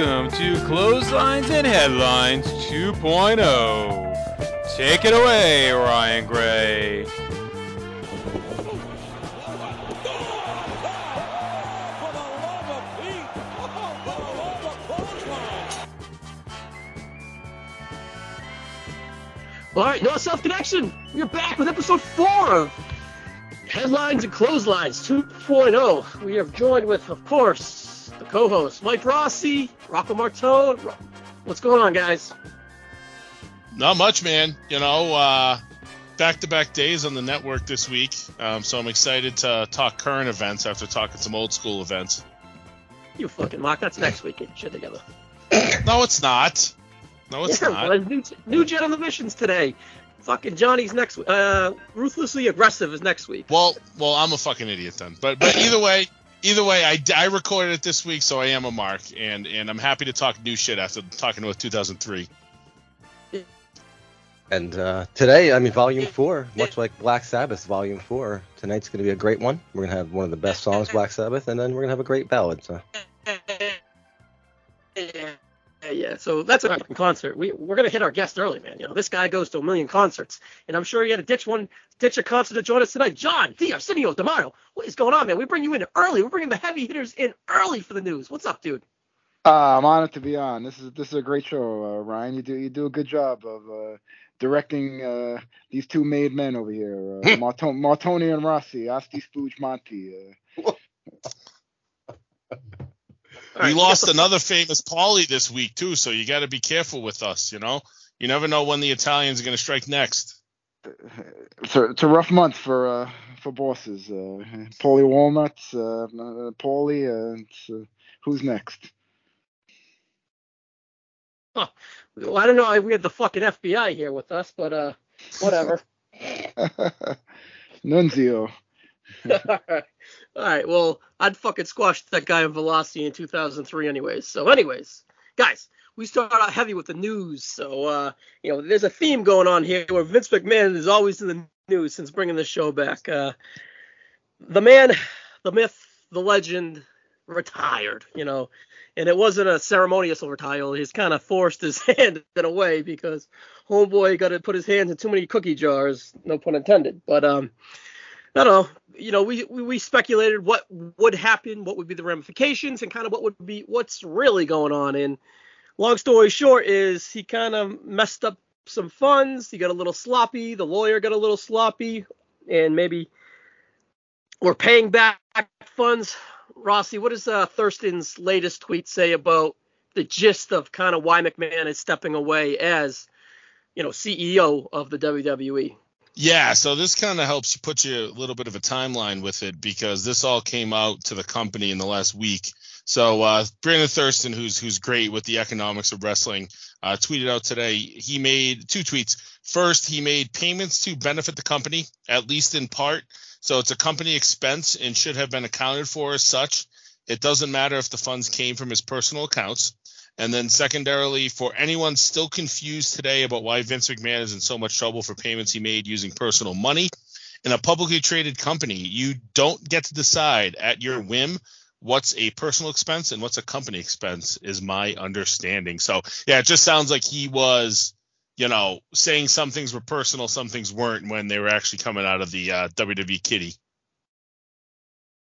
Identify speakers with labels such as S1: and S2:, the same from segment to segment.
S1: Welcome to Clotheslines and Headlines 2.0. Take it away, Ryan Gray.
S2: All right, NoSo Connection. We're back with episode four of Headlines and Clotheslines 2.0. We are joined with, of course, co-host Mike Rossi, Rocco Martone. What's going on, guys?
S3: Not much, man. You know, uh, back-to-back days on the network this week, um, so I'm excited to talk current events after talking some old school events.
S2: You fucking mock. That's next week. Get shit together.
S3: No, it's not. No, it's
S2: yeah,
S3: not.
S2: well, new, new Jet on the missions today. Fucking Johnny's next week. Uh, ruthlessly aggressive is next week.
S3: Well, well, I'm a fucking idiot then. But but either way, either way, I, I recorded it this week, so I am a mark, and and I'm happy to talk new shit after talking about 2003.
S4: And uh, today, I mean, Volume 4, much like Black Sabbath Volume 4, tonight's going to be a great one. We're going to have one of the best songs, Black Sabbath, and then we're going to have a great ballad. So.
S2: Yeah, yeah. So that's a fucking concert. We we're gonna hit our guest early, man. You know, this guy goes to a million concerts, and I'm sure he had to ditch one, ditch a concert to join us tonight. John D. Arsenio D'Amato, what is going on, man? We bring you in early. We're bringing the heavy hitters in early for the news. What's up, dude?
S5: Uh, I'm honored to be on. This is this is a great show, uh, Ryan. You do you do a good job of uh, directing uh, these two made men over here, uh, Martone, Martoni and Rossi, Asti Spooge Monty.
S2: All
S3: we
S2: right,
S3: lost another famous Paulie this week too, so you got to be careful with us. You know, you never know when the Italians are going to strike next.
S5: it's, a, it's a rough month for uh, for bosses. Uh, Paulie Walnuts, uh, Paulie. Uh, it's, uh, who's next?
S2: Well, I don't know. We had the fucking FBI here with us, but uh, whatever.
S5: Nunzio.
S2: All right. Well, I'd fucking squash that guy in Velocity in 2003, anyways. So, anyways, guys, we start out heavy with the news. So, uh, you know, there's a theme going on here where Vince McMahon is always in the news since bringing the show back. Uh, the man, the myth, the legend retired, you know, and it wasn't a ceremonious retiral. He's kind of forced his hand in a way because homeboy got to put his hands in too many cookie jars, no pun intended. But, um, I don't know. You know, we, we we speculated what would happen, what would be the ramifications, and kind of what would be what's really going on. And long story short is he kind of messed up some funds. He got a little sloppy. The lawyer got a little sloppy, and maybe we're paying back funds. Rossi, what does uh, Thurston's latest tweet say about the gist of kind of why McMahon is stepping away as you know CEO of the? WWE?
S3: Yeah, so this kind of helps put you a little bit of a timeline with it because this all came out to the company in the last week. So uh, Brandon Thurston, who's who's great with the economics of wrestling, uh, tweeted out today. He made two tweets. First, he made payments to benefit the company, at least in part. So it's a company expense and should have been accounted for as such. It doesn't matter if the funds came from his personal accounts. And then secondarily, for anyone still confused today about why Vince McMahon is in so much trouble for payments he made using personal money, in a publicly traded company, you don't get to decide at your whim what's a personal expense and what's a company expense, is my understanding. So yeah, it just sounds like he was, you know, saying some things were personal, some things weren't when they were actually coming out of the uh, WWE kitty.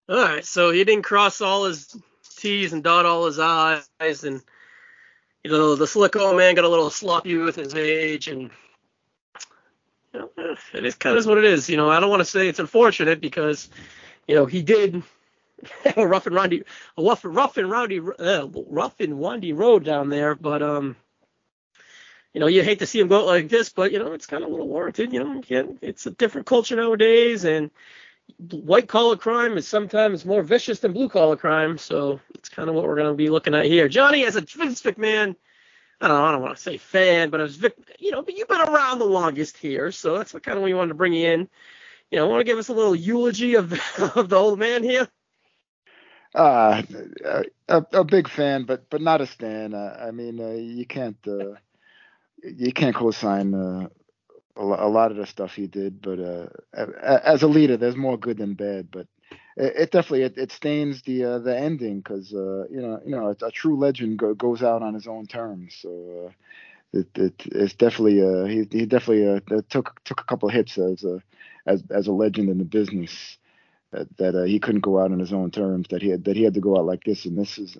S2: All right, so he didn't cross all his T's and dot all his I's, and you know the slick old man got a little sloppy with his age, and you know, eh, it is kind of what it is. You know, I don't want to say it's unfortunate because you know he did have a rough and roundy, a rough, rough and roundy, uh, rough and windy road down there, but um. You know, you hate to see him go like this, but you know it's kind of a little warranted. You know, can't, it's a different culture nowadays, and white collar crime is sometimes more vicious than blue collar crime. So it's kind of what we're going to be looking at here. Johnny, as a Vince McMahon, I don't know, I don't want to say fan, but as Vic, you know, but you've been around the longest here, so that's what kind of we wanted to bring you in. You know, want to give us a little eulogy of of the old man here?
S5: Uh, a, a big fan, but but not a stan. Uh, I mean, uh, you can't uh, you can't co-sign uh, a, lot of the stuff he did. But uh, as a leader, there's more good than bad. But it, it definitely it, it stains the uh, the ending because uh, you know you know a, a true legend go, goes out on his own terms. So uh, it, it it's definitely uh, he he definitely uh, took took a couple of hits as a as as a legend in the business. That, that he couldn't go out on his own terms. That he had that he had to go out like this, and this is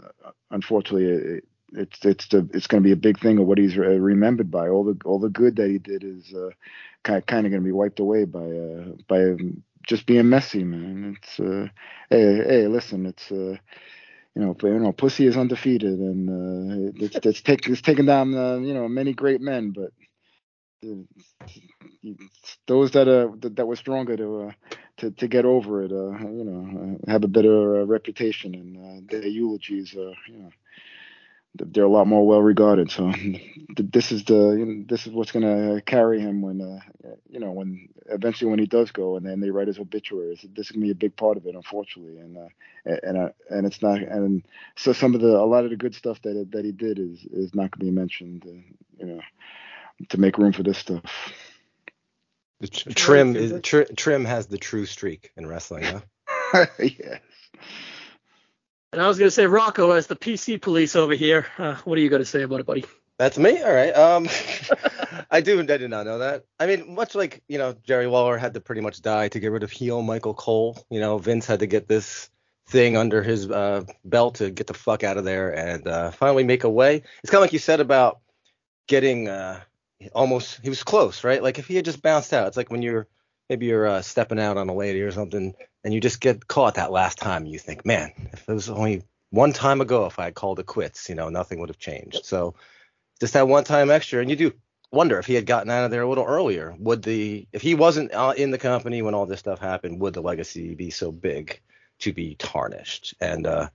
S5: unfortunately it's it's the it's going to be a big thing of what he's remembered by. All the all the good that he did is uh, kind kind of going to be wiped away by uh, by just being messy, man. It's uh, hey, hey, listen, it's uh, you know, you know, pussy is undefeated, and uh, it's it's, take, it's taken down uh, you know many great men, but those that are that were stronger to uh, to to get over it, uh, you know, have a better uh, reputation, and uh, their eulogies, uh, you know, they're a lot more well regarded. So this is the you know, this is what's going to carry him when uh, you know when eventually when he does go and then they write his obituaries. This is going to be a big part of it, unfortunately, and uh, and uh, and it's not and so some of the a lot of the good stuff that that he did is is not going to be mentioned. Uh, you know, to make room for this stuff.
S4: Trim is tr- Trim has the true streak in wrestling, huh?
S5: yes.
S2: And I was going to say, Rocco, as the PC police over here, uh, what are you going to say about it, buddy?
S4: That's me. All right. Um, I do. I did not know that. I mean, much like you know, Jerry Lawler had to pretty much die to get rid of heel Michael Cole. You know, Vince had to get this thing under his uh, belt to get the fuck out of there and uh, finally make a way. It's kind of like you said about getting uh, almost. He was close, right? Like if he had just bounced out, it's like when you're maybe you're uh, stepping out on a lady or something and you just get caught that last time you think man if it was only one time ago if i had called it quits you know nothing would have changed. So just that one time extra and you do wonder if he had gotten out of there a little earlier. Would the if he wasn't uh, in the company when all this stuff happened would the legacy be so big to be tarnished? And uh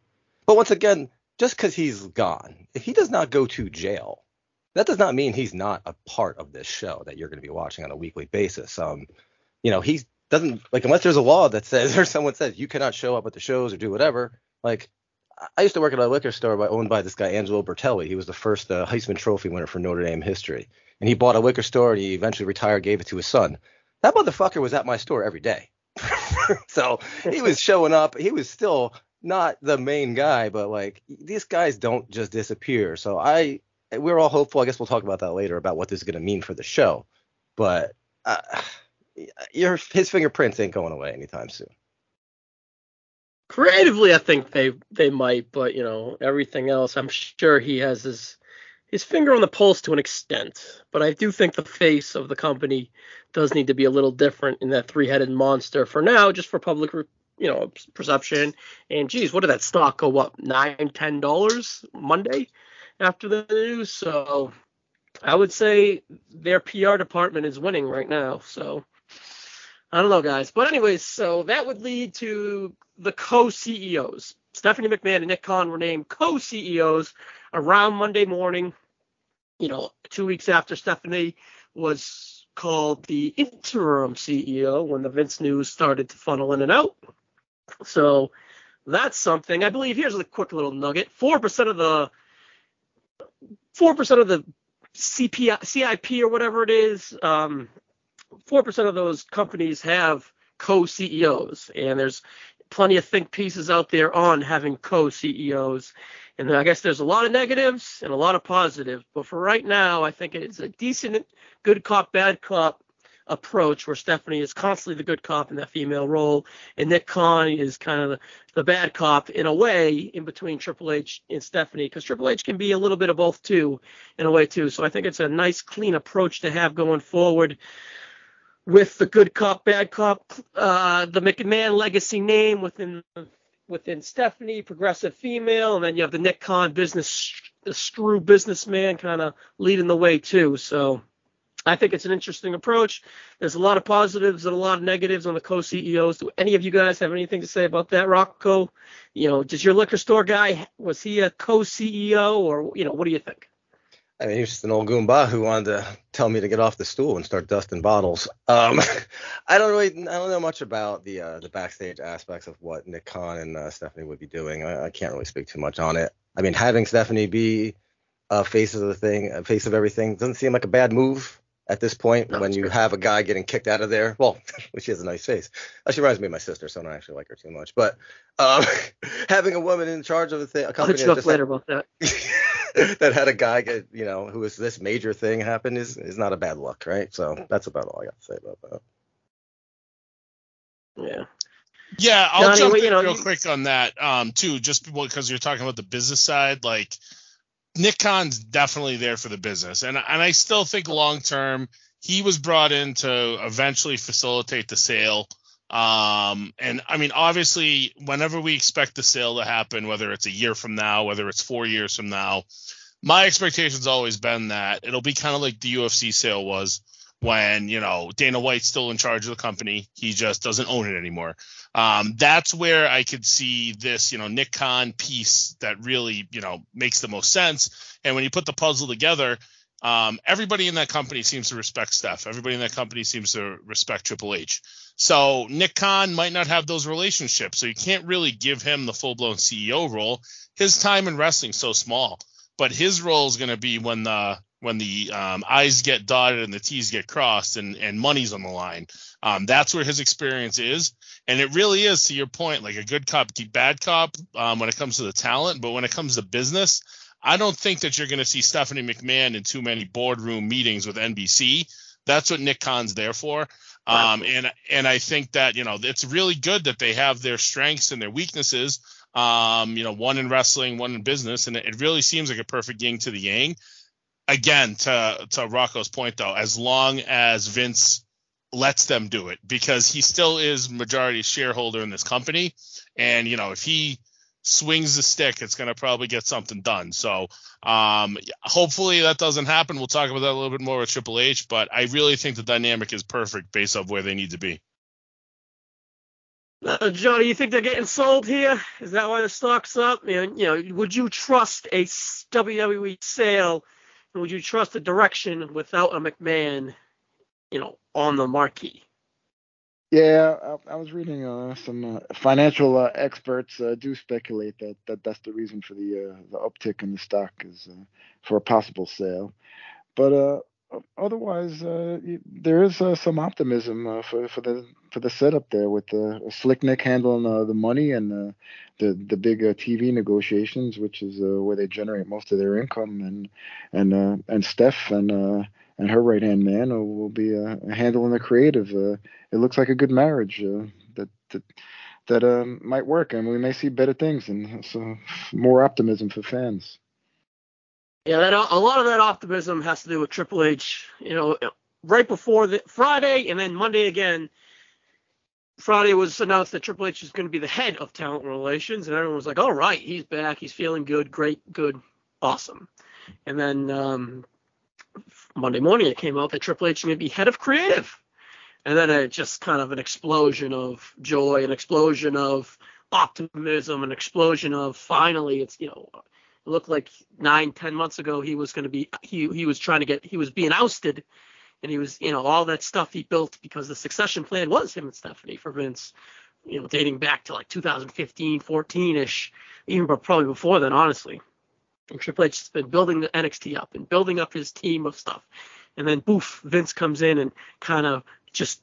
S4: but once again just because he's gone if he does not go to jail. That does not mean he's not a part of this show that you're going to be watching on a weekly basis. Um you know, he doesn't like unless there's a law that says or someone says you cannot show up at the shows or do whatever. Like I used to work at a liquor store by, owned by this guy Angelo Bertelli. He was the first uh, Heisman Trophy winner for Notre Dame history, and he bought a liquor store and he eventually retired, gave it to his son. That motherfucker was at my store every day, so he was showing up. He was still not the main guy, but like these guys don't just disappear. So I, we're all hopeful. I guess we'll talk about that later about what this is going to mean for the show, but. Uh, your his fingerprints ain't going away anytime soon.
S2: Creatively, I think they they might, but you know everything else, I'm sure he has his his finger on the pulse to an extent. But I do think the face of the company does need to be a little different in that three-headed monster for now, just for public, you know, perception. And geez, what did that stock go up nine, ten dollars Monday after the news? So I would say their PR department is winning right now. So I don't know, guys. But anyways, so that would lead to the co-CEOs. Stephanie McMahon and Nick Khan were named co-CEOs around Monday morning. You know, two weeks after Stephanie was called the interim CEO when the Vince news started to funnel in and out. So that's something. I believe here's a quick little nugget: four percent of the four percent of the CPI, CIP or whatever it is um, four percent of those companies have co-CEOs, and there's plenty of think pieces out there on having co-CEOs. And I guess there's a lot of negatives and a lot of positives, but for right now, I think it's a decent good cop, bad cop approach where Stephanie is constantly the good cop in that female role, and Nick Khan is kind of the, the bad cop in a way in between Triple H and Stephanie, because Triple H can be a little bit of both too, in a way too. So I think it's a nice, clean approach to have going forward with the good cop, bad cop, uh, the McMahon legacy name within within Stephanie, progressive female, and then you have the Nick Khan business, the screw businessman, kind of leading the way too. So I think it's an interesting approach. There's a lot of positives and a lot of negatives on the co-CEOs. Do any of you guys have anything to say about that, Rocco? You know, does your liquor store guy was he a co-CEO or you know what do you think?
S4: I mean, he's just an old goomba who wanted to tell me to get off the stool and start dusting bottles. Um, I don't really, I don't know much about the uh, the backstage aspects of what Nick Khan and uh, Stephanie would be doing. I, I, can't really speak too much on it. I mean, having Stephanie be a face of the thing, a face of everything, doesn't seem like a bad move. at this point
S2: No,
S4: when you
S2: great.
S4: have a guy getting kicked out of there. Well, she has a nice face. She reminds me of my sister, so I don't actually like her too much. But um, having a woman in charge of a, thing, a
S2: I'll
S4: company
S2: hit you
S4: that,
S2: up
S4: just
S2: later about that.
S4: Had, that had a guy get, you know, who was this major thing happen is is not a bad luck, right? So that's about all I got to say about that.
S2: Yeah.
S3: Yeah, I'll
S2: Johnny,
S3: jump
S2: well, you
S3: in
S2: know,
S3: real
S2: you-
S3: quick on that um, too, just because you're talking about the business side. Like Nick Khan's definitely there for the business, and and I still think long term he was brought in to eventually facilitate the sale. Um, and I mean, obviously, whenever we expect the sale to happen, whether it's a year from now, whether it's four years from now, my expectation's always been that it'll be kind of like the UFC sale was when you know Dana White's still in charge of the company. He just doesn't own it anymore. Um, that's where I could see this, you know, Nick Khan piece that really, you know, makes the most sense. And when you put the puzzle together, um, everybody in that company seems to respect Steph. Everybody in that company seems to respect Triple H. So Nick Khan might not have those relationships, so you can't really give him the full blown CEO role. His time in wrestling so small, but his role is going to be when the when the um, I's get dotted and the T's get crossed and and money's on the line. Um, that's where his experience is, and it really is to your point, like a good cop, bad cop um, when it comes to the talent, but when it comes to business, I don't think that you're going to see Stephanie McMahon in too many boardroom meetings with NBC. That's what Nick Khan's there for. Um, and and I think that you know it's really good that they have their strengths and their weaknesses. Um, you know, one in wrestling, one in business, and it, it really seems like a perfect yin to the yang. Again, to to Rocco's point though, as long as Vince lets them do it, because he still is majority shareholder in this company, and you know if he swings the stick, it's going to probably get something done. So um, hopefully that doesn't happen. We'll talk about that a little bit more with Triple H, but I really think the dynamic is perfect based off where they need to be.
S2: Uh, Johnny, you think they're getting sold here? Is that why the stock's up? Know, you know, would you trust a WWE sale? And would you trust the direction without a McMahon, you know, on the marquee?
S5: Yeah, I, I was reading uh, some uh, financial uh, experts uh, do speculate that, that that's the reason for the uh, the uptick in the stock is uh, for a possible sale. But otherwise, there is some optimism for for the for the setup there with uh, Slick Nick handling the money and the the big TV negotiations, which is where they generate most of their income, and and and Steph and and her right hand man will be uh, handling the creative. Uh, it looks like a good marriage uh, that that that um, might work, and we may see better things and so more optimism for fans.
S2: Yeah, that a lot of that optimism has to do with Triple H. You know, right before the Friday and then Monday again. Friday was announced that Triple H is going to be the head of talent relations, and everyone was like, "All right, he's back. He's feeling good, great, good, awesome." And then um, Monday morning, it came out that Triple H to be head of creative, and then it just kind of an explosion of joy, an explosion of optimism, an explosion of finally, it's you know, it looked like nine, ten months ago he was going to be he he was trying to get he was being ousted, and he was you know all that stuff he built because the succession plan was him and Stephanie for Vince, you know dating back to like 2015, 14 ish, even but probably before then honestly. And Triple H has been building the NXT up and building up his team of stuff, and then boof, Vince comes in and kind of just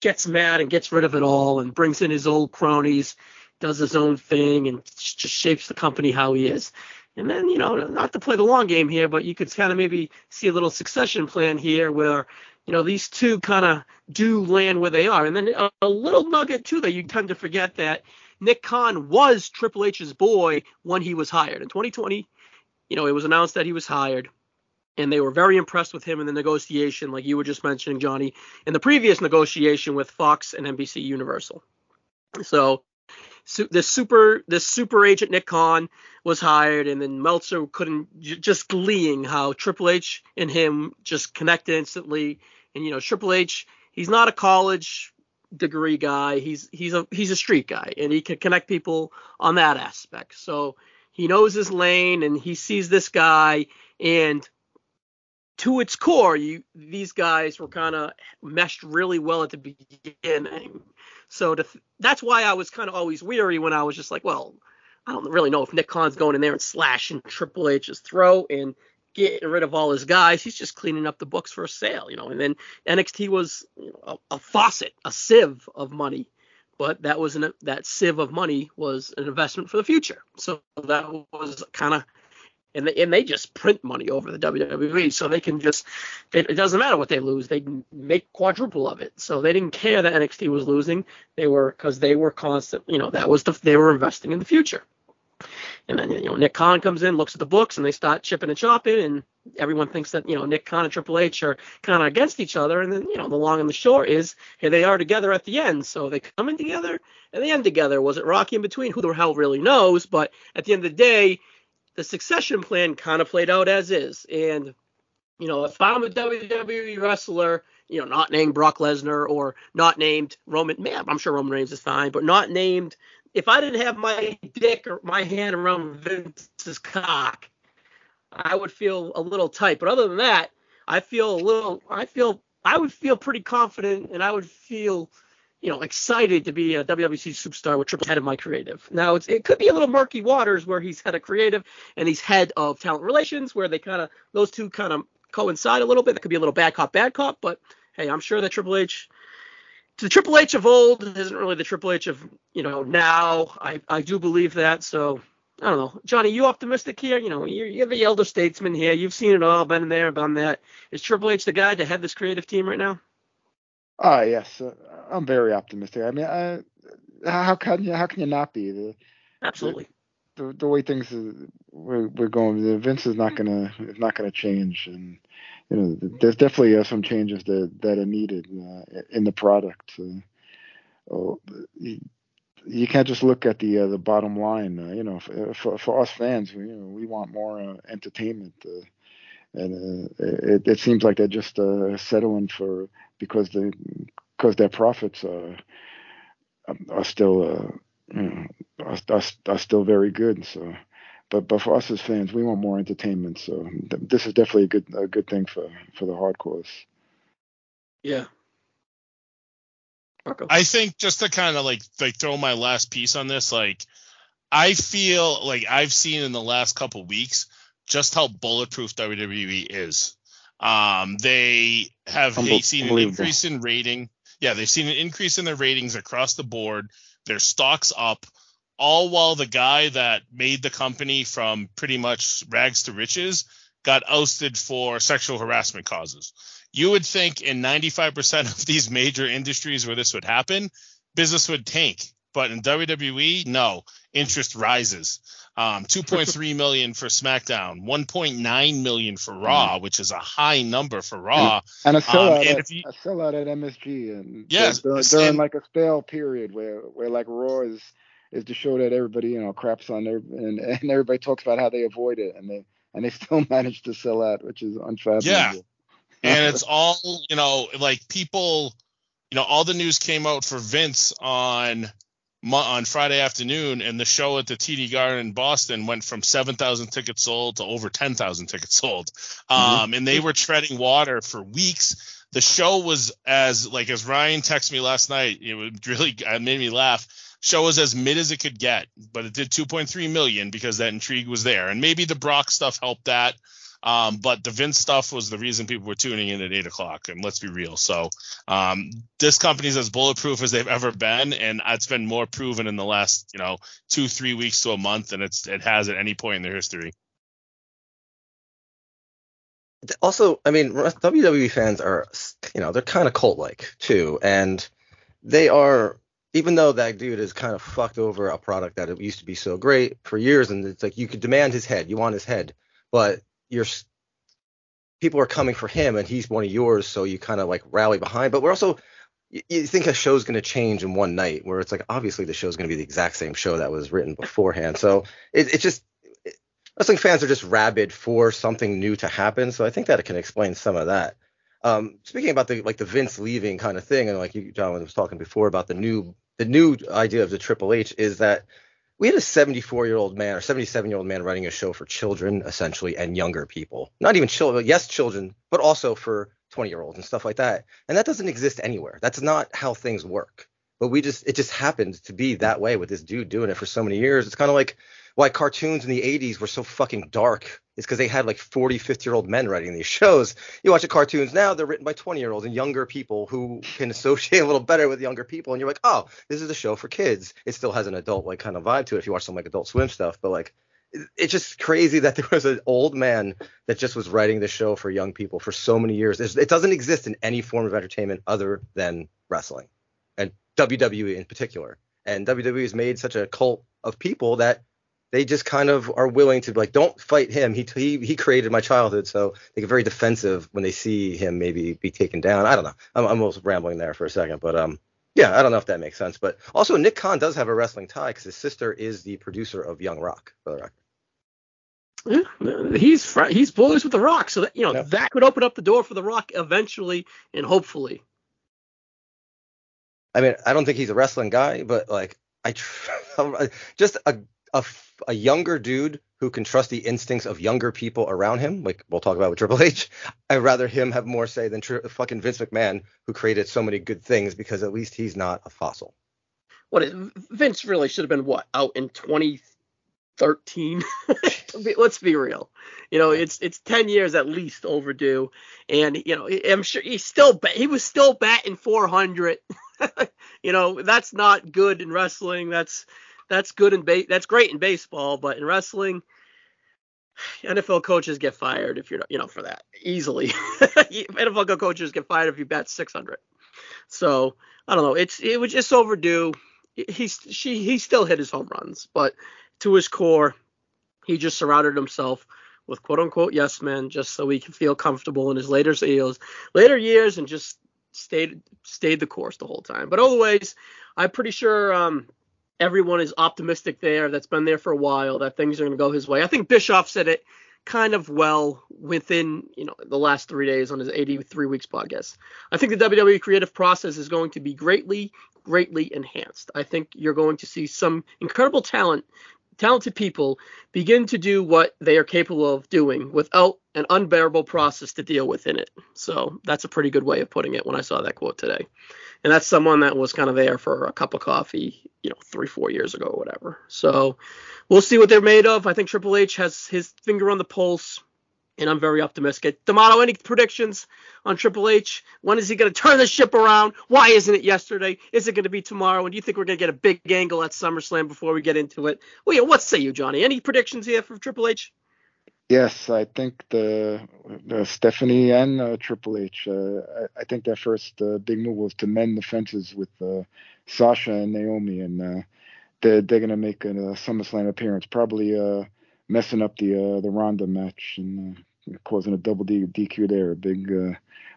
S2: gets mad and gets rid of it all and brings in his old cronies, does his own thing, and just shapes the company how he is. And then, you know, not to play the long game here, but you could kind of maybe see a little succession plan here where, you know, these two kind of do land where they are. And then a, a little nugget, too, that you tend to forget that Nick Khan was Triple H's boy when he was hired. In 2020, you know, it was announced that he was hired. And they were very impressed with him in the negotiation, like you were just mentioning, Johnny, in the previous negotiation with Fox and NBC Universal. So su- this super this super agent Nick Khan was hired, and then Meltzer couldn't just gleeing how Triple H and him just connected instantly. And you know, Triple H, he's not a college degree guy. He's he's a he's a street guy, and he can connect people on that aspect. So he knows his lane, and he sees this guy, and to its core, you these guys were kind of meshed really well at the beginning. So that's why I was kind of always weary when I was just like, well, I don't really know if Nick Khan's going in there and slashing Triple H's throat. And getting rid of all his guys. He's just cleaning up the books for a sale, you know. And then NXT was you know, a, a faucet, a sieve of money, but that was an that sieve of money was an investment for the future. So that was kind of and they, and they just print money over the WWE, so they can just it, it, doesn't matter what they lose, they can make quadruple of it. So they didn't care that NXT was losing, they were because they were constant, you know, that was the they were investing in the future. And then you know Nick Khan comes in, looks at the books, and they start chipping and chopping, and everyone thinks that you know Nick Khan and Triple H are kind of against each other, and then you know the long and the short is here they are together at the end, so they come in together and they end together. Was it rocky in between? Who the hell really knows? But at the end of the day, the succession plan kind of played out as is, and you know if I'm a WWE wrestler, you know not named Brock Lesnar or not named Roman, man, I'm sure Roman Reigns is fine, but not named if I didn't have my dick or my hand around Vince's cock, I would feel a little tight. But other than that, I feel a little. I feel I would feel pretty confident, and I would feel, you know, excited to be a WWE superstar with Triple head of my creative. Now it could be a little murky waters where he's head of creative and he's head of talent relations, where they kind of those two kind of coincide a little bit. That could be a little bad cop, bad cop. But hey, I'm sure that Triple H the Triple H of old isn't really the Triple H of you know now. I I do believe that. So I don't know, Johnny. You optimistic here? You know, you're, you're the elder statesman here. You've seen it all, been there, done that. Is Triple H the guy to head this creative team right now?
S5: Ah, uh, yes, uh, I'm very optimistic. I mean, I, how can you how can you not be? The,
S2: Absolutely.
S5: The, the, the way things we're, we're going, the Vince is not gonna is not gonna change, and you know, there's definitely uh, some changes that that are needed uh, in the product. Uh, oh, you, you, can't just look at the uh, the bottom line. Uh, you know, for, for, us fans, we, you know, we want more entertainment, and it, it seems like they're just settling for because they because their profits are are still you know are, are, are still very good. So but but for us as fans, we want more entertainment. So th- this is definitely a good a good thing for for the hardcores.
S2: Yeah.
S3: Marco. I think just to kind of like like throw my last piece on this, like I feel like I've seen in the last couple weeks just how bulletproof WWE is. Um, they have seen an increase in rating. Yeah, they've seen an increase in their ratings across the board. Their stocks up all while the guy that made the company from pretty much rags to riches got ousted for sexual harassment causes. You would think in 95% of these major industries where this would happen, business would tank. But in WWE, no, interest rises. Um, 2.3 million for SmackDown, 1.9 million for Raw, which is a high number for Raw.
S5: And a sellout, um, at, you, a sellout at MSG, and
S3: yes,
S5: during, during like a stale period where where like Raw is is to show that everybody you know craps on their and, and everybody talks about how they avoid it and they and they still manage to sell out, which is unfathomable.
S3: Yeah, and it's all you know, like people, you know, all the news came out for Vince on on Friday afternoon, and the show at the TD Garden in Boston went from 7,000 tickets sold to over 10,000 tickets sold. Mm-hmm. Um, and they were treading water for weeks. The show was as like as Ryan texted me last night. It would really it made me laugh show was as mid as it could get, but it did 2.3 million because that intrigue was there, and maybe the Brock stuff helped that. Um, but the Vince stuff was the reason people were tuning in at eight o'clock. And let's be real. So um, this company's as bulletproof as they've ever been, and it's been more proven in the last you know two three weeks to a month than it's it has at any point in their history.
S4: Also, I mean, WWE fans are you know they're kind of cult like too, and they are even though that dude has kind of fucked over a product that used to be so great for years, and it's like you could demand his head, you want his head, but you're people are coming for him, and he's one of yours, so you kind of like rally behind. But we're also you, you think a show's going to change in one night, where it's like obviously the show's going to be the exact same show that was written beforehand. So it, it just it, wrestling fans are just rabid for something new to happen. So I think that it can explain some of that. Um, speaking about the like the Vince leaving kind of thing, and like you, John was talking before about the new the new idea of the Triple H is that we had a 74 year old man or 77 year old man running a show for children essentially and younger people. Not even children, yes, children, but also for 20 year olds and stuff like that. And that doesn't exist anywhere. That's not how things work. But we just it just happened to be that way with this dude doing it for so many years. It's kind of like why cartoons in the 80s were so fucking dark is because they had like 40, 50 year old men writing these shows. You watch the cartoons now, they're written by 20 year olds and younger people who can associate a little better with younger people. And you're like, oh, this is a show for kids. It still has an adult like kind of vibe to it if you watch some like adult swim stuff. But like, it's just crazy that there was an old man that just was writing the show for young people for so many years. It doesn't exist in any form of entertainment other than wrestling and WWE in particular. And WWE has made such a cult of people that they just kind of are willing to be like, don't fight him. He he he created my childhood, so they get very defensive when they see him maybe be taken down. I don't know. I'm, I'm almost rambling there for a second, but um, yeah, I don't know if that makes sense. But also, Nick Khan does have a wrestling tie because his sister is the producer of Young Rock. For the record.
S2: Yeah, he's fr- he's boys with the Rock, so that you know
S4: Yeah.
S2: that could open up the door for the Rock eventually and hopefully.
S4: I mean, I don't think he's a wrestling guy, but like I tr- just a, a younger dude who can trust the instincts of younger people around him. Like we'll talk about with Triple H. I'd rather him have more say than tri- fucking Vince McMahon, who created so many good things because at least he's not a fossil.
S2: What is, Vince really should have been what out in 2013. Let's be real. You know, it's it's 10 years at least overdue, and you know I'm sure he's still he was still batting 400. you know that's not good in wrestling. That's that's good in ba- that's great in baseball, but in wrestling. NFL coaches get fired if you're you know for that easily. NFL coaches get fired if you bat 600. So I don't know. It's it was just overdue. He's she he still hit his home runs, but to his core, he just surrounded himself with quote unquote yes men just so he can feel comfortable in his later years, later years, and just stayed stayed the course the whole time. But otherwise, I'm pretty sure um, everyone is optimistic there. That's been there for a while. That things are going to go his way. I think Bischoff said it kind of well within you know the last three days on his 83 weeks podcast. I think the WWE creative process is going to be greatly, greatly enhanced. I think you're going to see some incredible talent, talented people begin to do what they are capable of doing without an unbearable process to deal with in it. So that's a pretty good way of putting it when I saw that quote today. And that's someone that was kind of there for a cup of coffee, you know, three, four years ago or whatever. So we'll see what they're made of. I think Triple H has his finger on the pulse and I'm very optimistic. D'Amato, any predictions on Triple H? When is he going to turn the ship around? Why isn't it yesterday? Is it going to be tomorrow? And do you think we're going to get a big angle at SummerSlam before we get into it? Well, yeah, what say you, Johnny? Any predictions here for Triple H?
S5: Yes, I think the, the Stephanie and uh, Triple H. Uh, I, I think their first uh, big move was to mend the fences with uh, Sasha and Naomi, and uh, they're they're gonna make a, SummerSlam appearance, probably uh, messing up the the Ronda match and causing a double D- DQ there, a big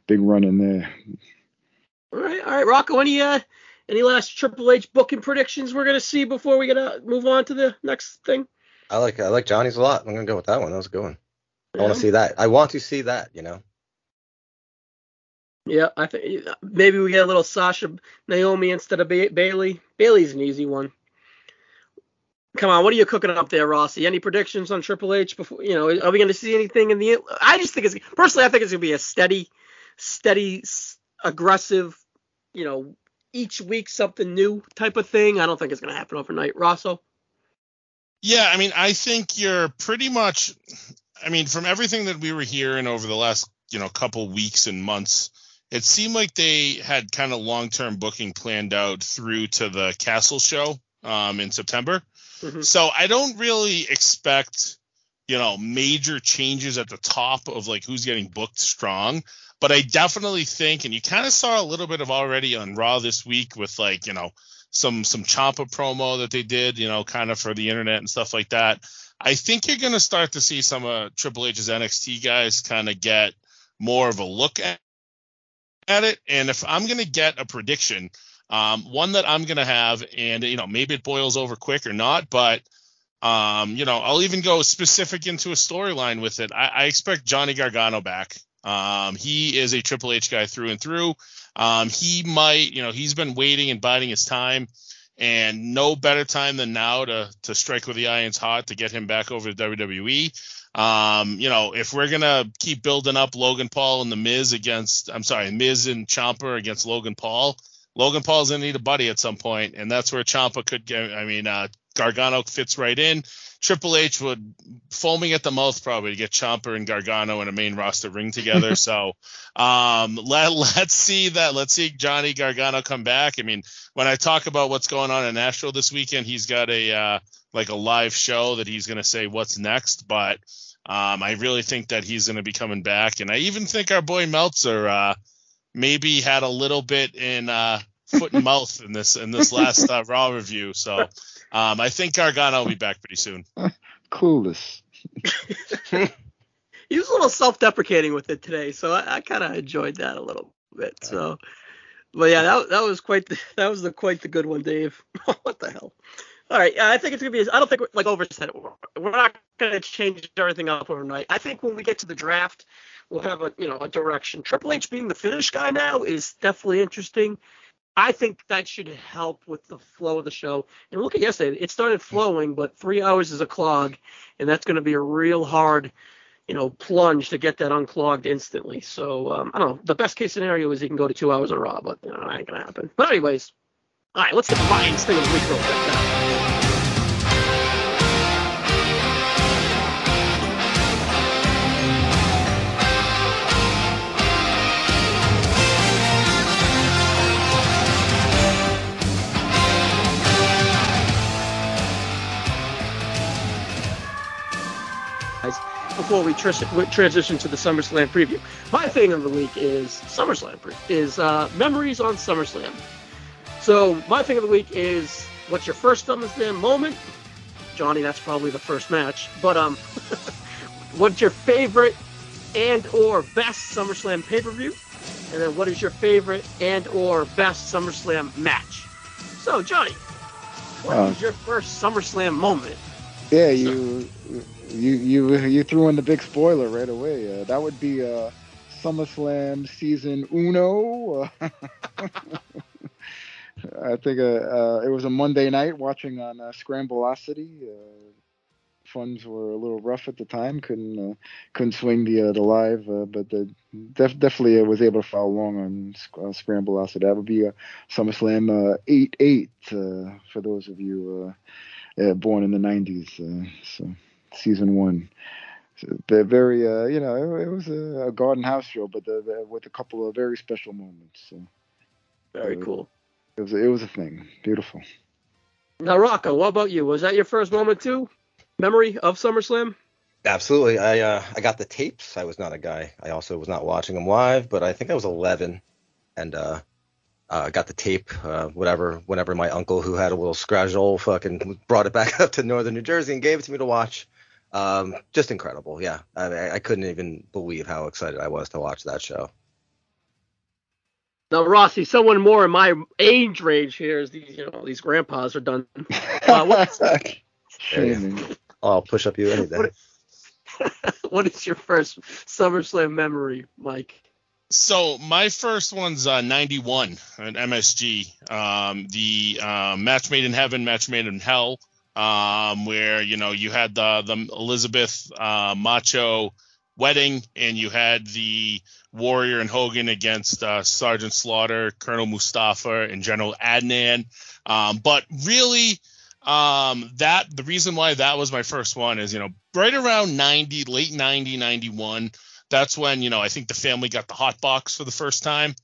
S5: big run in there.
S2: All right, all right, Rocco. Any any last Triple H booking predictions we're gonna see before we gotta move on to the next thing?
S4: I like I like Johnny's a lot. I'm gonna go with that one. That was a good one. I want to see that. I want to see that. You know.
S2: Yeah, I think maybe we get a little Sasha Naomi instead of ba- Bayley. Bayley's an easy one. Come on, what are you cooking up there, Rossi? Any predictions on Triple H before? You know, are we going to see anything in the? I just think it's personally, I think it's going to be a steady, steady, s- aggressive. You know, each week something new type of thing. I don't think it's going to happen overnight, Rosso.
S3: Yeah, I mean, I think you're pretty much. I mean, from everything that we were hearing over the last, you know, couple weeks and months, it seemed like they had kind of long-term booking planned out through to the Castle show um, in September.
S2: Mhm.
S3: So I don't really expect, you know, major changes at the top of like who's getting booked strong. But I definitely think, and you kind of saw a little bit of already on Raw this week with like, you know, some some Ciampa promo that they did, you know, kind of for the internet and stuff like that. I think you're going to start to see some of Triple H's NXT guys kind of get more of a look at, at it. And if I'm going to get a prediction, um, one that I'm going to have, and you know, maybe it boils over quick or not, but um, you know, I'll even go specific into a storyline with it. I, I expect Johnny Gargano back. Um, he is a Triple H guy through and through. Um, he might, you know, he's been waiting and biding his time, and no better time than now to to strike with the irons hot to get him back over to WWE. Um, you know, if we're gonna keep building up Logan Paul and the Miz against, I'm sorry, Miz and Ciampa against Logan Paul, Logan Paul's gonna need a buddy at some point, and that's where Ciampa could get. I mean, uh, Gargano fits right in. Triple H would foaming at the mouth probably to get Ciampa and Gargano in a main roster ring together. so um, let let's see that. Let's see Johnny Gargano come back. I mean, when I talk about what's going on in Nashville this weekend, he's got a uh, like a live show that he's going to say what's next, but. Um, I really think that he's going to be coming back, and I even think our boy Meltzer uh, maybe had a little bit in uh, foot and mouth in this in this last uh, Raw review. So um, I think Gargano will be back pretty soon.
S5: Clueless.
S2: he was a little self-deprecating with it today, so I, I kind of enjoyed that a little bit. So, but yeah, that that was quite the, that was the quite the good one, Dave. what the hell? All right, I think it's gonna be. I don't think like overset. We're not gonna change everything up overnight. I think when we get to the draft, we'll have a you know a direction. Triple H being the finish guy now is definitely interesting. I think that should help with the flow of the show. And look at yesterday, it started flowing, but three hours is a clog, and that's going to be a real hard, you know, plunge to get that unclogged instantly. So um, I don't know. The best case scenario is he can go to two hours of Raw, but you know, that ain't gonna happen. But anyways, all right, let's get Ryan's thing of the week real quick. Now. Before we tr- transition to the SummerSlam preview. My thing of the week is SummerSlam is uh, memories on SummerSlam. So my thing of the week is what's your first SummerSlam moment? Johnny, that's probably the first match. But um, what's your favorite and or best SummerSlam pay per view? And then what is your favorite and or best SummerSlam match? So Johnny, what uh, was your first SummerSlam moment?
S5: Yeah, you you you you threw in the big spoiler right away. Uh, that would be uh, SummerSlam season uno. I think uh, uh, it was a Monday night watching on uh, Scrambleocity. Uh, funds were a little rough at the time. Couldn't uh, couldn't swing the the live, but the, def- definitely was able to follow along on uh, Scrambleocity. That would be a SummerSlam eight eight for those of you born in the nineties. so season one. So they're very, uh, you know, it, it was a, a, garden house show, but the, the, with a couple of very special moments. So
S2: very uh, cool.
S5: It was, it was a thing. Beautiful.
S2: Now, Rocco, what about you? Was that your first moment too? Memory of SummerSlam?
S4: Absolutely. I uh, I got the tapes. I was not a guy. I also was not watching them live, but I think I was 11, and uh, uh, got the tape, uh, whatever, whenever my uncle who had a little scratchel fucking brought it back up to northern New Jersey and gave it to me to watch. Um, just incredible. Yeah. I, I couldn't even believe how excited I was to watch that show.
S2: Now, Rossi, someone more in my age range here is these, you know, these grandpas are done. Uh,
S4: I'll push up you any day.
S2: What, what is your first SummerSlam memory, Mike?
S3: So my first one's uh, 91 at MSG. Um, the uh, match made in heaven, match made in hell, um, where you know you had the the Elizabeth uh, Macho wedding, and you had the Warrior and Hogan against uh, Sergeant Slaughter, Colonel Mustafa, and General Adnan. Um, but really, um, that the reason why that was my first one is you know right around 90, late 90, 91 that's when you know I think the family got the hot box for the first time.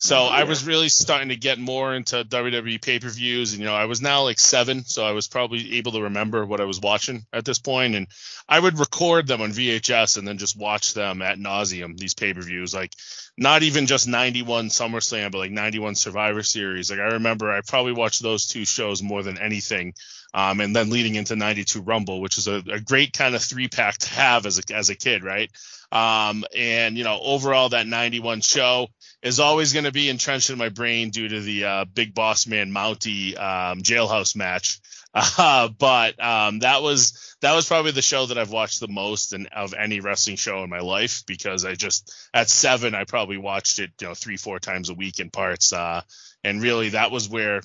S3: So oh, yeah. I was really starting to get more into WWE pay-per-views, and you know I was now like seven, so I was probably able to remember what I was watching at this point, and I would record them on VHS and then just watch them at nauseum. These pay-per-views, like not even just 91 SummerSlam, but like 91 Survivor Series. Like I remember, I probably watched those two shows more than anything. Um, and then leading into 92 Rumble, which is a, a great kind of three pack to have as a, as a kid, right? Um, and you know, overall, that 91 show is always going to be entrenched in my brain due to the uh, Big Boss Man Mountie um, jailhouse match. Uh, but um, that was that was probably the show that I've watched the most and of any wrestling show in my life because I just at seven I probably watched it you know three four times a week in parts. Uh, and really that was where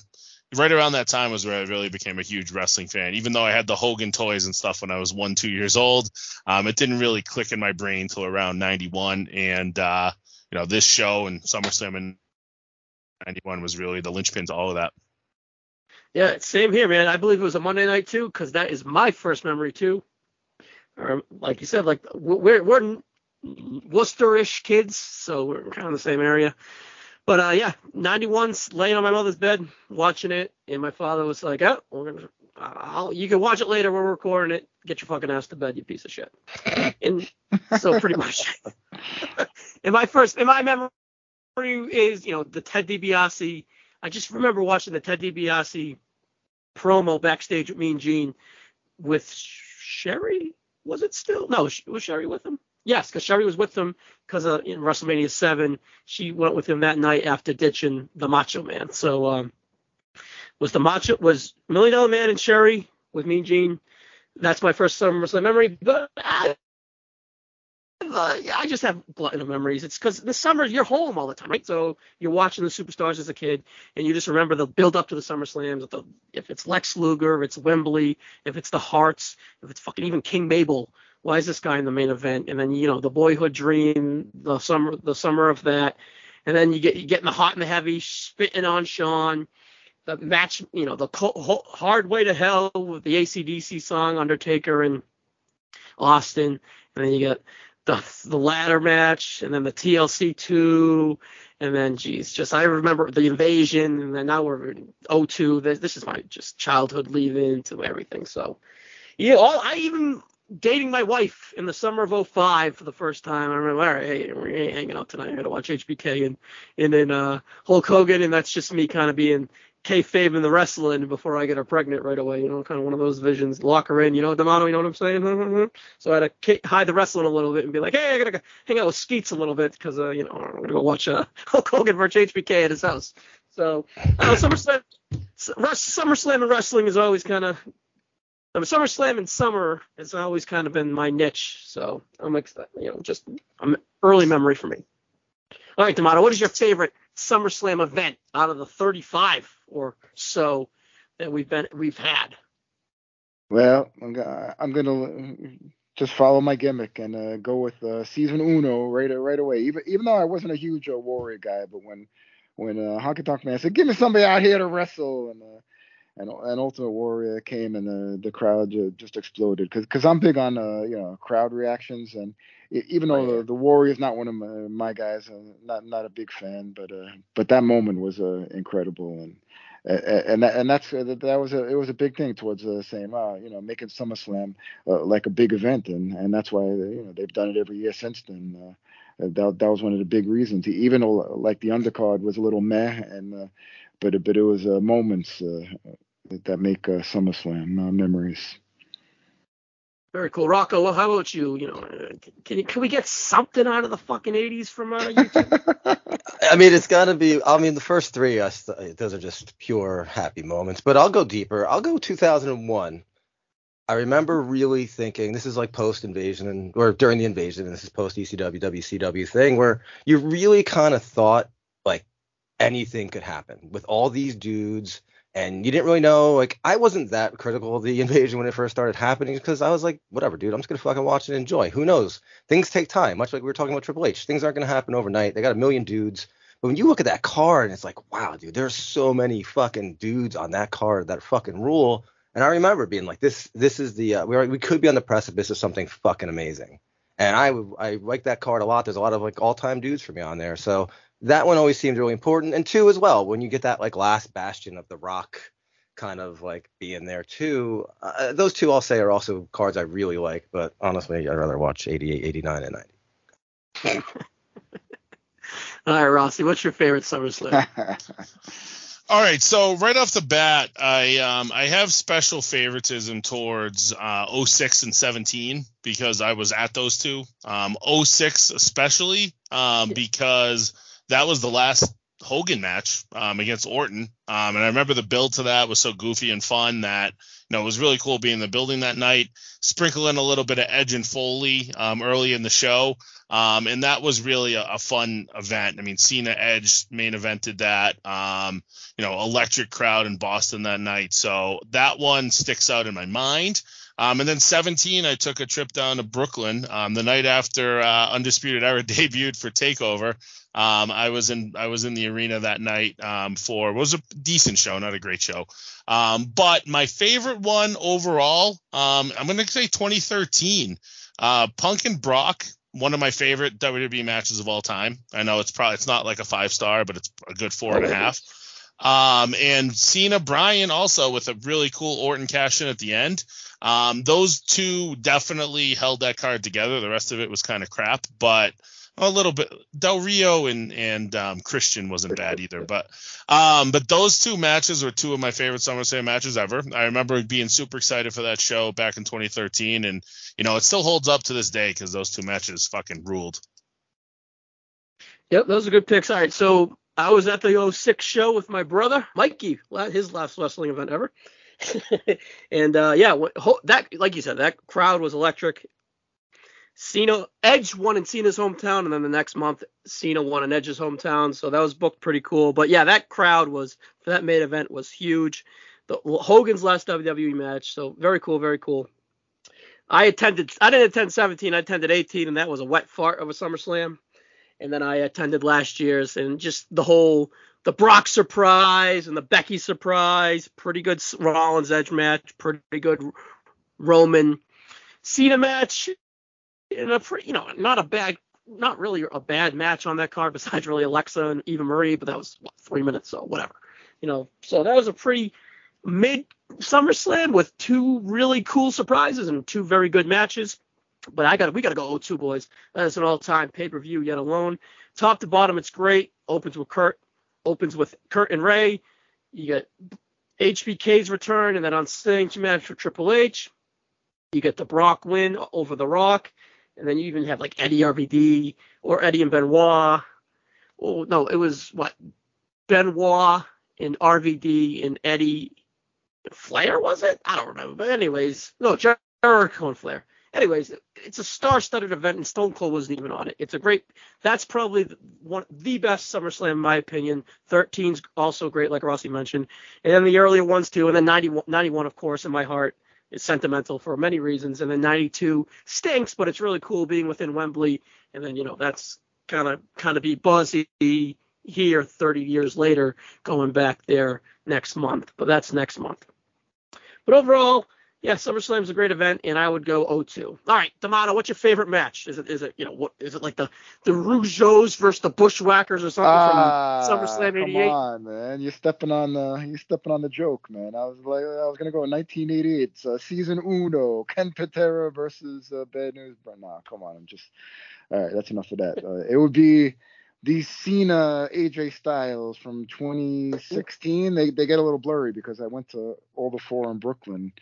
S3: right around that time was where I really became a huge wrestling fan. Even though I had the Hogan toys and stuff when I was one, two years old, um, it didn't really click in my brain till around '91. And uh, you know, this show and SummerSlam in '91 was really the linchpin to all of that.
S2: Yeah, same here, man. I believe it was a Monday night too, because that is my first memory too. Or like you said, like we're we're Worcesterish kids, so we're kind of the same area. But uh, yeah, 91's laying on my mother's bed watching it, and my father was like, "Oh, we're gonna, I'll, you can watch it later. We're recording it. Get your fucking ass to bed, you piece of shit." And so pretty much, in my first, in my memory is you know the Ted DiBiase. I just remember watching the Ted DiBiase promo backstage with me and Gene with Sherry. Was it still? No, was Sherry with him? Yes, because Sherry was with him because uh, in WrestleMania seven she went with him that night after ditching the Macho Man. So um, was the Macho was Million Dollar Man and Sherry with Mean Gene. That's my first summer SummerSlam memory. But I, I just have glutton of memories. It's because the summer you're home all the time, right? So you're watching the superstars as a kid, and you just remember the build up to the Summer Slams. If it's Lex Luger, if it's Wembley, if it's the Hearts, if it's fucking even King Mabel why is this guy in the main event? And then you know the boyhood dream, the summer the summer of that, and then you get you getting the hot and the heavy, spitting on Shawn, the match, you know the hard way to hell with the ACDC song Undertaker and Austin, and then you get the the ladder match, and then the TLC two, and then geez, just I remember the invasion, and then now we're in 02. This, this is my just childhood leave into everything. So yeah, all I even dating my wife in the summer of 05 for the first time. I remember, all right, hey, we're hanging out tonight. I got to watch HBK and and then uh, Hulk Hogan, and that's just me kind of being kayfabe in the wrestling before I get her pregnant right away. You know, kind of one of those visions. Lock her in, you know, D'Amato, you know what I'm saying? so I had to hide the wrestling a little bit and be like, hey, I gotta hang out with Skeets a little bit because, uh, you know, I'm gonna go watch uh, Hulk Hogan versus HBK at his house. So, uh, SummerSlam, SummerSlam and wrestling is always kind of I mean, SummerSlam in summer has always kind of been my niche, so I'm excited. You know, just um, early memory for me. All right, D'Amato, what is your favorite SummerSlam event out of the 35 or so that we've been we've had?
S5: Well, I'm, I'm gonna just follow my gimmick and uh, go with uh, season uno right right away. Even even though I wasn't a huge uh, Warrior guy, but when when uh, Honky Tonk Man said, "Give me somebody out here to wrestle," and uh, and and Ultimate Warrior came and the the crowd just exploded because because I'm big on uh, you know crowd reactions and even though the, the is not one of my, my guys, uh, not not a big fan, but uh, but that moment was uh, incredible and and that, and that's uh, that was a it was a big thing towards uh, saying uh, you know making SummerSlam uh, like a big event and and that's why you know they've done it every year since then. Uh, that that was one of the big reasons. Even though like the undercard was a little meh and uh, but but it was uh, moments uh, that make uh, SummerSlam uh, memories.
S2: Very cool, Rocco. How about you? You know, uh, can can we get something out of the fucking '80s from uh, YouTube?
S4: I mean, it's got to be. I mean, the first three, uh, those are just pure happy moments. But I'll go deeper. I'll go 2001. I remember really thinking this is like post invasion and or during the invasion, and this is post ECW WCW thing where you really kind of thought like anything could happen with all these dudes. And you didn't really know like i wasn't that critical of the invasion when it first started happening because i was like whatever dude i'm just gonna fucking watch and enjoy. Who knows? Things take time much like we were talking about triple h. Things aren't gonna happen overnight. They got a million dudes. But when you look at that card and it's like wow dude there's so many fucking dudes on that card that fucking rule. And i remember being like this this is the uh, we, are, we could be on the precipice of something fucking amazing. And i i like that card a lot. There's a lot of like all-time dudes for me on there. So that one always seemed really important. And two as well, when you get that like last bastion of the rock kind of like being there too. Uh, those two I'll say are also cards I really like, but honestly, I'd rather watch 88, 89, and 90.
S2: All right, Rossi, what's your favorite SummerSlam?
S3: All right, so right off the bat, I um I have special favoritism towards uh 06 and 17 because I was at those two. Um 06 especially um because that was the last Hogan match um, against Orton. Um, and I remember the build to that was so goofy and fun that you know it was really cool being in the building that night. Sprinkle in a little bit of Edge and Foley um, early in the show, um, and that was really a, a, fun event. I mean, Cena Edge main evented that. Um, you know, electric crowd in Boston that night. So that one sticks out in my mind. Um, and then 17, I took a trip down to Brooklyn um, the night after uh, Undisputed Era debuted for Takeover. Um, I was in I was in the arena that night um, for was a decent show, not a great show. Um, but my favorite one overall, um, I'm going to say 2013. Uh, Punk and Brock, one of my favorite WWE matches of all time. I know it's probably it's not like a five star, but it's a good four and a half. Um, and Cena Bryan also with a really cool Orton cash in at the end. Um, those two definitely held that card together. The rest of it was kind of crap, but a little bit. Del Rio and and um, Christian wasn't bad either, but um, but those two matches were two of my favorite SummerSlam matches ever. I remember being super excited for that show back in 2013, and you know it still holds up to this day because those two matches fucking ruled.
S2: Yep, those are good picks. All right, so I was at the 06 show with my brother Mikey, his last wrestling event ever. and uh, yeah, that like you said, that crowd was electric. Cena Edge won in Cena's hometown, and then the next month Cena won in Edge's hometown. So that was booked pretty cool. But yeah, that crowd was for that main event was huge. The Hogan's last WWE match, so very cool, very cool. I attended. I didn't attend 17. I attended 18, and that was a wet fart of a SummerSlam. And then I attended last year's, and just the whole the Brock surprise and the Becky surprise, pretty good Rollins Edge match, pretty good Roman Cena match, and a pretty, you know, not a bad, not really a bad match on that card besides really Alexa and Eva Marie, but that was what, three minutes, so whatever, you know. So that was a pretty mid SummerSlam with two really cool surprises and two very good matches. But I got we got to go 0-2 boys. That is an all-time pay-per-view yet alone. Top to bottom, it's great. Opens with Kurt opens with Kurt and Ray. You get HBK's return, and then on stage match for Triple H, you get the Brock win over The Rock, and then you even have like Eddie RVD or Eddie and Benoit. Oh no, it was what Benoit and RVD and Eddie Flair was it? I don't remember, but anyways, no Jericho and Flair anyways, it's a star-studded event, and Stone Cold wasn't even on it. It's a great. That's probably one the best SummerSlam in my opinion. 13's also great, like Rossi mentioned, and then the earlier ones too, and then 91, 91 of course, in my heart is sentimental for many reasons, and then 92 stinks, but it's really cool being within Wembley, and then you know that's kind of kind of be buzzy here 30 years later, going back there next month, but that's next month. But overall, yeah, SummerSlam's a great event, and I would go 0-2. All right, D'Amato, what's your favorite match? Is it is it you know what is it like the the Rougeaus versus the Bushwhackers or something from SummerSlam '88?
S5: Come on, man, you're stepping on the you're stepping on the joke, man. I was like I was gonna go 1988. Uh, season uno, Ken Patera versus uh, Bad News. But nah, come on, I'm just all right. That's enough of that. Uh, it would be the Cena AJ Styles from 2016. They they get a little blurry because I went to all the four in Brooklyn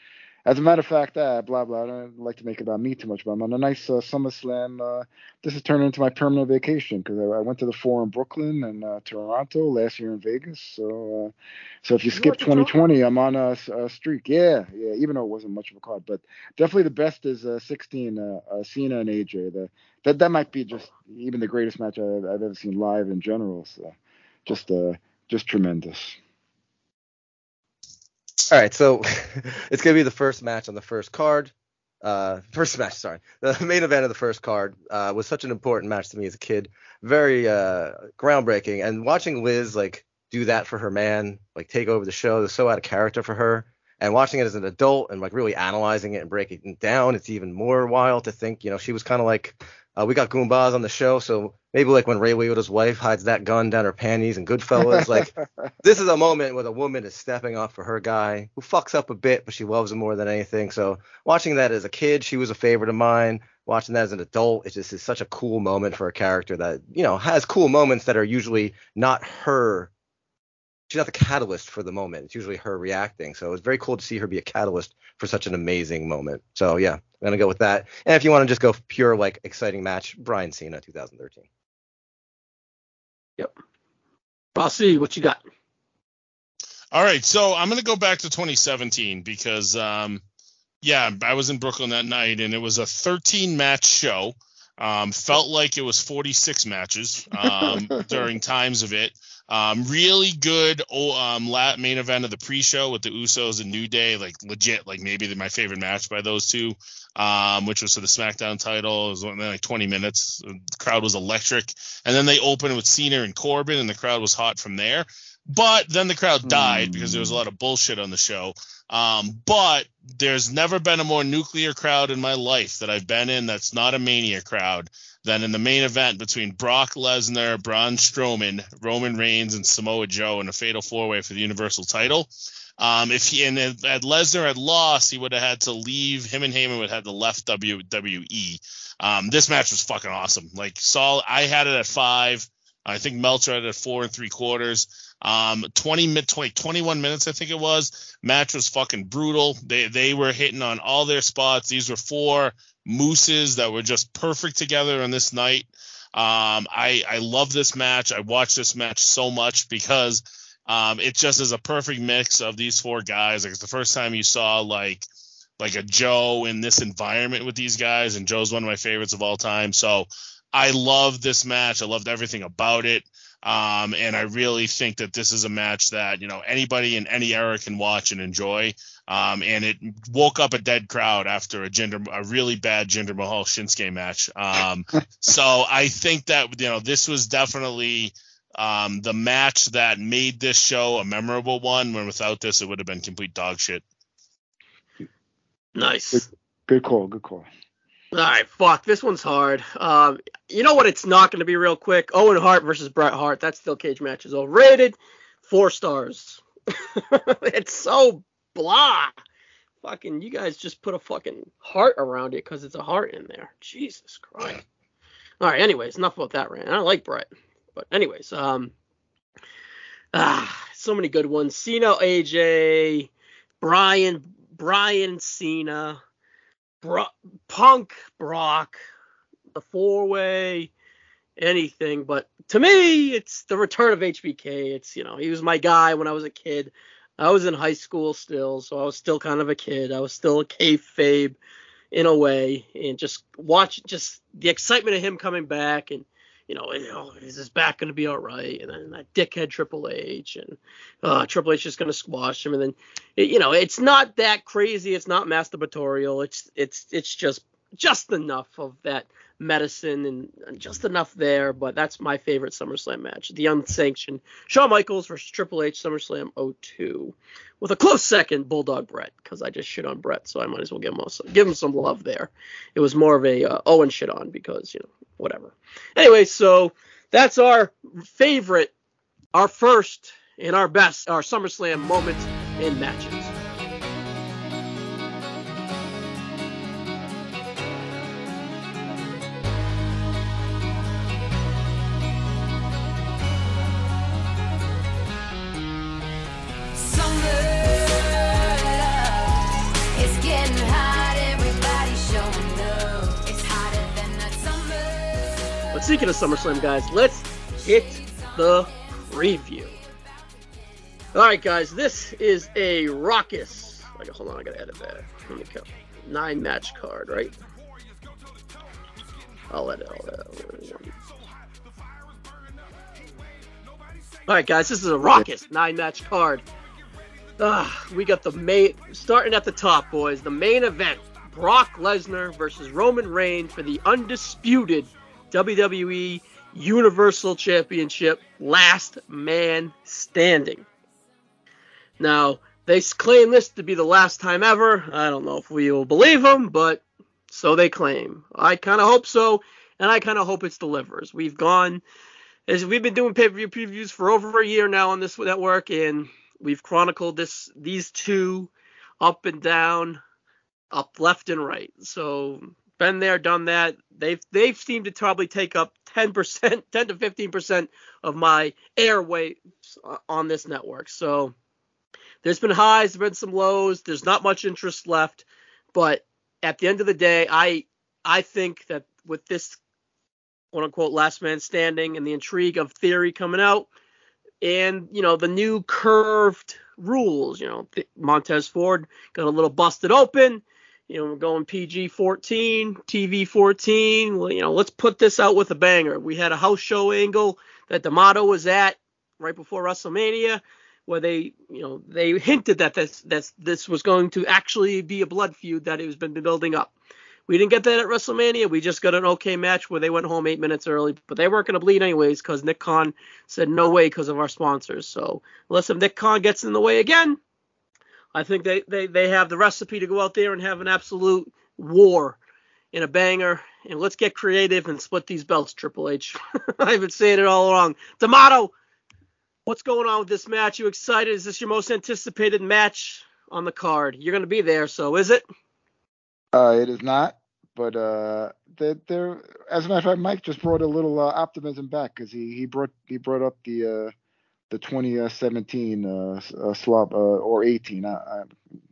S5: as a matter of fact, uh, blah blah. I don't like to make it about me too much, but I'm on a nice uh, SummerSlam. Uh, this is turning into my permanent vacation because I, I, went to the four in Brooklyn and uh, Toronto last year in Vegas. So, uh, so if you, you skip 2020, I'm on a, a, streak. Yeah, yeah. Even though it wasn't much of a card, but definitely the best is uh, 16. Uh, Cena and AJ. The, that that might be just even the greatest match I've, I've ever seen live in general. So, just just tremendous.
S4: All right, so it's gonna be the first match on the first card. Uh, first match, sorry, the main event of the first card uh, was such an important match to me as a kid, very uh, groundbreaking. And watching Liz like do that for her man, like take over the show, was so out of character for her. And watching it as an adult and like really analyzing it and breaking it down, it's even more wild to think, you know, she was kind of like uh, we got Goombas on the show, so maybe like when Ray Liotta's wife hides that gun down her panties and Goodfellas, like this is a moment where the woman is stepping up for her guy who fucks up a bit, but she loves him more than anything. So watching that as a kid, she was a favorite of mine. Watching that as an adult, it just is such a cool moment for a character that you know has cool moments that are usually not her she's not the catalyst for the moment. It's usually her reacting. So it was very cool to see her be a catalyst for such an amazing moment. So yeah, I'm gonna go with that. And if you want to just go pure like exciting match, Bryan Cena 2013.
S2: Yep. Bossy, what you got?
S3: All right, so I'm gonna go back to 2017 because um, yeah, I was in Brooklyn that night and it was a 13 match show. Um, felt like it was 46 matches um, during times of it. Um, really good oh, um, main event of the pre-show with the Usos and New Day, like legit, like maybe my favorite match by those two, um, which was for the SmackDown title. It was like 20 minutes. The crowd was electric, and then they opened with Cena and Corbin, and the crowd was hot from there. But then the crowd died mm. because there was a lot of bullshit on the show. Um, but there's never been a more nuclear crowd in my life that I've been in that's not a Mania crowd than in the main event between Brock Lesnar, Braun Strowman, Roman Reigns, and Samoa Joe in a fatal four way for the Universal title. Um, if he and if Lesnar had lost, he would have had to leave. Him and Heyman would have had to left WWE. Um, this match was fucking awesome. Like Saul, I had it at five. I think Meltzer had it at four and three quarters. Um, 20 20, 21 minutes, I think it was. Match was fucking brutal. They they were hitting on all their spots. These were four mooses that were just perfect together on this night. Um, I I love this match. I watch this match so much because um, it just is a perfect mix of these four guys. Like it's the first time you saw like like a Joe in this environment with these guys, and Joe's one of my favorites of all time. So I love this match. I loved everything about it. Um, and I really think that this is a match that you know anybody in any era can watch and enjoy. Um, and it woke up a dead crowd after a Jinder a really bad Jinder Mahal Shinsuke match. Um, so I think that you know this was definitely um, the match that made this show a memorable one. When without this, it would have been complete dog shit.
S2: Nice.
S5: Good, good call. Good call.
S2: All right, fuck. This one's hard. Um, you know what? It's not going to be real quick. Owen Hart versus Bret Hart. That steel cage match is overrated. Four stars. it's so blah. Fucking, you guys just put a fucking heart around it because it's a heart in there. Jesus Christ. All right. Anyways, enough about that rant. I like Bret, but anyways, um, ah, so many good ones. Cena, AJ, Bryan, Bryan Cena. Bro- Punk, Brock, the four way, anything. But to me, it's the return of HBK. It's you know he was my guy when I was a kid. I was in high school still, so I was still kind of a kid. I was still a kayfabe in a way, and just watch just the excitement of him coming back and you know, is his back going to be all right? And then that dickhead Triple H, and uh, Triple H is going to squash him. And then, you know, it's not that crazy. It's not masturbatorial. It's it's it's just just enough of that medicine and just enough there. But that's my favorite SummerSlam match, the unsanctioned Shawn Michaels versus Triple H SummerSlam 02, with a close second Bulldog Bret, because I just shit on Bret, so I might as well give him some, give him some love there. It was more of a uh, Owen shit on because you know whatever. Anyway, so that's our favorite, our first and our best, our SummerSlam moments and matches. Speaking of SummerSlam, guys, let's hit the preview. All right, guys, this is a raucous. Like, hold on, I gotta edit that. Let me count. Nine match card, right? I'll edit all that. All right, guys, this is a raucous nine match card. Uh, we got the main starting at the top, boys. The main event: Brock Lesnar versus Roman Reigns for the undisputed WWE Universal Championship last man standing. Now, they claim this to be the last time ever. I don't know if we will believe them, but so they claim. I kind of hope so, and I kind of hope it delivers. We've gone, as we've been doing pay-per-view previews for over a year now on this network, and we've chronicled this these two up and down, up left and right. So been there, done that. They've they've seemed to probably take up 10%, 10 to 15% of my airwaves on this network. So there's been highs, there's been some lows. There's not much interest left, but at the end of the day, I I think that with this quote unquote last man standing and the intrigue of theory coming out, and you know the new curved rules, you know Montez Ford got a little busted open you know, we're going PG 14, TV 14. Well, you know, let's put this out with a banger. We had a house show angle that D'Amato was at right before WrestleMania, where they, you know, they hinted that this this this was going to actually be a blood feud that it has been building up. We didn't get that at WrestleMania. We just got an okay match where they went home eight minutes early, but they weren't going to bleed anyways because Nick Khan said no way because of our sponsors. So unless if Nick Khan gets in the way again, I think they, they, they have the recipe to go out there and have an absolute war in a banger. And let's get creative and split these belts, Triple H. I've been saying it all along. D'Amato, what's going on with this match? You excited? Is this your most anticipated match on the card? You're going to be there, so is it?
S5: Uh, it is not, but uh, they're, they're as a matter of fact, Mike just brought a little uh, optimism back because he he brought he brought up the uh, the 2017 uh, uh, slop uh, or 18. I, I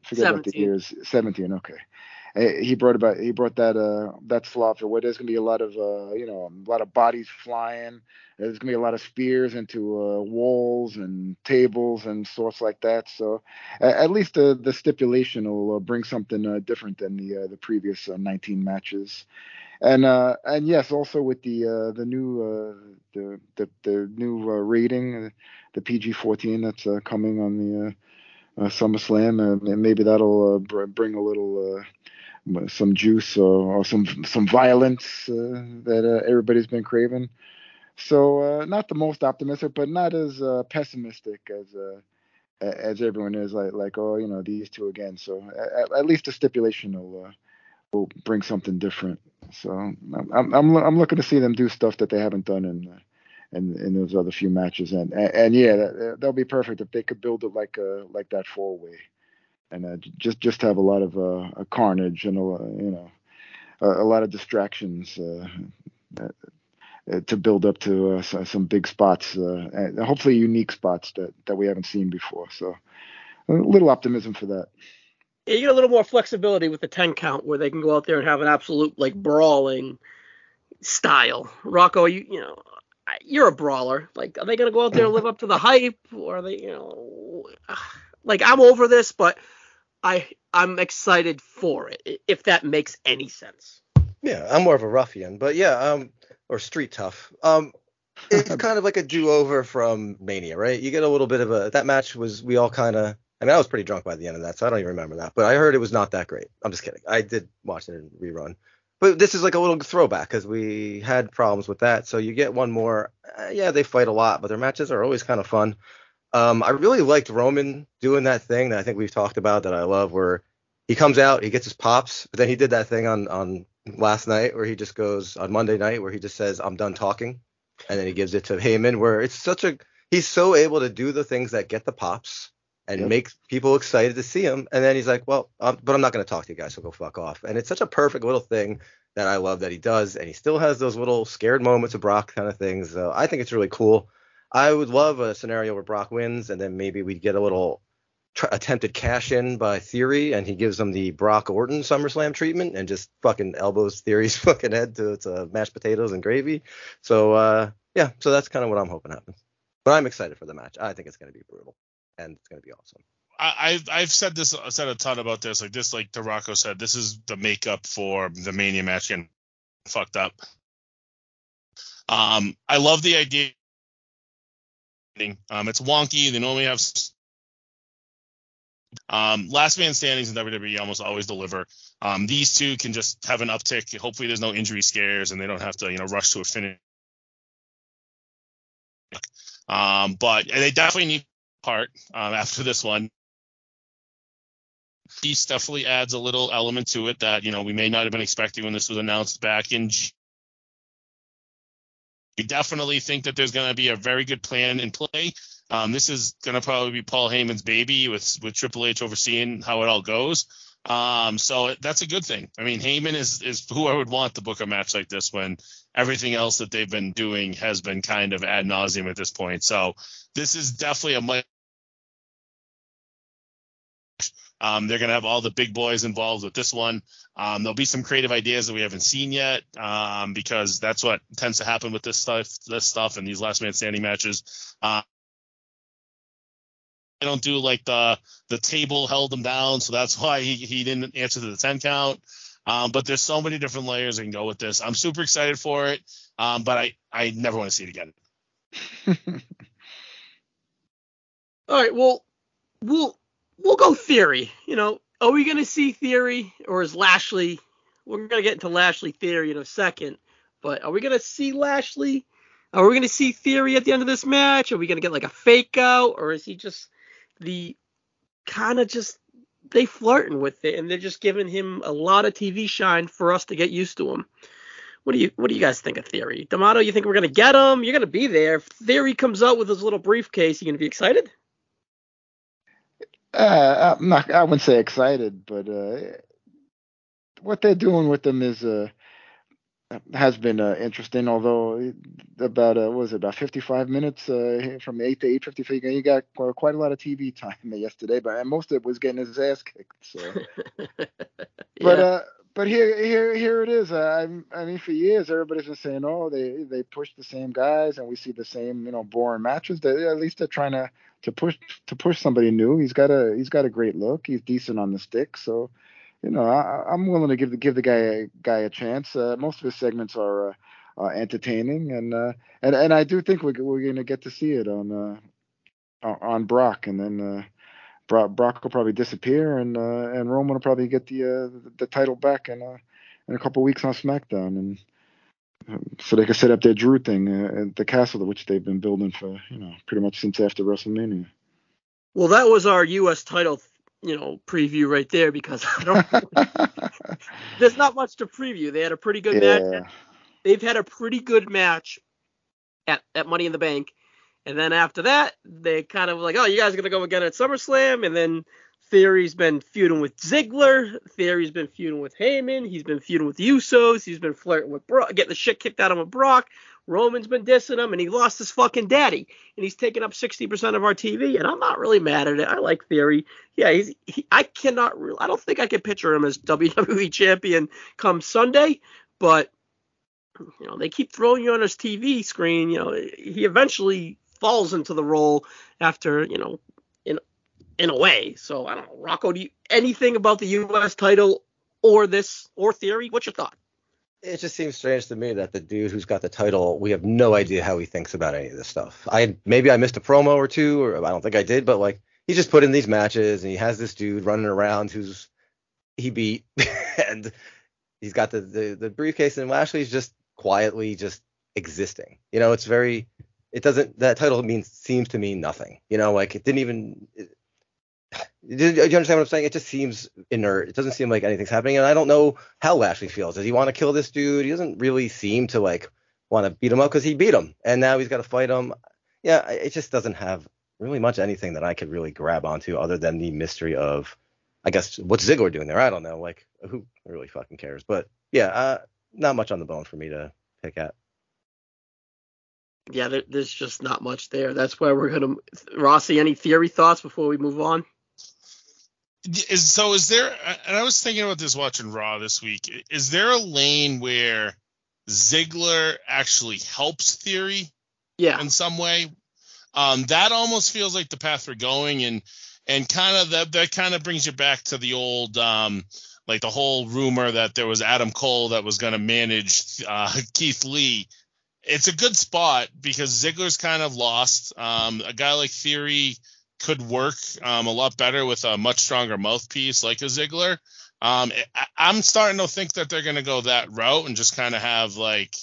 S5: forget 17. what the years. 17. Okay. Uh, he brought about he brought that uh that slaughter where there's gonna be a lot of uh you know a lot of bodies flying there's gonna be a lot of spears into uh, walls and tables and sorts like that so uh, at least the the stipulation will uh, bring something uh, different than the uh, the previous uh, 19 matches and uh and yes also with the uh the new uh the the, the new uh, rating uh, the PG-14 that's uh, coming on the uh, uh SummerSlam and, maybe that'll uh, br- bring a little uh some juice or, some some violence uh, that everybody's been craving. So not the most optimistic, but not as pessimistic as as everyone is. Like like oh you know these two again. So at, at least the stipulation will will bring something different. So I'm I'm I'm looking to see them do stuff that they haven't done in. In, in those other few matches, and and, and yeah, that, will be perfect if they could build it like a like that four way and uh, just just have a lot of uh, a carnage and a you know a, a lot of distractions uh, uh to build up to uh, some big spots, uh, and hopefully unique spots that that we haven't seen before. So a little optimism for that.
S2: Yeah, you get a little more flexibility with the 10 count where they can go out there and have an absolute like brawling style. Rocco, you you know you're a brawler. Like, are they gonna go out there and live up to the hype, or are they, you know, like I'm over this, but I I'm excited for it if that makes any sense.
S4: Yeah, I'm more of a ruffian, but yeah, um, or street tough. Um, it's kind of like a do-over from Mania, right? You get a little bit of a that match was we all kind of. I mean, I was pretty drunk by the end of that, so I don't even remember that. But I heard it was not that great. I'm just kidding. I did watch it in rerun, but this is like a little throwback because we had problems with that. So you get one more. Uh, yeah, they fight a lot, but their matches are always kind of fun. Um, I really liked Roman doing that thing that I think we've talked about that I love, where he comes out, he gets his pops, but then he did that thing on on last night where he just goes on Monday night where he just says I'm done talking, and then he gives it to Heyman, where it's such a he's so able to do the things that get the pops and yep. make people excited to see him, and then he's like, well, um, but I'm not going to talk to you guys, so go fuck off, and it's such a perfect little thing that I love that he does, and he still has those little scared moments of Brock kind of things. So I think it's really cool. I would love a scenario where Brock wins, and then maybe we'd get a little tr- attempted cash in by Theory, and he gives them the Brock Orton SummerSlam treatment, and just fucking elbows Theory's fucking head to, to mashed potatoes and gravy. So uh, yeah, so that's kind of what I'm hoping happens. But I'm excited for the match. I think it's going to be brutal, and it's going to be awesome.
S3: I, have I've said this said a ton about this. Like this, like DeRocco said, this is the makeup for the Mania match getting fucked up. Um, I love the idea um, it's wonky. They normally have um, last man standings in WWE almost always deliver. Um, these two can just have an uptick. Hopefully, there's no injury scares and they don't have to, you know, rush to a finish. Um, but they definitely need part um, after this one. Peace definitely adds a little element to it that you know we may not have been expecting when this was announced back in we definitely think that there's going to be a very good plan in play. Um, this is going to probably be Paul Heyman's baby with with Triple H overseeing how it all goes. Um, so that's a good thing. I mean, Heyman is is who I would want to book a match like this when everything else that they've been doing has been kind of ad nauseum at this point. So this is definitely a much um, they're going to have all the big boys involved with this one. Um, there'll be some creative ideas that we haven't seen yet um, because that's what tends to happen with this stuff, this stuff, and these last man standing matches. Uh, I don't do like the the table held him down, so that's why he, he didn't answer to the 10 count. Um, but there's so many different layers I can go with this. I'm super excited for it, um, but I I never want to see it again.
S2: All right, well, we'll we'll go theory. You know, are we gonna see theory or is Lashley? We're gonna get into Lashley theory in a second, but are we gonna see Lashley? Are we gonna see theory at the end of this match? Are we gonna get like a fake out, or is he just the kind of just they flirting with it and they're just giving him a lot of TV shine for us to get used to him? What do you what do you guys think of Theory? D'Amato, you think we're gonna get him? You're gonna be there. If Theory comes out with his little briefcase, you gonna be excited?
S5: Uh, I'm not. I wouldn't say excited, but uh, what they're doing with them is uh, has been uh, interesting. Although about uh, what was it about 55 minutes uh, from 8 to 8:55, you got quite a lot of TV time yesterday, but most of it was getting his ass kicked. So,
S2: yeah.
S5: but uh, but here here here it is. Uh, I I mean, for years everybody's been saying, oh, they they push the same guys, and we see the same you know boring matches. They, at least they're trying to to push to push somebody new. He's got a he's got a great look. He's decent on the stick, so you know I, I'm willing to give the give the guy a guy a chance. Uh, most of his segments are uh, uh, entertaining, and uh, and and I do think we're we're gonna get to see it on uh, on Brock, and then. Uh, Brock, Brock will probably disappear, and uh, and Roman will probably get the the title back in in a couple weeks on SmackDown, and so they can set up their Drew thing at the castle, which they've been building for you know pretty much since after WrestleMania.
S2: Well, that was our U.S. title, you know, preview right there because I don't. there's not much to preview. They had a pretty good
S5: yeah.
S2: match. They've had a pretty good match at at Money in the Bank, and then after that, they kind of like, oh, you guys are gonna go again at SummerSlam, and then Theory's been feuding with Ziggler. Theory's been feuding with Heyman. He's been feuding with the Usos. He's been flirting with Brock, getting the shit kicked out of him with Brock. Roman's been dissing him, and he lost his fucking daddy, and he's taking up 60% of our TV. And I'm not really mad at it. I like Theory. Yeah, he's. He, I cannot. Re- I don't think I can picture him as WWE champion come Sunday, but you know they keep throwing you on his TV screen. You know he eventually falls into the role after you know in in a way. So I don't know, Rocco. Do you anything about the U.S. title or this or theory? What's your thought?
S4: It just seems strange to me that the dude who's got the title, we have no idea how he thinks about any of this stuff. I maybe I missed a promo or two, or I don't think I did, but like he just put in these matches and he has this dude running around who's he beat and he's got the, the the briefcase and Lashley's just quietly just existing. You know, it's very it doesn't that title means seems to mean nothing. You know, like it didn't even. It, do you understand what I'm saying? It just seems inert. It doesn't seem like anything's happening, and I don't know how Lashley feels. Does he want to kill this dude? He doesn't really seem to like want to beat him up because he beat him, and now he's got to fight him. Yeah, it just doesn't have really much anything that I could really grab onto other than the mystery of, I guess, what's Ziggler doing there? I don't know. Like, who really fucking cares? But yeah, uh, not much on the bone for me to pick at
S2: yeah, there's just not much there. That's why we're gonna. Rossi, any theory thoughts before we move on?
S3: Is so? Is there? And I was thinking about this watching Raw this week. Is there a lane where Ziggler actually helps Theory?
S2: Yeah.
S3: In some way, um, that almost feels like the path we're going, and and kind of that that kind of brings you back to the old. Um, like the whole rumor that there was Adam Cole that was going to manage uh, Keith Lee it's a good spot because Ziggler's kind of lost. Um, a guy like Theory could work um, a lot better with a much stronger mouthpiece like a Ziggler. Um, I, am starting to think that they're going to go that route and just kind of have like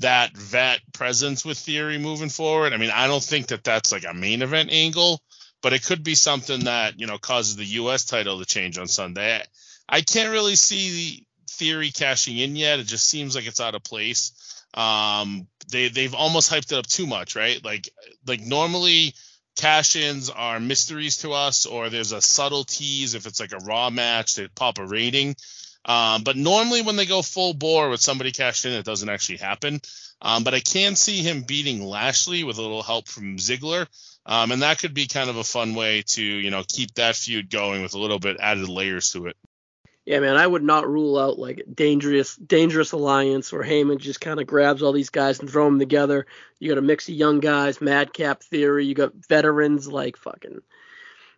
S3: that vet presence with Theory moving forward. I mean, I don't think that that's like a main event angle, but it could be something that you know causes the U.S. title to change on Sunday. I, I can't really see the Theory cashing in yet. It just seems like it's out of place um they they've almost hyped it up too much right like like normally cash-ins are mysteries to us or there's a subtle tease if it's like a raw match they pop a rating. Um, but normally when they go full bore with somebody cashed in it doesn't actually happen. Um, but i can see him beating lashley with a little help from ziggler. Um, and that could be kind of a fun way to you know keep that feud going with a little bit added layers to it
S2: yeah, man, I would not rule out like dangerous, dangerous alliance where Heyman just kind of grabs all these guys and throw them together. You got a mix of young guys, Madcap Theory. You got veterans like fucking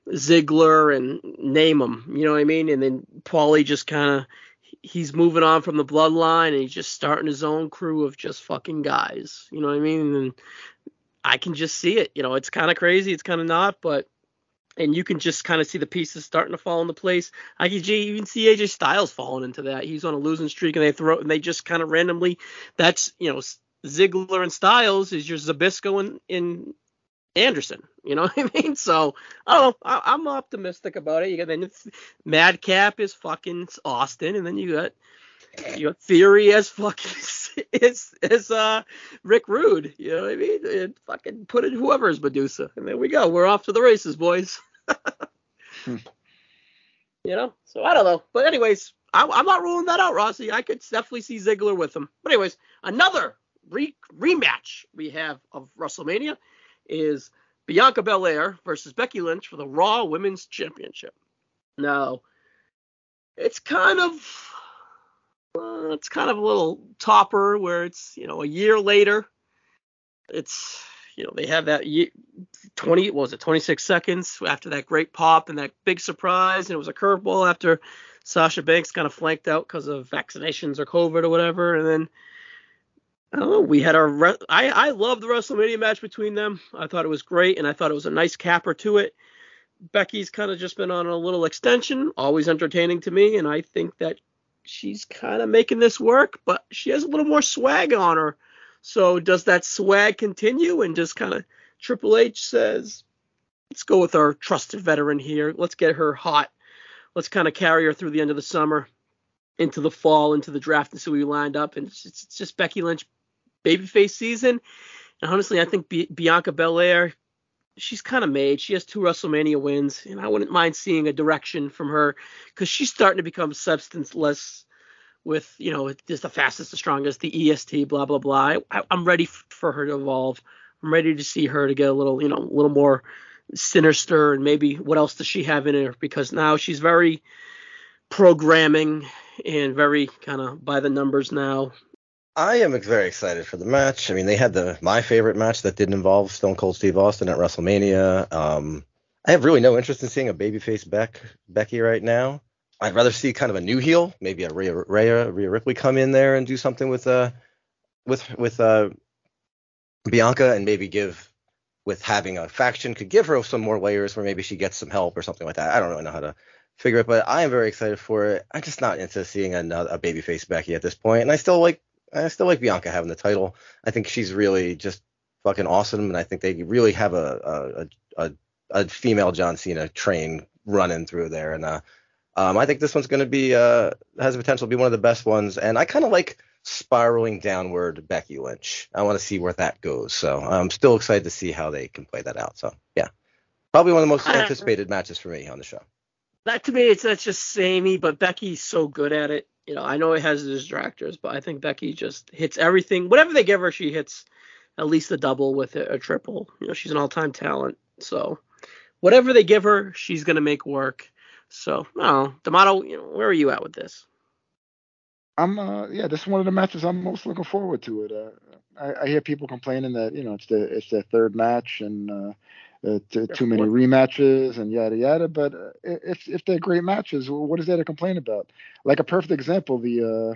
S2: Ziggler and name them. You know what I mean? And then Paulie just kind of he's moving on from the bloodline and he's just starting his own crew of just fucking guys. You know what I mean? And I can just see it. You know, it's kind of crazy, it's kind of not, but and you can just kind of see the pieces starting to fall into place. I can even see AJ Styles falling into that. He's on a losing streak, and they throw and they just kind of randomly. That's you know Ziggler and Styles is your Zbyszko and, Arn Anderson. You know what I mean? So I don't know. I, am optimistic about it. You got then Madcap is fucking Austin, and then you got you got Theory as fucking is is uh Rick Rude. You know what I mean? And fucking put in whoever is Madusa, and there we go. We're off to the races, boys. hmm. You know, so I don't know. But anyways, I, am not ruling that out, Rossi. I could definitely see Ziggler with him. But anyways, another re- rematch we have of WrestleMania is Bianca Belair versus Becky Lynch for the Raw Women's Championship. Now, it's kind of uh, it's kind of a little topper where it's you know a year later it's you know they have that 20 what was it 26 seconds after that great pop and that big surprise and it was a curveball after Sasha Banks kind of flanked out because of vaccinations or COVID or whatever and then I don't know we had our I I love the WrestleMania match between them. I thought it was great and I thought it was a nice capper to it. Becky's kind of just been on a little extension always entertaining to me and I think that she's kind of making this work, but she has a little more swag on her. So does that swag continue? And just kind of Triple H says, let's go with our trusted veteran here. Let's get her hot. Let's kind of carry her through the end of the summer, into the fall, into the draft, and see we lined up. And it's, it's just Becky Lynch babyface season. And honestly, I think B- Bianca Belair she's kind of made. She has two WrestleMania wins, and I wouldn't mind seeing a direction from her because she's starting to become substanceless with, you know, just the fastest, the strongest, the EST, blah blah blah. I, am ready f- for her to evolve. I'm ready to see her to get a little, you know, a little more sinister, and maybe what else does she have in her? Because now she's very programming and very kind of by the numbers now.
S4: I am very excited for the match. I mean, they had the my favorite match that didn't involve Stone Cold Steve Austin at WrestleMania. Um, I have really no interest in seeing a babyface Beck Becky right now. I'd rather see kind of a new heel, maybe a Rhea, Rhea, Rhea Ripley come in there and do something with uh with with uh Bianca and maybe give with having a faction could give her some more layers where maybe she gets some help or something like that. I don't really know how to figure it, but I am very excited for it. I'm just not into seeing another a babyface Becky at this point, and I still like I still like Bianca having the title. I think she's really just fucking awesome, and I think they really have a a, a, a female John Cena train running through there, and uh, um, I think this one's going to be uh, has the potential to be one of the best ones, and I kind of like spiraling downward Becky Lynch. I want to see where that goes, so I'm still excited to see how they can play that out. So yeah, probably one of the most anticipated matches for me on the show.
S2: That to me, it's that's just samey, but Becky's so good at it you know, I know it has the distractors, but I think Becky just hits everything. Whatever they give her, she hits at least a double with a, a triple. You know, she's an all-time talent. So whatever they give her, she's gonna make work. So, no, D'Amato, you know, where are you at with this?
S5: I'm, uh, yeah, this is one of the matches I'm most looking forward to. It. Uh, I, I hear people complaining that you know it's the it's their third match and uh, uh, t- too many rematches and yada yada. But uh, if if they're great matches, what is there to complain about? Like a perfect example, the uh,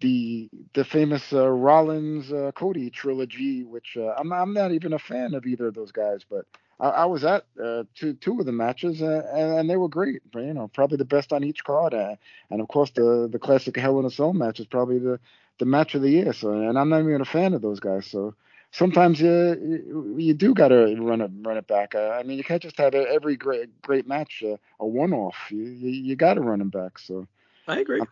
S5: the the famous uh, Rollins uh, Cody trilogy, which uh, I'm I'm not even a fan of either of those guys, but I, I was at two two of the matches and, and, they were great. You know, probably the best on each card, and of course the the classic Hell in a Cell match is probably the the match of the year. So, and I'm not even a fan of those guys. So sometimes you you do got to run it run it back. Uh, I mean, you can't just have every great great match uh, a one off. You you, you got to run them back. So
S2: I agree.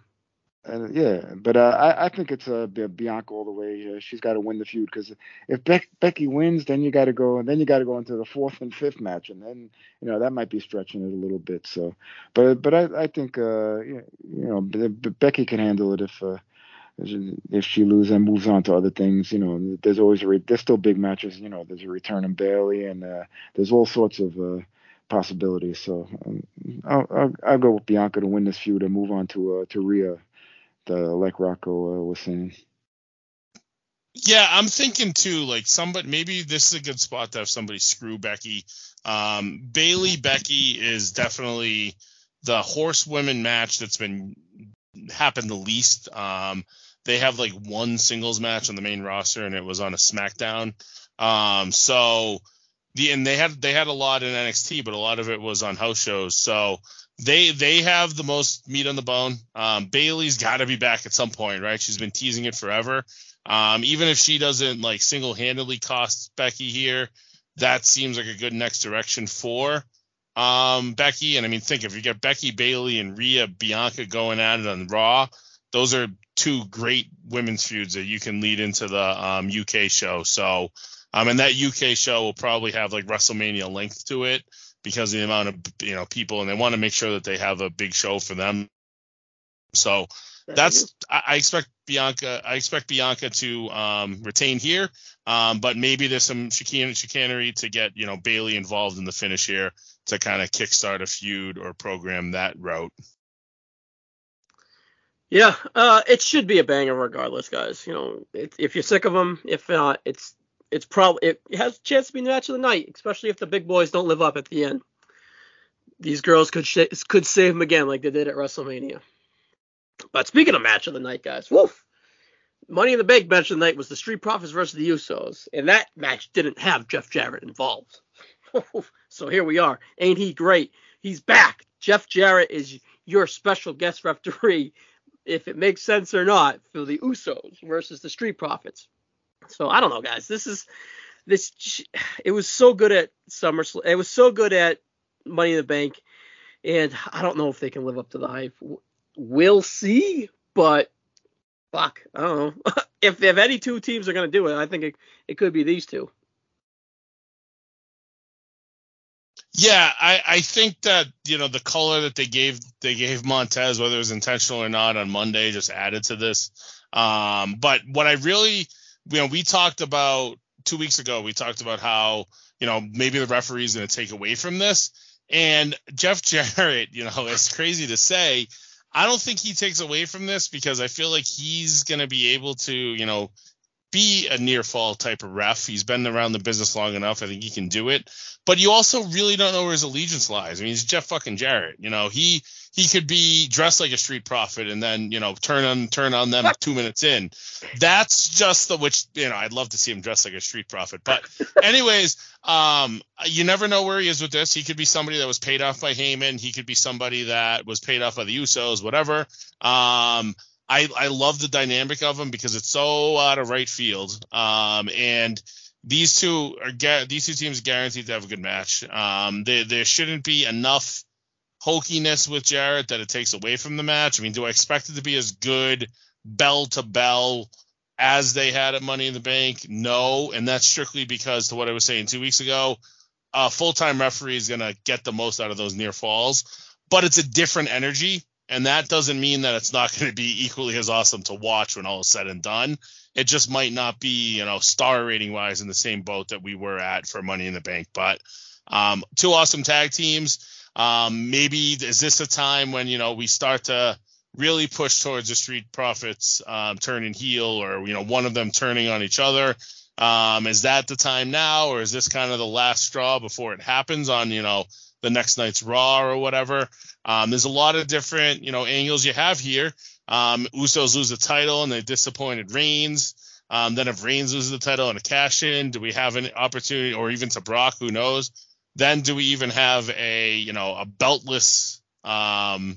S5: Uh, yeah, but uh, I, I think it's uh, Bianca all the way. Uh, she's got to win the feud because if Be- Becky wins, then you got to go, and then you got to go into the fourth and fifth match, and then you know that might be stretching it a little bit. So, but but I, I think uh, you know Becky can handle it if uh, if she loses and moves on to other things, you know, there's always a re- there's still big matches. You know, there's a return in Bayley, and uh, there's all sorts of uh, possibilities. So um, I'll, I'll, I'll go with Bianca to win this feud and move on to uh, to Rhea, the, like Rocco uh, was saying.
S3: Yeah, I'm thinking too. Like somebody, maybe this is a good spot to have somebody screw Becky. Um, Bayley Becky is definitely the horsewomen match that's been happened the least. Um, they have like one singles match on the main roster, and it was on a SmackDown. Um, so the and they had they had a lot in NXT, but a lot of it was on house shows. So they they have the most meat on the bone. Um, Bayley's got to be back at some point, right? She's been teasing it forever. Um, even if she doesn't like single handedly cost Becky here, that seems like a good next direction for um, Becky. And I mean, think if you get Becky Bayley and Rhea Bianca going at it on Raw, those are two great women's feuds that you can lead into the um, UK show. So, um, and that UK show will probably have like WrestleMania length to it because of the amount of you know people, and they want to make sure that they have a big show for them. So that's I, expect Bianca. I expect Bianca to um, retain here, um, but maybe there's some chicane, chicanery to get you know Bayley involved in the finish here to kind of kickstart a feud or program that route.
S2: Yeah, uh, it should be a banger regardless, guys. You know, it, if you're sick of them, if not, it's it's probably it has a chance to be the match of the night, especially if the big boys don't live up at the end. These girls could sh- could save them again like they did at WrestleMania. But speaking of match of the night, guys, woof. Money in the Bank match of the night was the Street Profits versus the Usos, and that match didn't have Jeff Jarrett involved. so here we are. Ain't he great? He's back. Jeff Jarrett is your special guest referee, if it makes sense or not, for the Usos versus the Street Profits. So I don't know, guys. This is this. It was so good at SummerSlam. It was so good at Money in the Bank, and I don't know if they can live up to the hype. We'll see, but fuck, I don't know. if if any two teams are gonna do it, I think it, it could be these two.
S3: Yeah, I, I think that you know the color that they gave they gave Montez, whether it was intentional or not, on Monday, just added to this. Um, but what I really you know, we talked about two weeks ago, we talked about how, you know, maybe the referee is going to take away from this. And Jeff Jarrett, you know, it's crazy to say, I don't think he takes away from this because I feel like he's going to be able to, you know, be a near fall type of ref. He's been around the business long enough. I think he can do it. But you also really don't know where his allegiance lies. I mean, he's Jeff fucking Jarrett. You know, he he could be dressed like a Street Profit and then you know turn on turn on them two minutes in. That's just the which you know I'd love to see him dressed like a Street Profit. But anyways, um, you never know where he is with this. He could be somebody that was paid off by Heyman. He could be somebody that was paid off by the Usos. Whatever. Um, I I love the dynamic of them because it's so out of right field. Um, and these two are these two teams guaranteed to have a good match. Um, there there shouldn't be enough hokiness with Jarrett that it takes away from the match. I mean, do I expect it to be as good bell to bell as they had at Money in the Bank? No, and that's strictly because to what I was saying two weeks ago, a full time referee is gonna get the most out of those near falls, but it's a different energy and that doesn't mean that it's not going to be equally as awesome to watch when all is said and done. It just might not be, you know, star rating wise in the same boat that we were at for Money in the Bank. But um, two awesome tag teams. Um, maybe is this a time when you know we start to really push towards the Street Profits um, turning heel, or you know one of them turning on each other? Um, is that the time now, or is this kind of the last straw before it happens on you know the next night's Raw or whatever. Um, there's a lot of different, you know, angles you have here. Um, Usos lose the title and they disappointed Reigns. Um, then if Reigns loses the title and a cash in, do we have an opportunity, or even to Brock? Who knows? Then do we even have a, you know, a beltless, um,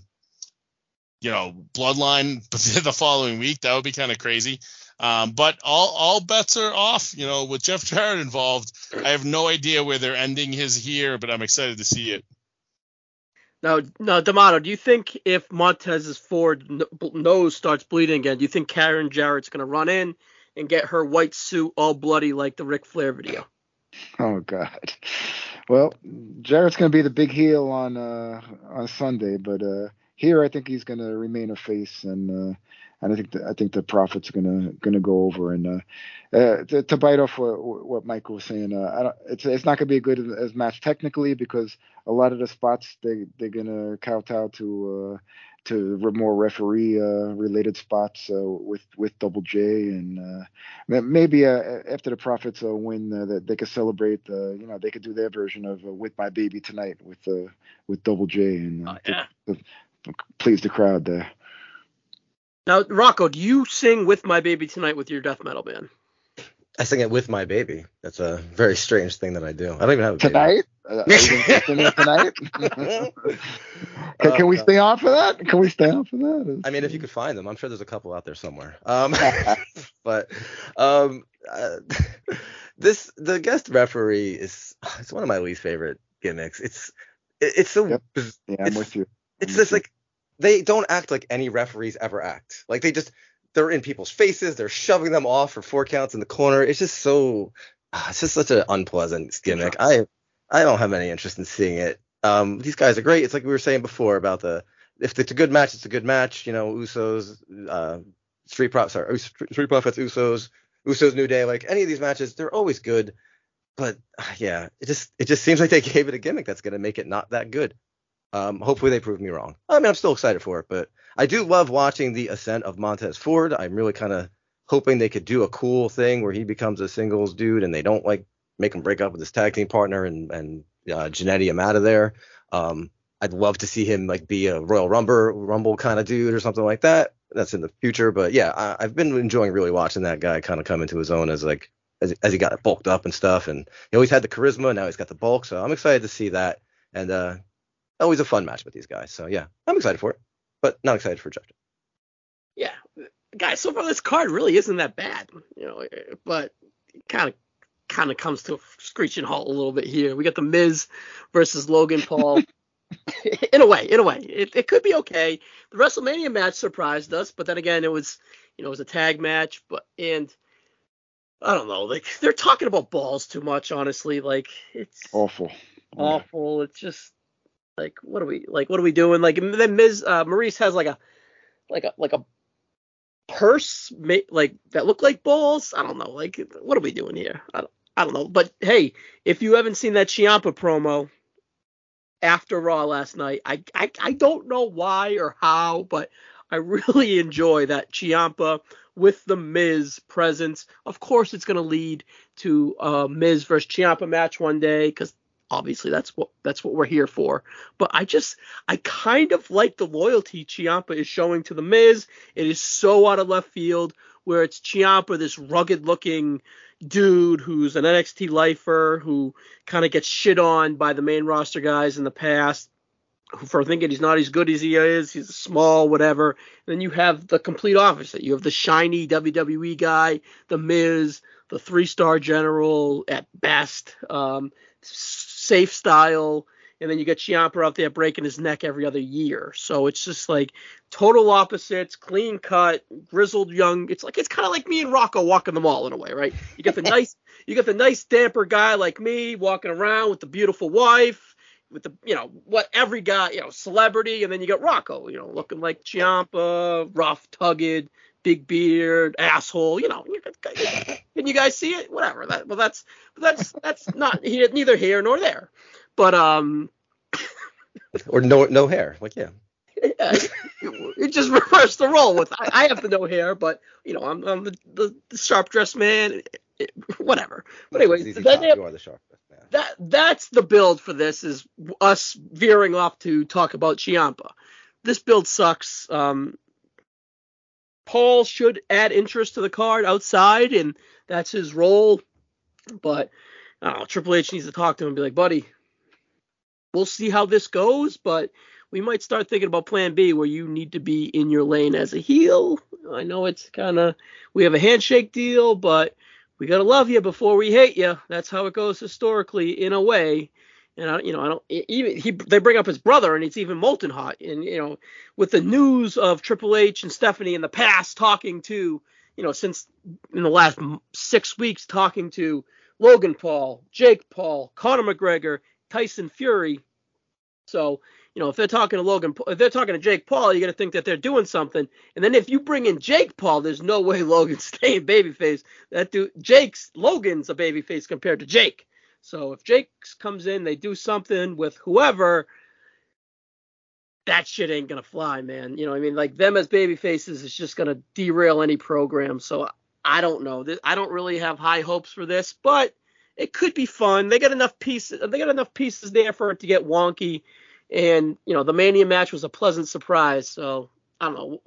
S3: you know, bloodline the following week? That would be kind of crazy. Um, but all all bets are off. You know, with Jeff Jarrett involved, I have no idea where they're ending his here, but I'm excited to see it.
S2: Now, now, D'Amato, do you think if Montez's forward nose starts bleeding again, do you think Karen Jarrett's going to run in and get her white suit all bloody like the Ric Flair video?
S5: Oh God. Well, Jarrett's going to be the big heel on uh, on Sunday, but uh, here I think he's going to remain a face and. Uh, and I think the, I think the profits are gonna gonna go over. And uh, uh, to, to, bite off what, what Michael was saying, uh, I don't, it's it's not gonna be a good as match technically because a lot of the spots they they're gonna kowtow to uh, to more referee uh, related spots uh, with with Double J and maybe after the profits win that they could celebrate. you know they could do their version of with my baby tonight with with Double J and
S2: oh, yeah.
S5: to, to please the crowd there.
S2: Now, Rocco, do you sing with my baby tonight with your death metal band?
S4: I sing it with my baby. That's a very strange thing that I do. I don't even have a baby.
S5: Tonight? Uh, are you sing it tonight? can, can we
S4: Uh,
S5: stay on for that? Can we stay on for that?
S4: I mean, if you could find them, I'm sure there's a couple out there somewhere. Um, but um, uh, this the guest referee is it's one of my least favorite gimmicks. It's it, it's so
S5: Yep. yeah, I'm
S4: it's-
S5: with you.
S4: it's
S5: I'm
S4: just
S5: with
S4: like they don't act like any referees ever act. Like they just they're in people's faces, they're shoving them off for four counts in the corner. It's just so ah, it's just such an unpleasant gimmick. I I don't have any interest in seeing it. Um, these guys are great. It's like we were saying before about the if it's a good match, it's a good match. You know, Usos, uh, Street Profits, sorry, Street Profits, Usos, Usos, New Day. Like any of these matches, they're always good. But ah, yeah, it just it just seems like they gave it a gimmick that's gonna make it not that good. Um, hopefully they prove me wrong. I mean, I'm still excited for it, but I do love watching the ascent of Montez Ford. I'm really kind of hoping they could do a cool thing where he becomes a singles dude and they don't like make him break up with his tag team partner and and uh, Jannetty him out of there. Um, I'd love to see him like be a Royal Rumble Rumble kind of dude or something like that. That's in the future, but yeah, I, I've been enjoying really watching that guy kind of come into his own as like as, as he got bulked up and stuff, and he always had the charisma. Now he's got the bulk, so I'm excited to see that. And uh, always a fun match with these guys. So yeah, I'm excited for it, but not excited for Jeff.
S2: Yeah, guys. So far, this card really isn't that bad, you know. But kind of kind of comes to a screeching halt a little bit here. We got the Miz versus Logan Paul. in a way, in a way, it, it could be okay. The WrestleMania match surprised us, but then again, it was you know it was a tag match. But and I don't know, like they're talking about balls too much. Honestly, like it's
S5: Awful.
S2: awful. It's just like what are we like? What are we doing? Like then Miz Uh, Maryse has like a like a like a purse like that look like balls. I don't know. Like what are we doing here? I don't, I don't know. But hey, if you haven't seen that Ciampa promo after Raw last night, I I I don't know why or how, but I really enjoy that Ciampa with the Miz presence. Of course, it's going to lead to a Miz versus Ciampa match one day because obviously that's what that's what we're here for. But I just I kind of like the loyalty Ciampa is showing to the Miz. It is so out of left field where it's Ciampa, this rugged looking dude who's an NXT lifer who kind of gets shit on by the main roster guys in the past for thinking he's not as good as he is. He's small, whatever. then you have the complete opposite. You have the shiny WWE guy, the Miz, the three star general at best, um, safe style. And then you get Ciampa out there breaking his neck every other year. So it's just like total opposites, clean cut, grizzled young. It's like it's kind of like me and Rocco walking the mall in a way, right? You get the nice, you get the nice damper guy like me walking around with the beautiful wife with the you know what every guy you know celebrity and then you got Rocco you know looking like Ciampa rough tugged big beard asshole you know can you guys see it whatever that well that's that's that's not here neither here nor there but um
S4: Or no no hair. Like yeah.
S2: yeah, it just reversed the role with I, I have the no hair but you know I'm, I'm the, the, the sharp dressed man it, it, whatever but anyway
S4: It's easy
S2: then
S4: top,
S2: they have-
S4: you are the sharpest man.
S2: that that's the build for this is us veering off to talk about Ciampa. This build sucks. Um, Paul should add interest to the card outside, and that's his role. But know, Triple H needs to talk to him and be like, buddy, we'll see how this goes, but we might start thinking about plan B where you need to be in your lane as a heel. I know it's kind of we have a handshake deal, but we gotta love you before we hate you. That's how it goes historically, in a way. And I, you know, I don't even he. They bring up his brother, and it's even molten hot. And you know, with the news of Triple H and Stephanie in the past talking to, you know, since in the last six weeks talking to Logan Paul, Jake Paul, Conor McGregor, Tyson Fury. So you know, if they're talking to Logan, if they're talking to Jake Paul, you got to think that they're doing something. And then if you bring in Jake Paul, there's no way Logan's staying babyface. That dude, Jake's Logan's a babyface compared to Jake. So if Jake comes in, they do something with whoever. That shit ain't gonna fly, man. You know, I mean, like them as babyfaces is just gonna derail any program. So I don't know. I don't really have high hopes for this, but it could be fun. They got enough pieces. They got enough pieces there for it to get wonky and you know the mania match was a pleasant surprise so i don't know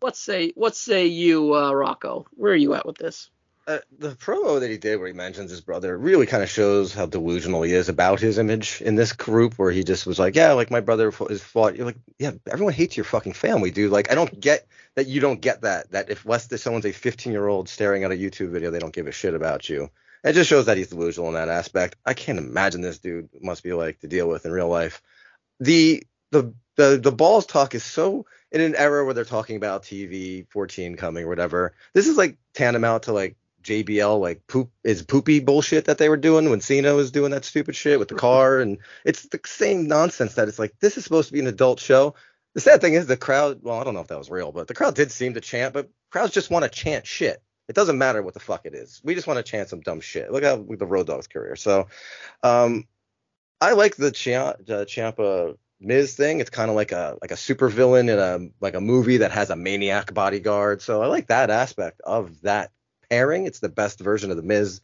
S2: what say what say you uh, rocco where are you at with this
S4: uh, the promo that he did where he mentions his brother really kind of shows how delusional he is about his image in this group where he just was like yeah like my brother is fought you're like yeah everyone hates your fucking family dude. Like i don't get that you don't get that that if less than someone's a 15 year old staring at a youtube video they don't give a shit about you. It just shows that he's delusional in that aspect. I can't imagine this dude must be like to deal with in real life. The the the the balls talk is so in an era where they're talking about TV 14 coming or whatever. This is like tantamount to like JBL like poop is poopy bullshit that they were doing when Cena was doing that stupid shit with the car and it's the same nonsense that it's like this is supposed to be an adult show. The sad thing is the crowd, well, I don't know if that was real, but the crowd did seem to chant, but crowds just want to chant shit. It doesn't matter what the fuck it is. We just want to chant some dumb shit. Look at the Road Dogg's career. So um I like the Ciampa Miz thing. It's kind of like a like a super villain in a like a movie that has a maniac bodyguard. So I like that aspect of that pairing. It's the best version of the Miz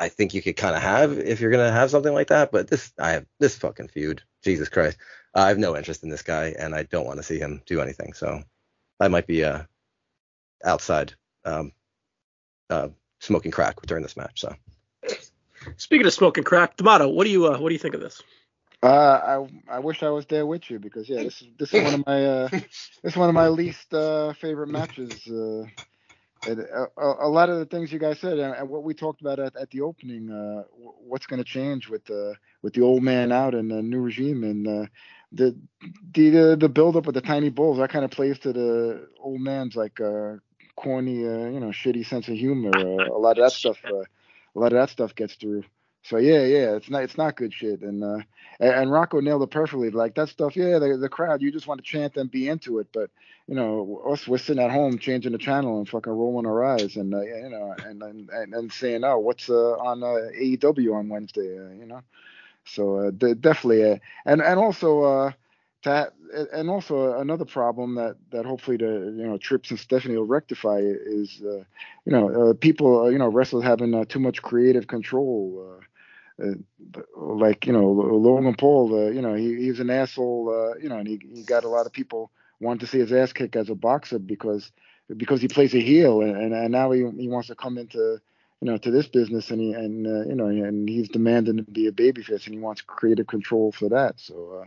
S4: I think you could kind of have if you're gonna have something like that. But this I have this fucking feud. Jesus Christ, uh, I have no interest in this guy, and I don't want to see him do anything. So I might be uh outside um uh smoking crack during this match. So
S2: Speaking of smoking crack, D'Amato, what do you uh, what do you think of this?
S5: Uh, I I wish I was there with you because yeah, this is this is one of my uh, this is one of my least uh, favorite matches. Uh, and a, a, lot of the things you guys said and, what we talked about at, at the opening, uh, what's going to change with the with the old man out and the new regime and uh, the the the build up with the tiny bulls that kind of plays to the old man's like uh, corny, uh, you know, shitty sense of humor. Uh, a lot of that stuff, uh, a lot of that stuff gets through. So yeah, yeah, it's not it's not good shit. And uh, and, Rocco nailed it perfectly. Like that stuff, yeah, the, the crowd, you just want to chant and be into it. But you know, us we're sitting at home changing the channel and fucking rolling our eyes and uh, you know and and and, and saying, oh, what's uh, on uh, AEW on Wednesday? Uh, you know, so uh, definitely, uh, and and also. Uh, to and also another problem that that hopefully the you know Trips and Stephanie will rectify is uh, you know uh, people uh, you know wrestlers having uh, too much creative control uh, like you know Logan Paul, uh, you know he, he's an asshole, uh, you know, and he, he got a lot of people wanting to see his ass kick as a boxer because because he plays a heel, and, and now he he wants to come into you know to this business, and he and uh, you know and he's demanding to be a babyface, and he wants creative control for that. So uh,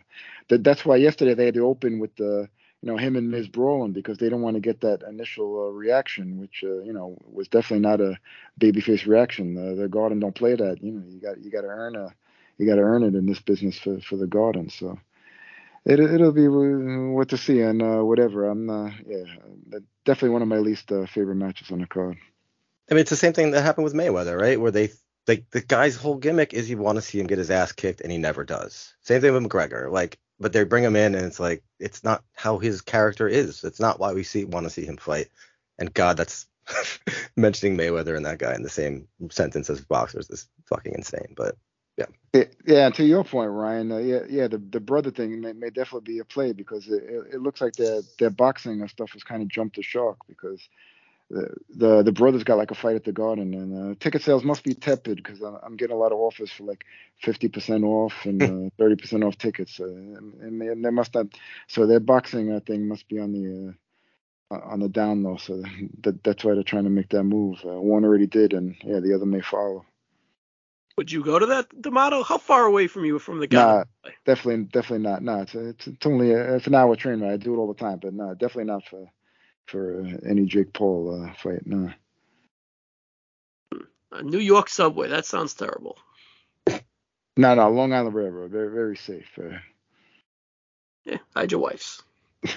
S5: that that's why yesterday they had to open with the you know him and Miz brawling because they don't want to get that initial uh, reaction, which uh, you know was definitely not a babyface reaction. Uh, the Garden don't play that. You know, you got you got to earn a you got to earn it in this business for for the Garden. So it it'll be what to see and uh, whatever. I'm uh, yeah definitely one of my least uh, favorite matches on the card.
S4: I mean, it's the same thing that happened with Mayweather, right? Where they like the guy's whole gimmick is you want to see him get his ass kicked and he never does. Same thing with McGregor. Like but they bring him in and it's like it's not how his character is. It's not why we see want to see him fight. And God, that's mentioning Mayweather and that guy in the same sentence as boxers is fucking insane. But yeah.
S5: yeah, to your point, Ryan. Uh, yeah, yeah. The the brother thing may, may definitely be a play because it, it, it looks like their their boxing and stuff has kind of jumped the shark because the the brothers got like a fight at the garden and uh, ticket sales must be tepid because I'm getting a lot of offers for like 50% off and uh, 30% off tickets uh, and, and, they must not so their boxing uh, thing must be on the uh, on the down low so that, that's why they're trying to make that move uh, one already did and yeah the other may follow
S2: would you go to that D'Amato? How far away from you from the guy?
S5: Nah, definitely, definitely not. No, it's, it's, it's only a, it's an hour train ride. I do it all the time, but no, definitely not for for uh, any Jake Paul uh, fight. No.
S2: A New York subway. That sounds terrible.
S5: No, no, Long Island Railroad. Very, very safe. Uh,
S2: yeah, hide your wives.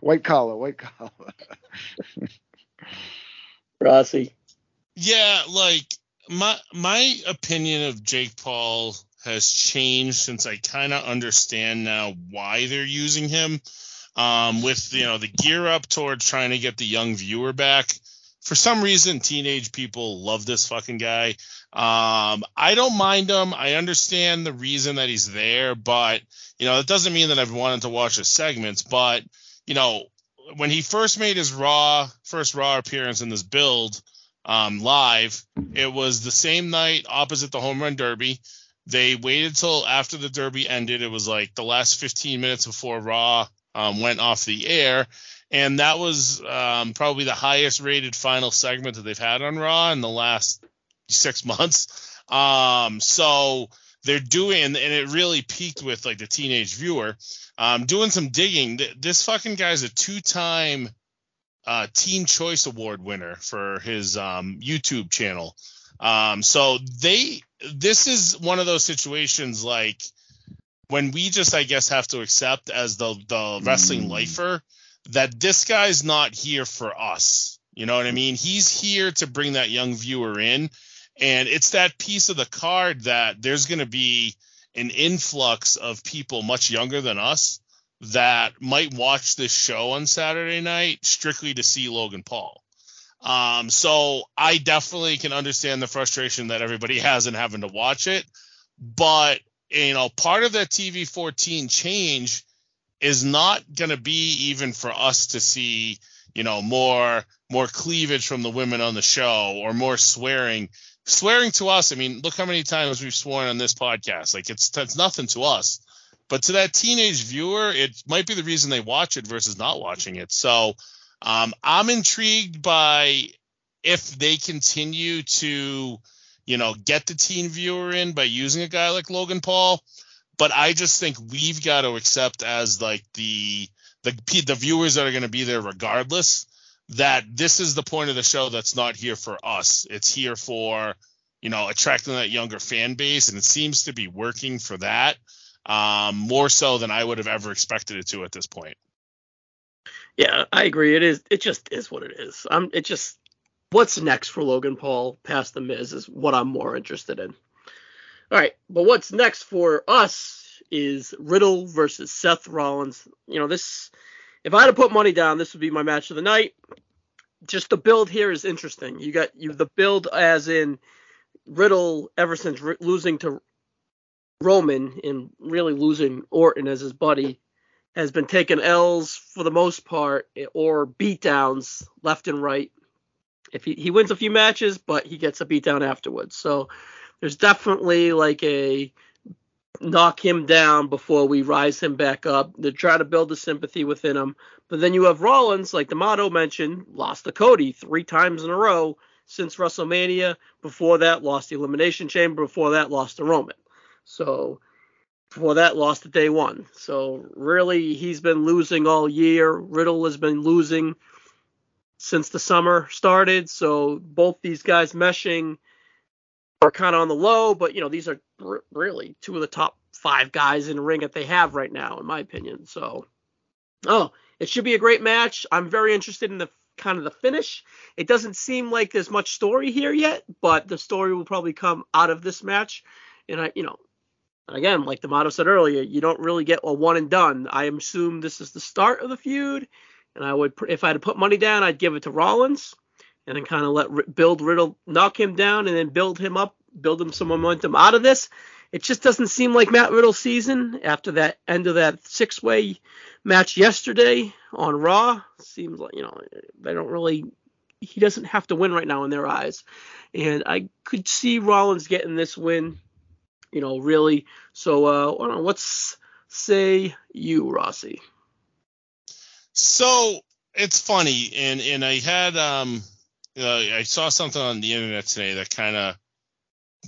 S5: white collar, white collar.
S2: Rossi.
S3: Yeah, like my my opinion of Jake Paul has changed since I kind of understand now why they're using him um, with you know the gear up towards trying to get the young viewer back. For some reason, teenage people love this fucking guy. Um, I don't mind him. I understand the reason that he's there, but you know it doesn't mean that I've wanted to watch his segments. But you know, when he first made his Raw first Raw appearance in this build um, live, it was the same night opposite the Home Run Derby. They waited till after the Derby ended. It was like the last 15 minutes before Raw um, went off the air, and that was um, probably the highest rated final segment that they've had on Raw in the last six months. Um, so they're doing, and it really peaked with like the teenage viewer. Um, doing some digging. This fucking guy's a two-time uh, Teen Choice Award winner for his um, YouTube channel. Um, so they, this is one of those situations like when we just, I guess, have to accept as the the wrestling mm. lifer that this guy's not here for us. You know what I mean? He's here to bring that young viewer in. And it's that piece of the card that there's going to be an influx of people much younger than us that might watch this show on Saturday night strictly to see Logan Paul. Um, so I definitely can understand the frustration that everybody has in having to watch it. But, you know, part of that TV 14 change is not going to be even for us to see, you know, more more cleavage from the women on the show or more swearing. Swearing to us, I mean, look how many times we've sworn on this podcast. Like it's it's nothing to us. But to that teenage viewer, it might be the reason they watch it versus not watching it. So um, I'm intrigued by if they continue to, you know, get the teen viewer in by using a guy like Logan Paul but I just think we've got to accept as like the the the viewers that are going to be there regardless that this is the point of the show that's not here for us. It's here for you know attracting that younger fan base, and it seems to be working for that um, more so than I would have ever expected it to at this point.
S2: Yeah, I agree. It is. It just is what it is. I'm. It just. What's next for Logan Paul past the Miz is what I'm more interested in. All right, but what's next for us is Riddle versus Seth Rollins. You know, this if I had to put money down, this would be my match of the night. Just the build here is interesting. You got you the build as in Riddle ever since r- losing to Roman and really losing Orton as his buddy has been taking L's for the most part or beatdowns left and right. If he, he wins a few matches, but he gets a beatdown afterwards. So there's definitely like a knock him down before we rise him back up to try to build the sympathy within him. But then you have Rollins, like D'Amato mentioned, lost to Cody three times in a row since WrestleMania. Before that, lost the Elimination Chamber. Before that, lost to Roman. So before that, lost to day one. So really, he's been losing all year. Riddle has been losing since the summer started. So both these guys meshing are kind of on the low, but you know these are r- really two of the top five guys in the ring that they have right now, in my opinion. So, oh, it should be a great match. I'm very interested in the kind of the finish. It doesn't seem like there's much story here yet, but the story will probably come out of this match. And I, you know, again, like D'Amato said earlier, you don't really get a one and done. I assume this is the start of the feud, and I would, if I had to put money down, I'd give it to Rollins and then kind of let build Riddle knock him down and then build him up, build him some momentum out of this. It just doesn't seem like Matt Riddle's season after that end of that six way match yesterday on Raw. Seems like you know they don't really. He doesn't have to win right now in their eyes, and I could see Rollins getting this win. You know, really. So, uh, what's say you, Rossi?
S3: So it's funny, and and I had um uh, I saw something on the internet today that kind of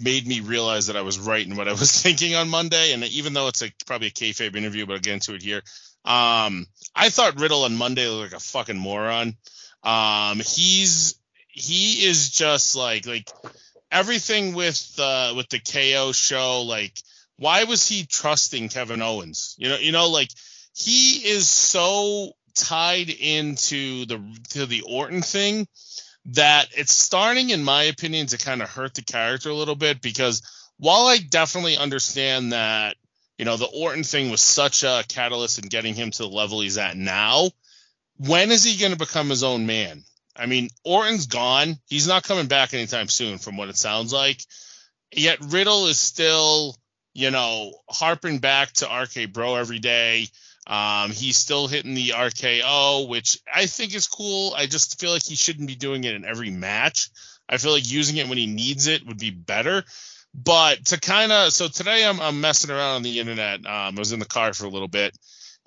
S3: made me realize that I was right in what I was thinking on Monday. And even though it's a probably a kayfabe interview, but I'll get into it here. Um, I thought Riddle on Monday looked like a fucking moron. Um, he's he is just like like everything with uh with the KO show. Like, why was he trusting Kevin Owens? You know, you know, like he is so tied into the to the Orton thing that it's starting, in my opinion, to kind of hurt the character a little bit because while I definitely understand that, you know, the Orton thing was such a catalyst in getting him to the level he's at now, when is he going to become his own man? I mean, Orton's gone. He's not coming back anytime soon, from what it sounds like. Yet Riddle is still, you know, harping back to RK Bro every day. Um, he's still hitting the RKO, which I think is cool. I just feel like he shouldn't be doing it in every match. I feel like using it when he needs it would be better. But to kind of so today I'm, I'm messing around on the internet. Um, I was in the car for a little bit,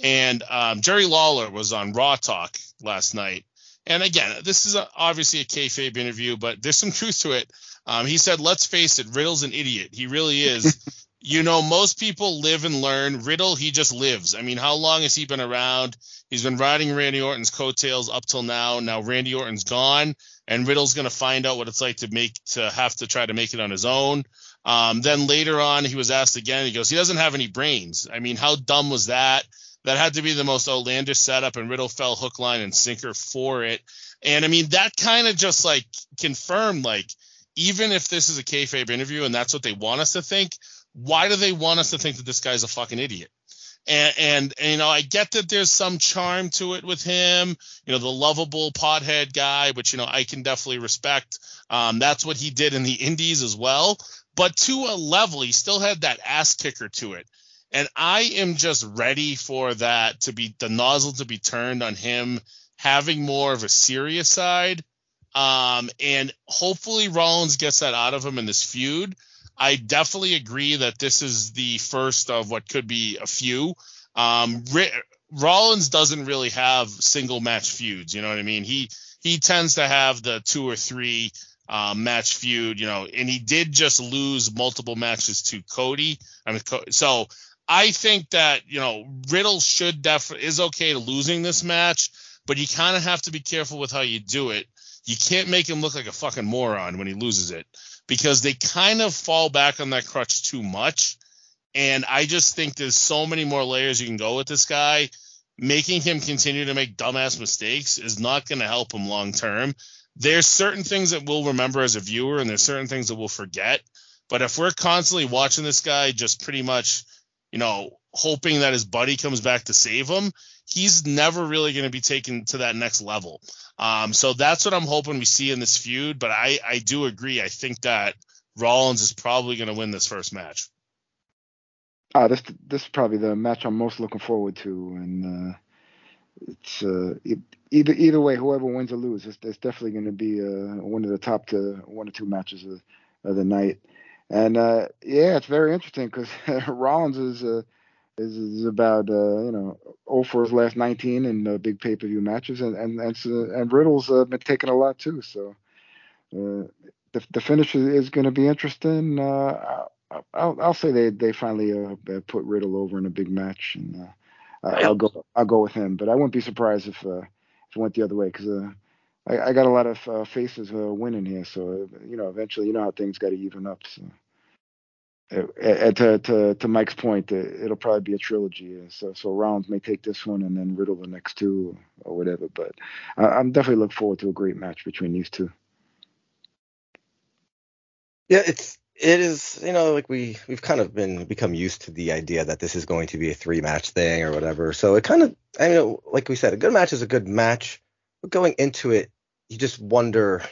S3: And um, Jerry Lawler was on Raw Talk last night. And again, this is a, obviously a kayfabe interview, but there's some truth to it. Um, he said, "Let's face it, Riddle's an idiot. He really is." you know, most people live and learn. Riddle, he just lives. I mean, how long has he been around? He's been riding Randy Orton's coattails up till now. Now Randy Orton's gone, and Riddle's going to find out what it's like to make to have to try to make it on his own. Um, then later on, he was asked again. He goes, he doesn't have any brains. I mean, how dumb was that? That had to be the most outlandish setup, and Riddle fell hook, line, and sinker for it. And I mean, that kind of just like confirmed, like, even if this is a kayfabe interview and that's what they want us to think, why do they want us to think that this guy's a fucking idiot? And, and, and, you know I get that there's some charm to it with him, you know the lovable pothead guy, which you know I can definitely respect. Um, that's what he did in the Indies as well, but to a level, he still had that ass kicker to it. And I am just ready for that to be the nozzle to be turned on him having more of a serious side. Um, and hopefully Rollins gets that out of him in this feud. I definitely agree that this is the first of what could be a few. Um, Rollins doesn't really have single match feuds. You know what I mean? He he tends to have the two or three um, match feud. You know, and he did just lose multiple matches to Cody. I mean, so I think that you know Riddle should definitely is okay to losing this match, but you kind of have to be careful with how you do it. You can't make him look like a fucking moron when he loses it because they kind of fall back on that crutch too much. And I just think there's so many more layers you can go with this guy. Making him continue to make dumbass mistakes is not going to help him long term. There's certain things that we'll remember as a viewer, and there's certain things that we'll forget. But if we're constantly watching this guy just pretty much, you know, hoping that his buddy comes back to save him, he's never really going to be taken to that next level. Um, so that's what I'm hoping we see in this feud. But I, I do agree. I think that Rollins is probably going to win this first match.
S5: Uh, this this is probably the match I'm most looking forward to, and uh, it's uh, either either way, whoever wins or loses, it's, it's definitely going to be uh, one of the top to one or two matches of, of the night. And uh, yeah, it's very interesting because Rollins is uh, is, is about uh, you know 0 for his last 19 in uh, big pay per view matches, and and and, and Riddle's uh, been taking a lot too. So uh, the the finish is, is going to be interesting. Uh, I'll I'll say they they finally uh, put Riddle over in a big match, and I'll go I'll go with him. But I wouldn't be surprised if if it went the other way because. I, I, got a lot of faces winning here, so you know eventually you know how things got to even up. So to, to to Mike's point, it'll probably be a trilogy. So so Rollins may take this one and then Riddle the next two or whatever. But I'm definitely looking forward to a great match between these two.
S4: Yeah, it's it is you know like we we've kind of been become used to the idea that this is going to be a three match thing or whatever. So it kind of I mean like we said, a good match is a good match. But going into it, you just wonder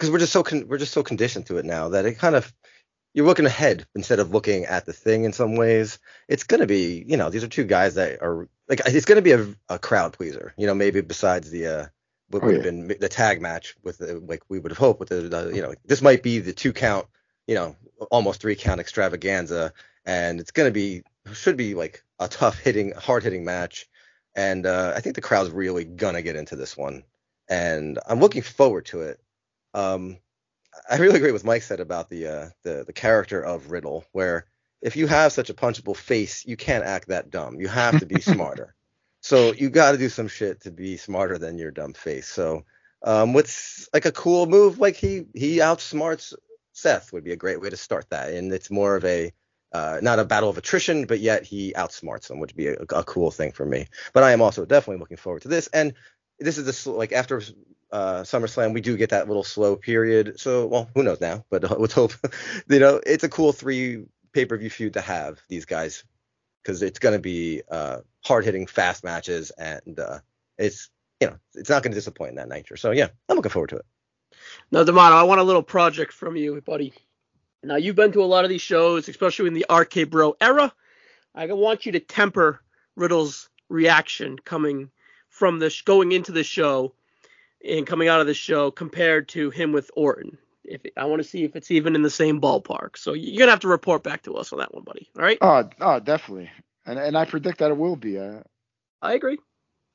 S4: because we're just so con- we're just so conditioned to it now that it kind of you're looking ahead instead of looking at the thing in some ways. It's going to be, you know, these are two guys that are like it's going to be a, a crowd pleaser. You know, maybe besides the uh what would have been the tag match with the, like we would have hoped with the, the you know this might be the two count, you know, almost three count extravaganza, and it's going to be should be like a tough hitting, hard hitting match, and uh, I think the crowd's really gonna get into this one, and I'm looking forward to it. Um, I really agree with Mike said about the uh, the the character of Riddle, where if you have such a punchable face, you can't act that dumb. You have to be smarter. So you got to do some shit to be smarter than your dumb face. So um, what's like a cool move, like he he outsmarts Seth would be a great way to start that, and it's more of a uh, not a battle of attrition, but yet he outsmarts him, which would be a, a, cool thing for me. But I am also definitely looking forward to this, and this is the like after uh, SummerSlam, we do get that little slow period. So, well, who knows now? But uh, let's hope. you know, it's a cool three pay per view feud to have these guys because it's going to be uh, hard hitting, fast matches, and uh, it's you know it's not going to disappoint in that nature. So yeah, I'm looking forward to it.
S2: Now, D'Amato, I want a little project from you, buddy. Now you've been to a lot of these shows, especially in the RK Bro era. I want you to temper Riddle's reaction coming from this going into the show and coming out of the show compared to him with Orton. If I want to see if it's even in the same ballpark, so you're gonna have to report back to us on that one, buddy. All right?
S5: Oh, oh, definitely. and and I predict that it will be. Uh,
S2: I agree.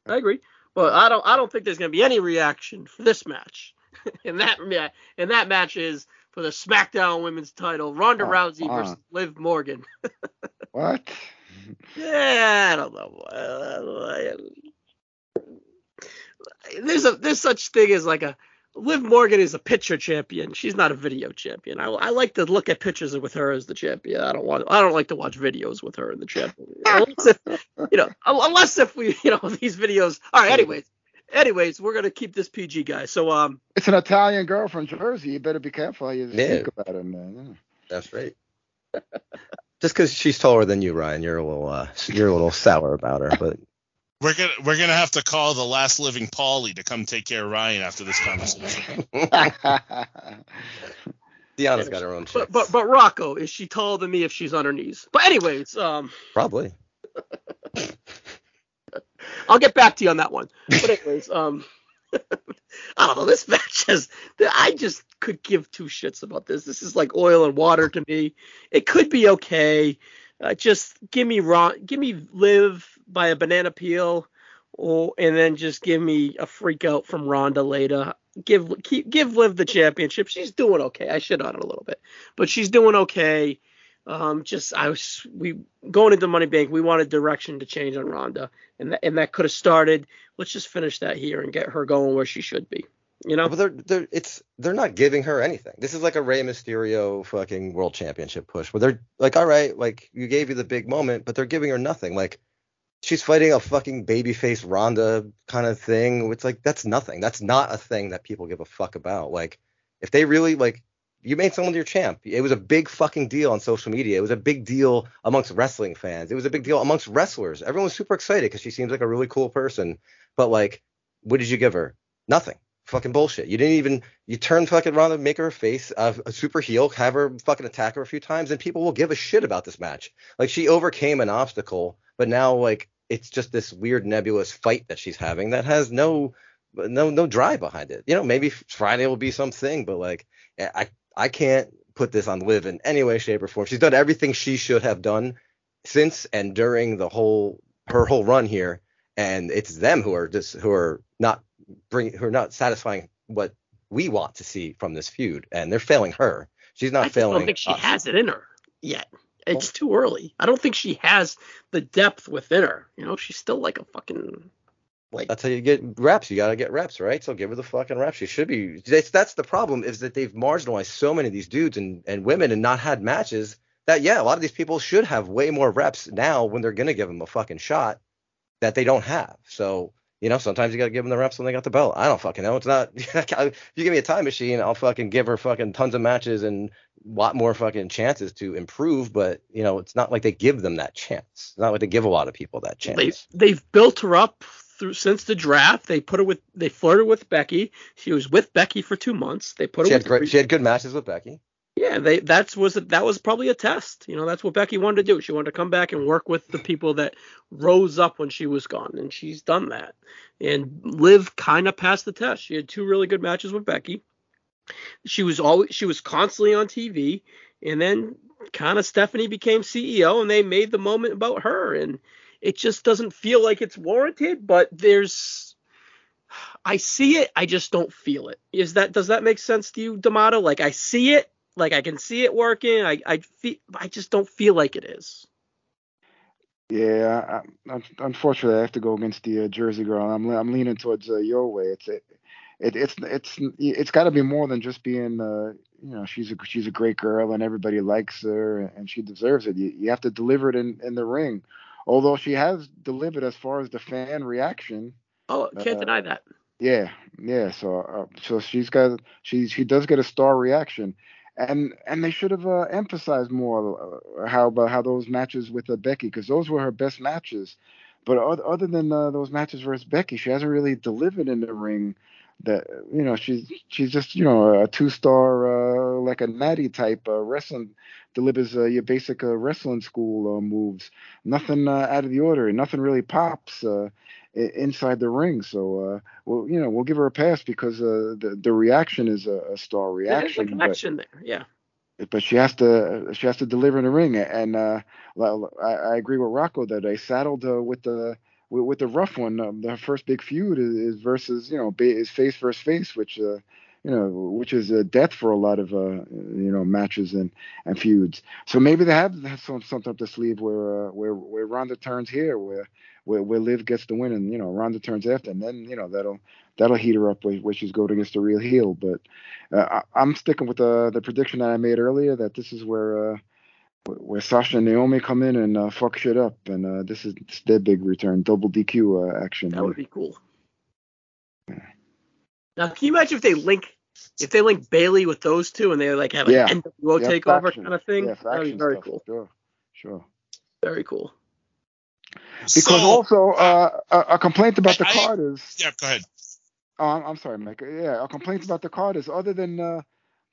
S2: I agree. But I don't. I don't think there's to be any reaction for this match. and that yeah, and that match is for the SmackDown Women's Title: Ronda
S5: Oh,
S2: Rousey
S5: uh.
S2: versus Liv Morgan.
S5: what?
S2: Yeah, I don't know. There's a there's such thing as like a Liv Morgan is a picture champion. She's not a video champion. I, I like to look at pictures with her as the champion. I don't want I don't like to watch videos with her in the champion. Unless if, you know, unless if we you know these videos. All right. Anyways, anyways, we're gonna keep this PG, guys. So um,
S5: It's an Italian girl from Jersey. You better be careful how you
S4: Yeah.
S5: speak about her, man.
S4: That's right. Just because she's taller than you, Ryan, you're a little uh, you're a little sour about her, but
S3: We're gonna we're gonna have to call the last living Paulie to come take care of Ryan after this conversation.
S5: Yeah.
S4: Deanna's got her own
S2: but
S4: chicks.
S2: but but Rocco is she taller than me if she's on her knees? But anyways, um,
S4: Probably.
S2: I'll get back to you on that one. But anyways, um, I don't know. This match has. I just could give two shits about this. This is like oil and water to me. It could be okay. Uh, just give me Ron, give me Liv by a banana peel, or and then just give me a freak out from Ronda later. Give keep give Liv the championship. She's doing okay. I shit on it a little bit, but she's doing okay. Um, just I was we going into Money Bank. We wanted direction to change on Ronda, and that and that could have started. Let's just finish that here and get her going where she should be. You know,
S4: But they're they're it's they're not giving her anything. This is like a Rey Mysterio fucking world championship push where they're like, all right, like you gave you the big moment, but they're giving her nothing. Like she's fighting a fucking babyface Ronda kind of thing. It's like that's nothing. That's not a thing that people give a fuck about. Like if they really like you made someone your champ. It was a big fucking deal on social media. It was a big deal amongst wrestling fans. It was a big deal amongst wrestlers. Everyone was super excited because she seems like a really cool person. But like, what did you give her? Nothing. Fucking bullshit. You didn't even you turn fucking Ronda, make her a face, uh, a super heel, have her fucking attack her a few times, and people will give a shit about this match. Like she overcame an obstacle, but now like it's just this weird nebulous fight that she's having that has no no no drive behind it. You know, maybe Friday will be something, but like eh, I I can't put this on Liv in any way, shape, or form. She's done everything she should have done since and during the whole her whole run here, and it's them who are just who are not bring who are not satisfying what we want to see from this feud, and they're failing her. She's not failing.
S2: I don't think she
S4: us.
S2: has it in her yet. It's too early. I don't think she has the depth within her. You know, she's still like a fucking like
S4: That's how you get reps. You got to get reps, right? So give her the fucking reps. She should be. That's, that's the problem is that they've marginalized so many of these dudes and, and women and not had matches that, yeah, a lot of these people should have way more reps now when they're going to give them a fucking shot that they don't have. So, you know, sometimes you got to give them the reps when they got the belt. I don't fucking know. It's not, if you give me a time machine, I'll fucking give her fucking tons of matches and a lot more fucking chances to improve. But, you know, it's not like they give them that chance. It's not like they give a lot of people that chance.
S2: they they've built her up through since the draft. They put her with they flirted with Becky. She was with Becky for two months. They put her
S4: she had
S2: with
S4: great, she had good matches with Becky.
S2: Yeah. They that's was that was probably a test. You know, that's what Becky wanted to do. She wanted to come back and work with the people that rose up when she was gone, and she's done that. And Liv kind of passed the test. She had two really good matches with Becky. She was always she was constantly on TV, and then kind of Stephanie became CEO, and they made the moment about her, and it just doesn't feel like it's warranted. But there's, I see it, I just don't feel it. Is that does that make sense to you, D'Amato? Like I see it, like I can see it working. I I feel, I just don't feel like it is.
S5: Yeah, I, I, unfortunately, I have to go against the uh, Jersey girl. I'm I'm leaning towards uh, your way. It's it, it it's it's it's got to be more than just being uh, you know she's a she's a great girl and everybody likes her and she deserves it. You, you have to deliver it in, in the ring. Although she has delivered as far as the fan reaction.
S2: Oh, can't
S5: Uh,
S2: deny that.
S5: Yeah, yeah. So uh, so she's got she she does get a star reaction. And and they should have uh, emphasized more uh, how about how those matches with uh, Becky because those were her best matches. But other, other than uh, those matches versus Becky, she hasn't really delivered in the ring. That you know she's she's just you know a two star uh, like a Nattie type uh, wrestling delivers uh, your basic wrestling school moves. Nothing out of the ordinary. Nothing really pops inside the ring. So uh, well you know we'll give her a pass because uh, the the reaction is a, a star
S2: There's a
S5: reaction. but-
S2: connection there. Yeah.
S5: but she has to she has to deliver in the ring. And uh, I, I agree with Rocco that they saddled uh, with the with, with the rough one. Um, the first big feud is, is versus you know is face versus face, which uh, you know which is a death for a lot of uh, you know matches and, and feuds. So maybe they have some something up the sleeve where uh, where where Ronda turns here, where where, where Liv gets the win, and you know Ronda turns after, and then you know that'll that'll heat her up where, she's going against the real heel. But uh, I, am sticking with the the prediction that I made earlier that this is where uh, where Sasha and Naomi come in and uh, fuck shit up, and uh, this is their big return, double DQ uh, action.
S2: That would be cool. Yeah. Now, can you imagine if they link if they link Bayley with those two and they like have an yeah. NWO yeah, takeover faction. kind of thing? Yeah, that would be very stuff. cool.
S5: Sure, sure.
S2: Very cool.
S5: Because so, also uh, a, a, complaint about the I, card is.
S3: Yeah, go ahead.
S5: Oh, I'm, I'm sorry, Mike. Yeah, a complaint about the card is other than uh,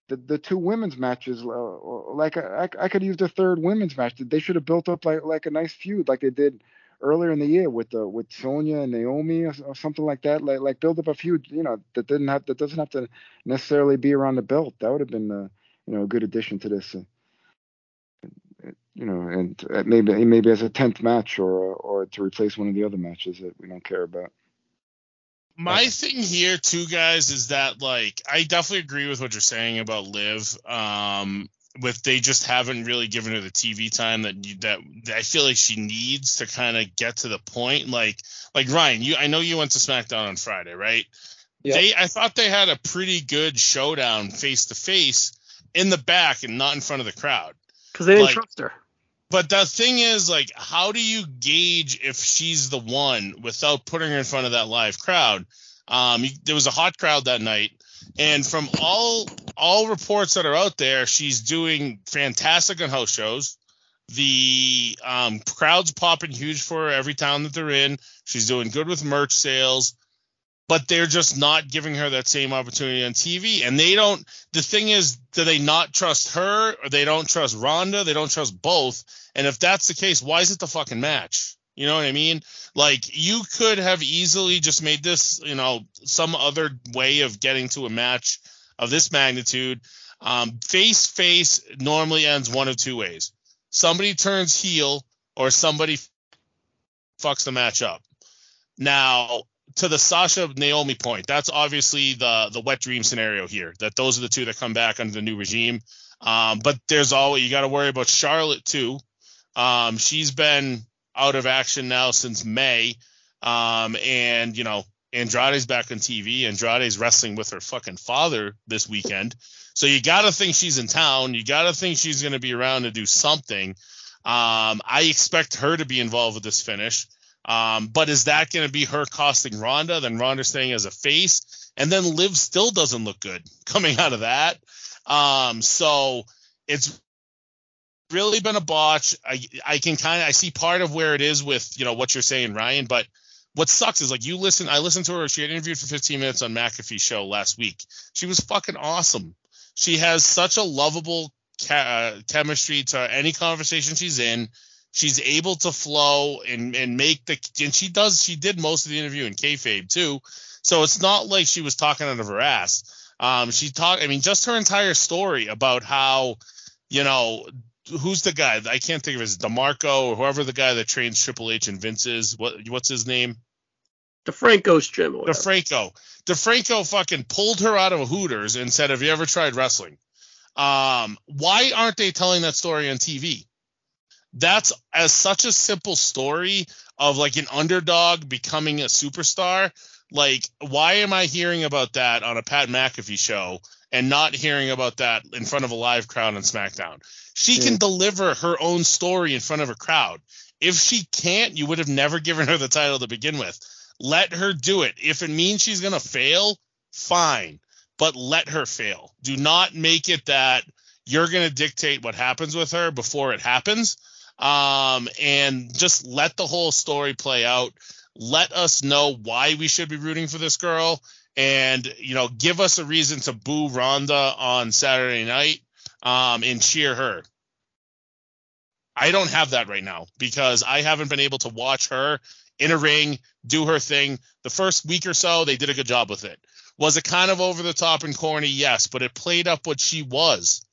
S5: the the two women's matches. Uh, like I, I could use the third women's match. They should have built up like like a nice feud, like they did earlier in the year with the with Sonya and Naomi or, or, something like that. Like like build up a feud, you know, that didn't have that doesn't have to necessarily be around the belt. That would have been uh, you know a good addition to this. You know, and uh, maybe maybe as a tenth match or or to replace one of the other matches that we don't care about.
S3: My thing here too, guys, is that like I definitely agree with what you're saying about Liv. Um, with they just haven't really given her the TV time that you, that, that I feel like she needs to kind of get to the point. Like like Ryan, you I know you went to SmackDown on Friday, right? Yep. They I thought they had a pretty good showdown face to face in the back and not in front of the crowd.
S2: Because they didn't like, trust her.
S3: But the thing is, like, how do you gauge if she's the one without putting her in front of that live crowd? Um, there was a hot crowd that night, and from all all reports that are out there, she's doing fantastic on house shows. The um, crowd's popping huge for her every town that they're in. She's doing good with merch sales but they're just not giving her that same opportunity on TV. And they don't. The thing is, do they not trust her, or they don't trust Ronda? They don't trust both. And if that's the case, why is it the fucking match? You know what I mean? Like you could have easily just made this, you know, some other way of getting to a match of this magnitude. Um, face face normally ends one of two ways: somebody turns heel, or somebody fucks the match up. Now, to the Sasha Naomi point, that's obviously the the wet dream scenario here. That those are the two that come back under the new regime. Um, but there's always you got to worry about Charlotte too. Um, she's been out of action now since May, um, and you know Andrade's back on TV. Andrade's wrestling with her fucking father this weekend. So you got to think she's in town. You got to think she's going to be around to do something. Um, I expect her to be involved with this finish. Um, but is that going to be her costing Ronda? Then Ronda staying as a face, and then Liv still doesn't look good coming out of that. Um, so it's really been a botch. I I can kind of I see part of where it is with you know what you're saying, Ryan. But what sucks is like you listen. I listened to her. She had interviewed for 15 minutes on McAfee's show last week. She was fucking awesome. She has such a lovable ca- uh, chemistry to any conversation she's in she's able to flow and and make the and she does she did most of the interview in kayfabe too. So it's not like she was talking out of her ass. Um, she talked. I mean, just her entire story about how, you know, who's the guy? I can't think of his Demarco or whoever the guy that trains Triple H and Vince is. What what's his name?
S2: DeFranco's gym.
S3: DeFranco. DeFranco fucking pulled her out of Hooters and said, "Have you ever tried wrestling?" Um, why aren't they telling that story on TV? That's as such a simple story of like an underdog becoming a superstar. Like, why am I hearing about that on a Pat McAfee show and not hearing about that in front of a live crowd on SmackDown? She yeah. can deliver her own story in front of a crowd. If she can't, you would have never given her the title to begin with. Let her do it. If it means she's going to fail, fine, but let her fail. Do not make it that you're going to dictate what happens with her before it happens um, and just let the whole story play out. Let us know why we should be rooting for this girl, and you know, give us a reason to boo Ronda on Saturday night um, and cheer her. I don't have that right now because I haven't been able to watch her in a ring do her thing. The first week or so, they did a good job with it. Was it kind of over the top and corny? Yes, but it played up what she was.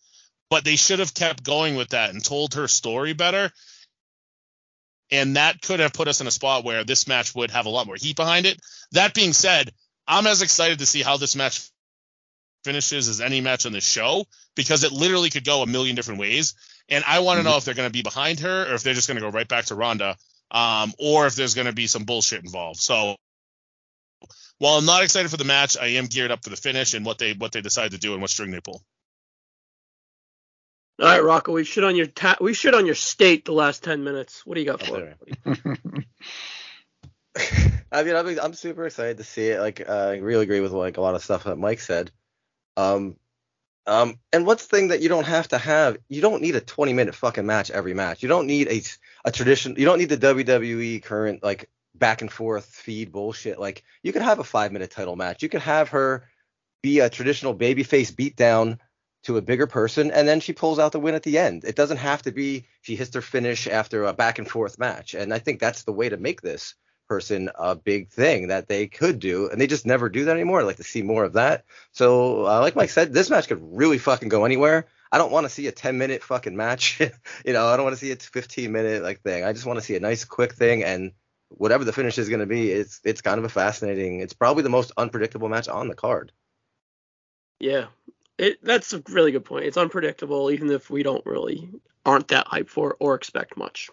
S3: But they should have kept going with that and told her story better. And that could have put us in a spot where this match would have a lot more heat behind it. That being said, I'm as excited to see how this match finishes as any match on the show because it literally could go a million different ways. And I want to know if they're going to be behind her or if they're just going to go right back to Ronda, um, or if there's going to be some bullshit involved. So while I'm not excited for the match, I am geared up for the finish and what they what they decide to do and what string they pull.
S2: All right, Rocco, we shit on your ta- we shit on your state the last ten minutes. What do you got for it?
S4: I mean, I'm, I'm super excited to see it. Like, uh, I really agree with like a lot of stuff that Mike said. Um, um, and what's the thing that you don't have to have? You don't need a 20 minute fucking match every match. You don't need a a tradition. You don't need the WWE current like back and forth feed bullshit. Like, you could have a five minute title match. You could have her be a traditional babyface beatdown to a bigger person, and then she pulls out the win at the end. It doesn't have to be she hits her finish after a back and forth match. And I think that's the way to make this person a big thing that they could do, and they just never do that anymore. I'd like to see more of that. So, uh, like Mike said, this match could really fucking go anywhere. I don't want to see a 10 minute fucking match. you know, I don't want to see a 15 minute like thing. I just want to see a nice quick thing, and whatever the finish is going to be, it's it's kind of a fascinating. It's probably the most unpredictable match on the card.
S2: Yeah, it, that's a really good point. It's unpredictable, even if we don't really aren't that hyped for or expect much.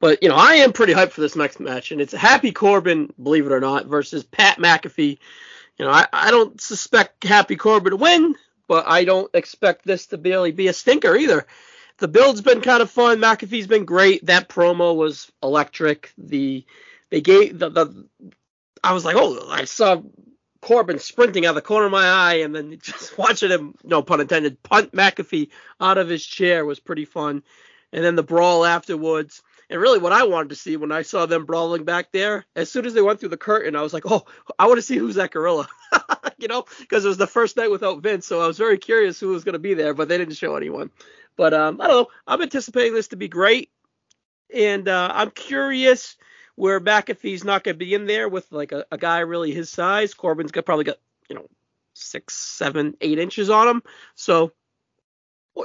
S2: But you know, I am pretty hyped for this next match, and it's Happy Corbin, believe it or not, versus Pat McAfee. You know, I, I don't suspect Happy Corbin to win, but I don't expect this to really be a stinker either. The build's been kind of fun. McAfee's been great. That promo was electric. The they gave the, the I was like, oh, I saw Corbin sprinting out of the corner of my eye, and then just watching him, no pun intended, punt McAfee out of his chair was pretty fun. And then the brawl afterwards. And really, what I wanted to see when I saw them brawling back there, as soon as they went through the curtain, I was like, oh, I want to see who's that gorilla. you know, because it was the first night without Vince. So I was very curious who was going to be there, but they didn't show anyone. But um, I don't know. I'm anticipating this to be great. And uh, I'm curious where McAfee's not going to be in there with like a, a guy really his size. Corbin's got probably got you know six, seven, eight inches on him. So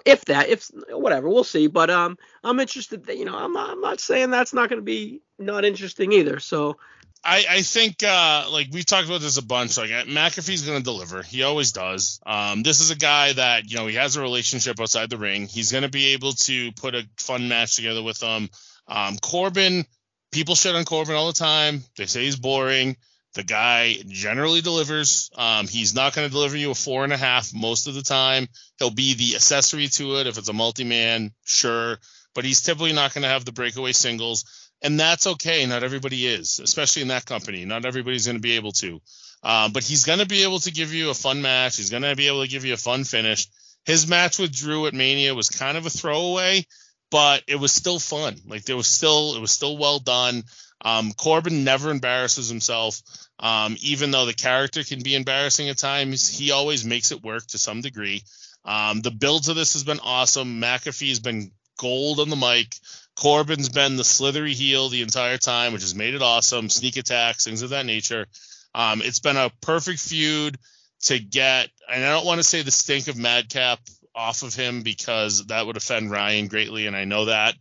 S2: if that, if whatever, we'll see. But um, I'm interested. That, you know, I'm not, I'm not saying that's not going to be not interesting either. So
S3: I, I think uh, like we've talked about this a bunch. Like McAfee's going to deliver. He always does. Um, this is a guy that you know he has a relationship outside the ring. He's going to be able to put a fun match together with them. Um, Corbin people shit on Corbin all the time. They say he's boring. The guy generally delivers. Um, he's not going to deliver you a four and a half most of the time. He'll be the accessory to it. If it's a multi man, sure. But he's typically not going to have the breakaway singles. And that's okay. Not everybody is, especially in that company. Not everybody's going to be able to. Uh, but he's going to be able to give you a fun match. He's going to be able to give you a fun finish. His match with Drew at Mania was kind of a throwaway but it was still fun. Like there was still it was still well done. Um, Corbin never embarrasses himself. Um, even though the character can be embarrassing at times, he always makes it work to some degree. Um, the build to this has been awesome. McAfee's been gold on the mic. Corbin's been the slithery heel the entire time, which has made it awesome. Sneak attacks, things of that nature. Um, it's been a perfect feud to get, and I don't want to say the stink of Madcap off of him because that would offend Ryan greatly, and I know that.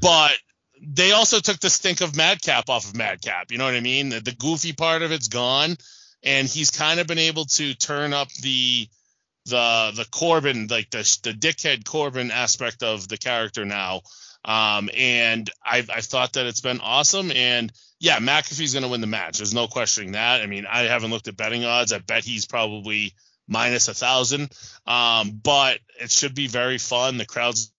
S3: But they also took the stink of Madcap off of Madcap. You know what I mean? The, the goofy part of it's gone, and he's kind of been able to turn up the the the Corbin, like the the dickhead Corbin aspect of the character now. Um, and I've I've thought that it's been awesome. And yeah, McAfee's gonna win the match. There's no questioning that. I mean, I haven't looked at betting odds. I bet he's probably minus a thousand. Um, but it should be very fun. The crowd's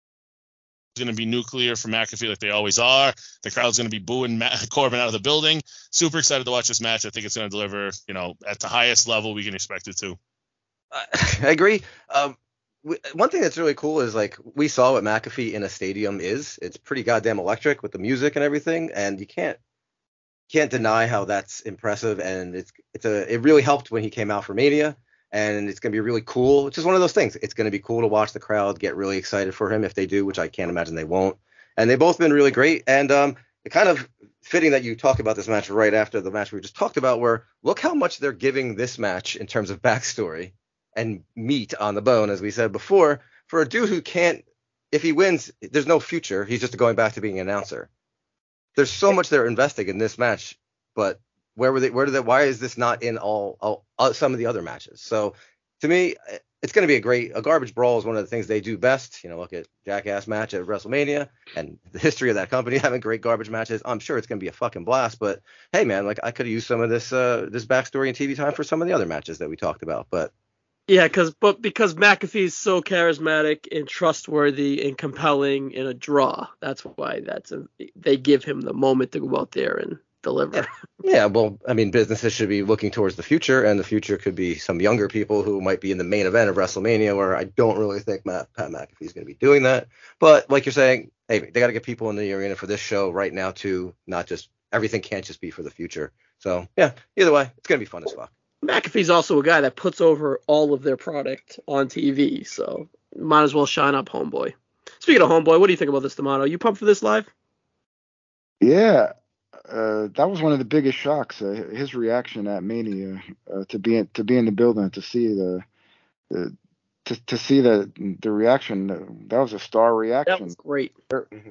S3: going to be nuclear for McAfee like they always are. The crowd's going to be booing Matt Corbin out of the building. Super excited to watch this match. I think it's going to deliver, you know, at the highest level we can expect it to.
S4: I agree. Um, one thing that's really cool is like we saw what McAfee in a stadium is. It's pretty goddamn electric with the music and everything, and you can't can't deny how that's impressive. And it's it's a it really helped when he came out for Mania and it's going to be really cool. It's just one of those things. It's going to be cool to watch the crowd get really excited for him if they do, which I can't imagine they won't. And they've both been really great. And um, it kind of fitting that you talk about this match right after the match we just talked about, where look how much they're giving this match in terms of backstory and meat on the bone, as we said before. for a dude who can't, if he wins, there's no future. He's just going back to being an announcer. There's so much they're investing in this match, but where were they? Where did they? Why is this not in all, all, all some of the other matches? So to me, it's going to be a great a garbage brawl is one of the things they do best. You know, look at Jackass match at WrestleMania and the history of that company having great garbage matches. I'm sure it's going to be a fucking blast. But hey, man, like I could have used some of this uh this backstory and TV time for some of the other matches that we talked about. But
S2: Yeah, because but because McAfee's so charismatic and trustworthy and compelling in a draw, that's why that's a, they give him the moment to go out there and deliver.
S4: yeah, well, I mean, businesses should be looking towards the future, and the future could be some younger people who might be in the main event of WrestleMania, where I don't really think Matt, Pat McAfee's going to be doing that. But like you're saying, hey, they got to get people in the arena for this show right now too, not just everything can't just be for the future. So yeah, either way, it's going to be fun as fuck.
S2: McAfee's also a guy that puts over all of their product on TV, so might as well shine up, homeboy. Speaking of homeboy, what do you think about this, D'Amato? You pumped for this live?
S5: Yeah, uh, that was one of the biggest shocks. Uh, his reaction at Mania uh, to be in, to be in the building to see the, the to to see the the reaction. uh, That was a star reaction.
S2: That
S5: reaction.
S2: was great.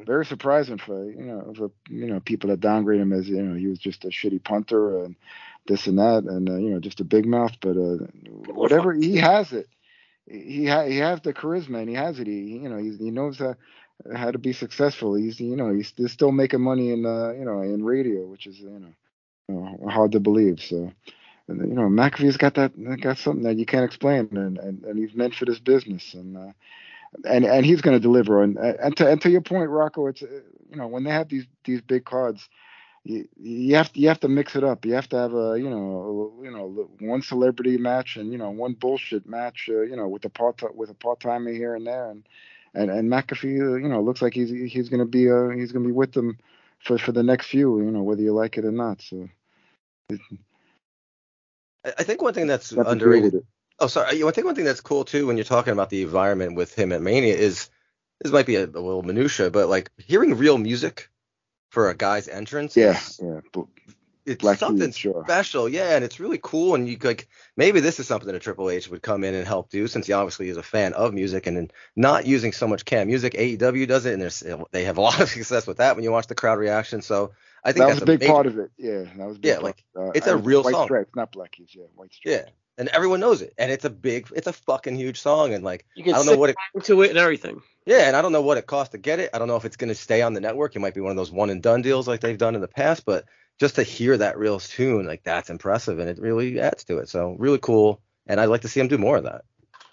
S5: Very surprising for you know for you know people that downgrade him as you know he was just a shitty punter and this and that and uh, you know just a big mouth. But uh, whatever he has it. He ha- he has the charisma and he has it. He you know he's, he knows how, how to be successful. He's you know he's, he's still making money in uh, you know in radio, which is you know, hard to believe. So and, you know McAfee's got that got something that you can't explain, and and, and he's meant for this business, and uh, and and he's going to deliver. And and to and to your point, Rocco, it's uh, you know when they have these these big cards. You, you have to you have to mix it up. You have to have a you know you know one celebrity match and you know one bullshit match uh, you know with a part with a part timer here and there and and and McAfee uh, you know looks like he's he's gonna be uh he's gonna be with them for for the next few you know whether you like it or not. So
S4: I think one thing that's
S5: do
S4: underrated. Oh, sorry. I think one thing that's cool too when you're talking about the environment with him at Mania is this might be a, a little minutia, but like hearing real music for a guy's entrance.
S5: Yeah,
S4: is-
S5: yeah. But
S4: it's
S5: Black
S4: something
S5: Keys, sure.
S4: special, yeah, and it's really cool. And you like maybe this is something that a Triple H would come in and help do, since he obviously is a fan of music and then not using so much cam music. AEW does it, and there's they have a lot of success with that when you watch the crowd reaction. So I think
S5: that
S4: that's
S5: was a big
S4: major-
S5: part of it. Yeah, that was a big
S4: Yeah,
S5: part.
S4: like,
S5: Uh,
S4: it's a real
S5: White
S4: song.
S5: Stripes, not Black Keys. Yeah, White Stripes.
S4: Yeah, and everyone knows it, and it's a big, it's a fucking huge song, and like
S2: You
S4: I don't know what it,
S2: to it and everything.
S4: yeah, and I don't know what it costs to get it. I don't know if it's gonna stay on the network. It might be one of those one and done deals like they've done in the past, but just to hear that real tune, like that's impressive, and it really adds to it. So really cool, and I'd like to see him do more of that.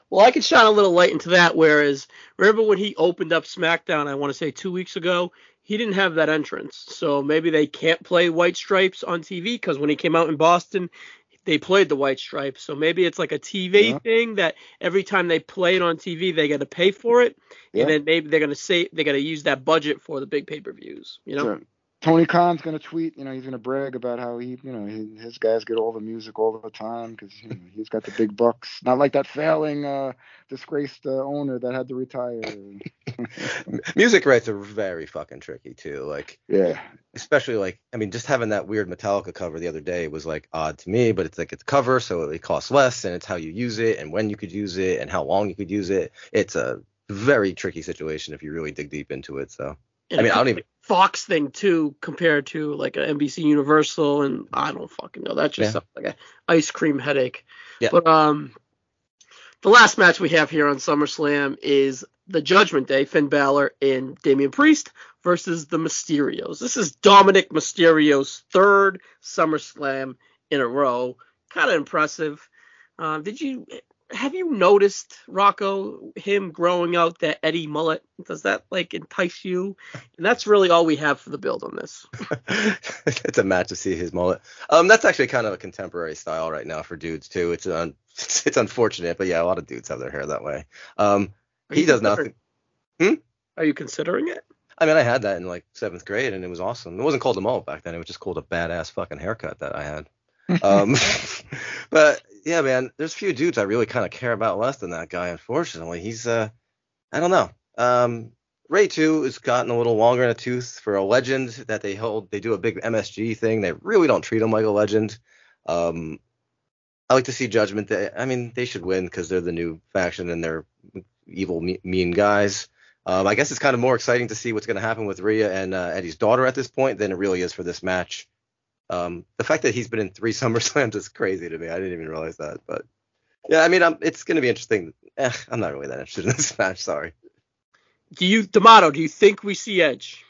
S2: Well, I could shine a little light into that. Whereas, remember when he opened up SmackDown? I want to say two weeks ago. He didn't have that entrance, so maybe they can't play White Stripes on TV because when he came out in Boston, they played the White Stripes. So maybe it's like a TV
S5: Yeah.
S2: thing that every time they play it on TV, they got to pay for it,
S5: Yeah.
S2: and then maybe they're gonna say they got to use that budget for the big pay per views. You know?
S5: So, Tony Khan's gonna tweet. You know, he's gonna brag about how he, you know, his, his guys get all the music all the time because you know, he's got the big bucks. Not like that failing, uh, disgraced uh, owner that had to retire.
S4: Music rights are very fucking tricky too. Like
S5: yeah,
S4: especially like I mean, just having that weird Metallica cover the other day was like odd to me, but it's like it's cover, so it costs less, and it's how you use it, and when you could use it, and how long you could use it. It's a very tricky situation if you really dig deep into it. So
S2: And
S4: I mean, I don't even-
S2: be a Fox thing too, compared to like an NBC Universal, and I don't fucking know. That just
S4: Yeah.
S2: sounds like a ice cream headache.
S4: Yeah.
S2: But um, the last match we have here on SummerSlam is the Judgment Day, Finn Balor and Damian Priest versus the Mysterios. This is Dominic Mysterio's third SummerSlam in a row. Kind of impressive. Uh, did you have you noticed Rocco him growing out that Eddie mullet? Does that like entice you? And that's really all we have for the build on this.
S4: it's a match to see his mullet. Um, that's actually kind of a contemporary style right now for dudes too. It's un- it's unfortunate, but yeah, a lot of dudes have their hair that way. Um, he does nothing.
S2: Are you considering it?
S4: I mean, I had that in like seventh grade, and it was awesome. It wasn't called a mullet back then; it was just called a badass fucking haircut that I had. Um, but yeah, man, there's a few dudes I really kind of care about less than that guy. Unfortunately, he's uh, I don't know. Um, Rey too has gotten a little longer in a tooth for a legend that they hold. They do a big MSG thing. They really don't treat him like a legend. Um, I like to see Judgment Day. I mean, they should win because they're the new faction and they're evil, mean guys. Um, I guess it's kind of more exciting to see what's going to happen with Rhea and uh, Eddie's daughter at this point than it really is for this match. Um, the fact that he's been in three SummerSlams is crazy to me. I didn't even realize that, but yeah, I mean, I'm, it's going to be interesting. Eh, I'm not really that interested in this match. Sorry.
S2: Do you, D'Amato? Do you think we see Edge?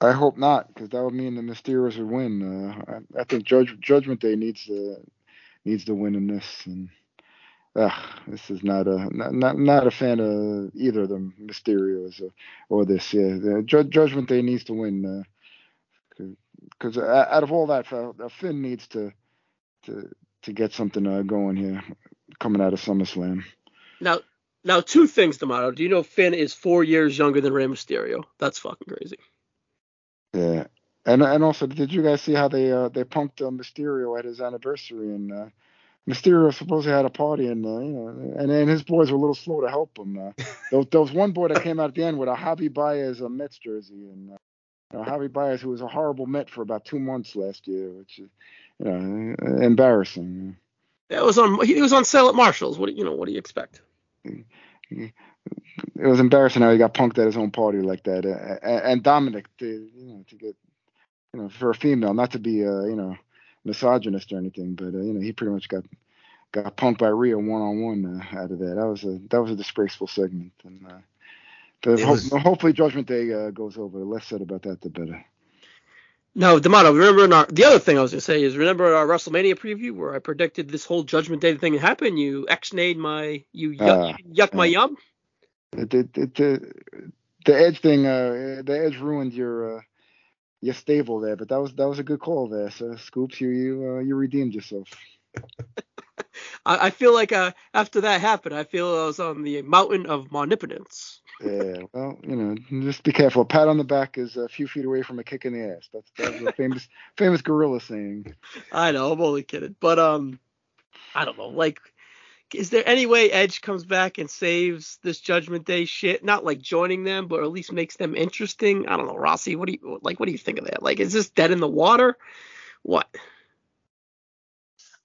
S5: I hope not, because that would mean the Mysterios would win. Uh, I, I, think Judge, Judgment Day needs to needs to win in this, and uh, this is not a not, not not a fan of either of them, Mysterios or, or this. Yeah, the Judgment Day needs to win, because uh, out of all that, uh, Finn needs to to to get something uh, going here coming out of SummerSlam.
S2: Now, now two things, D'Amato. Do you know Finn is four years younger than Rey Mysterio? That's fucking crazy.
S5: Yeah, and and also, did you guys see how they uh, they punked uh, Mysterio at his anniversary? And uh, Mysterio supposedly had a party, and uh, you know, and and his boys were a little slow to help him. Uh, there, there, was one boy that came out at the end with a Javi Baez a Mets jersey, and uh, you know, Javi Baez, who was a horrible Met for about two months last year, which is you know embarrassing.
S2: That was on he was on sale at Marshalls. What do you know? What do you expect?
S5: It was embarrassing how he got punked at his own party like that. And Dominic, to, you know, to get, you know, for a female, not to be, uh, you know, misogynist or anything, but uh, you know, he pretty much got got punked by Rhea one on one out of that. That was a that was a disgraceful segment. And uh, but ho- hopefully Judgment Day uh, goes over. The less said about that, the better.
S2: No, D'Amato, remember our, the other thing I was going to say is remember our WrestleMania preview where I predicted this whole Judgment Day thing happen? You ex-nayed my, you yuck, uh, yuck my yum?
S5: The, the, the, the Edge thing, uh, the Edge ruined your uh, your stable there, but that was that was a good call there. So Scoops, you you uh, you redeemed yourself.
S2: I, I feel like uh, after that happened, I feel I was on the mountain of omnipotence.
S5: Yeah, well, you know, just be careful. A pat on the back is a few feet away from a kick in the ass. That's that's a famous famous gorilla saying.
S2: I know, I'm only kidding, but um, I don't know. Like, is there any way Edge comes back and saves this Judgment Day shit? Not like joining them, but at least makes them interesting. I don't know, Rossi. What do you like? What do you think of that? Like, is this dead in the water? What?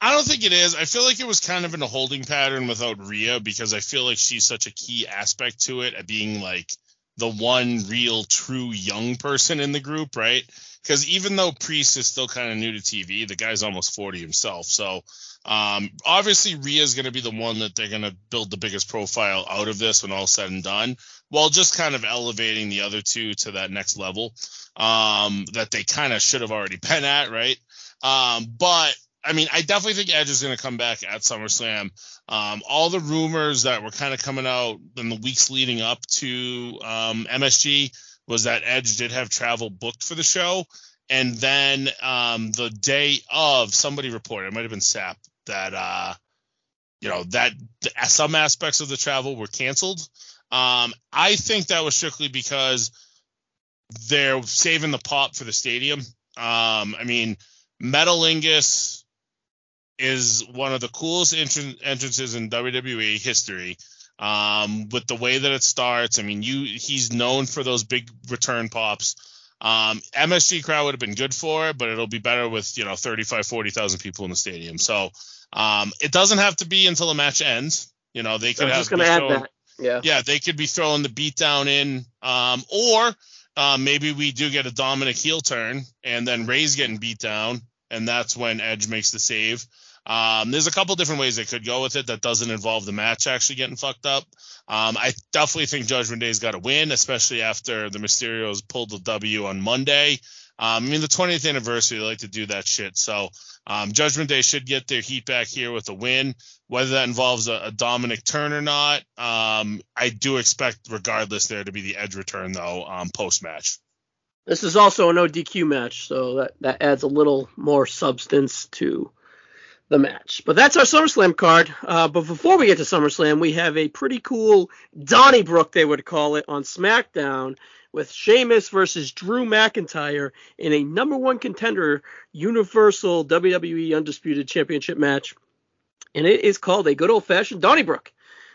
S3: I don't think it is. I feel like it was kind of in a holding pattern without Rhea because I feel like she's such a key aspect to it at being like the one real true young person in the group, right? Because even though Priest is still kind of new to TV, the guy's almost 40 himself. So um, obviously Rhea's going to be the one that they're going to build the biggest profile out of this when all said and done, while just kind of elevating the other two to that next level um, that they kind of should have already been at, right? Um, but I mean, I definitely think Edge is going to come back at SummerSlam. Um, all the rumors that were kind of coming out in the weeks leading up to um, MSG was that Edge did have travel booked for the show. And then um, the day of, somebody reported, it might have been Sapp, that, uh, you know, that some aspects of the travel were canceled. Um, I think that was strictly because they're saving the pop for the stadium. Um, I mean, Metalingus is one of the coolest entrances in WWE history. Um, with the way that it starts, I mean, you he's known for those big return pops. Um, MSG crowd would have been good for it, but it'll be better with you know 35, 40,000 people in the stadium. So um, it doesn't have to be until the match ends. You know, they could have.
S2: Just gonna add throwing, that. Yeah.
S3: Yeah, they could be throwing the beat down in, um, or uh, maybe we do get a Dominic heel turn, and then Rey's getting beat down, and that's when Edge makes the save. Um, there's a couple different ways they could go with it that doesn't involve the match actually getting fucked up. Um, I definitely think Judgment Day's got to win, especially after the Mysterios pulled the W on Monday. Um, I mean, the 20th anniversary, they like to do that shit. So um, Judgment Day should get their heat back here with a win. Whether that involves a, a Dominic turn or not, um, I do expect, regardless, there to be the edge return though um, post match.
S2: This is also an ODQ match, so that that adds a little more substance to the match. But that's our SummerSlam card. Uh, but before we get to SummerSlam, we have a pretty cool Donnybrook, they would call it, on SmackDown with Sheamus versus Drew McIntyre in a number one contender Universal WWE Undisputed Championship match. And it is called a good old fashioned Donnybrook.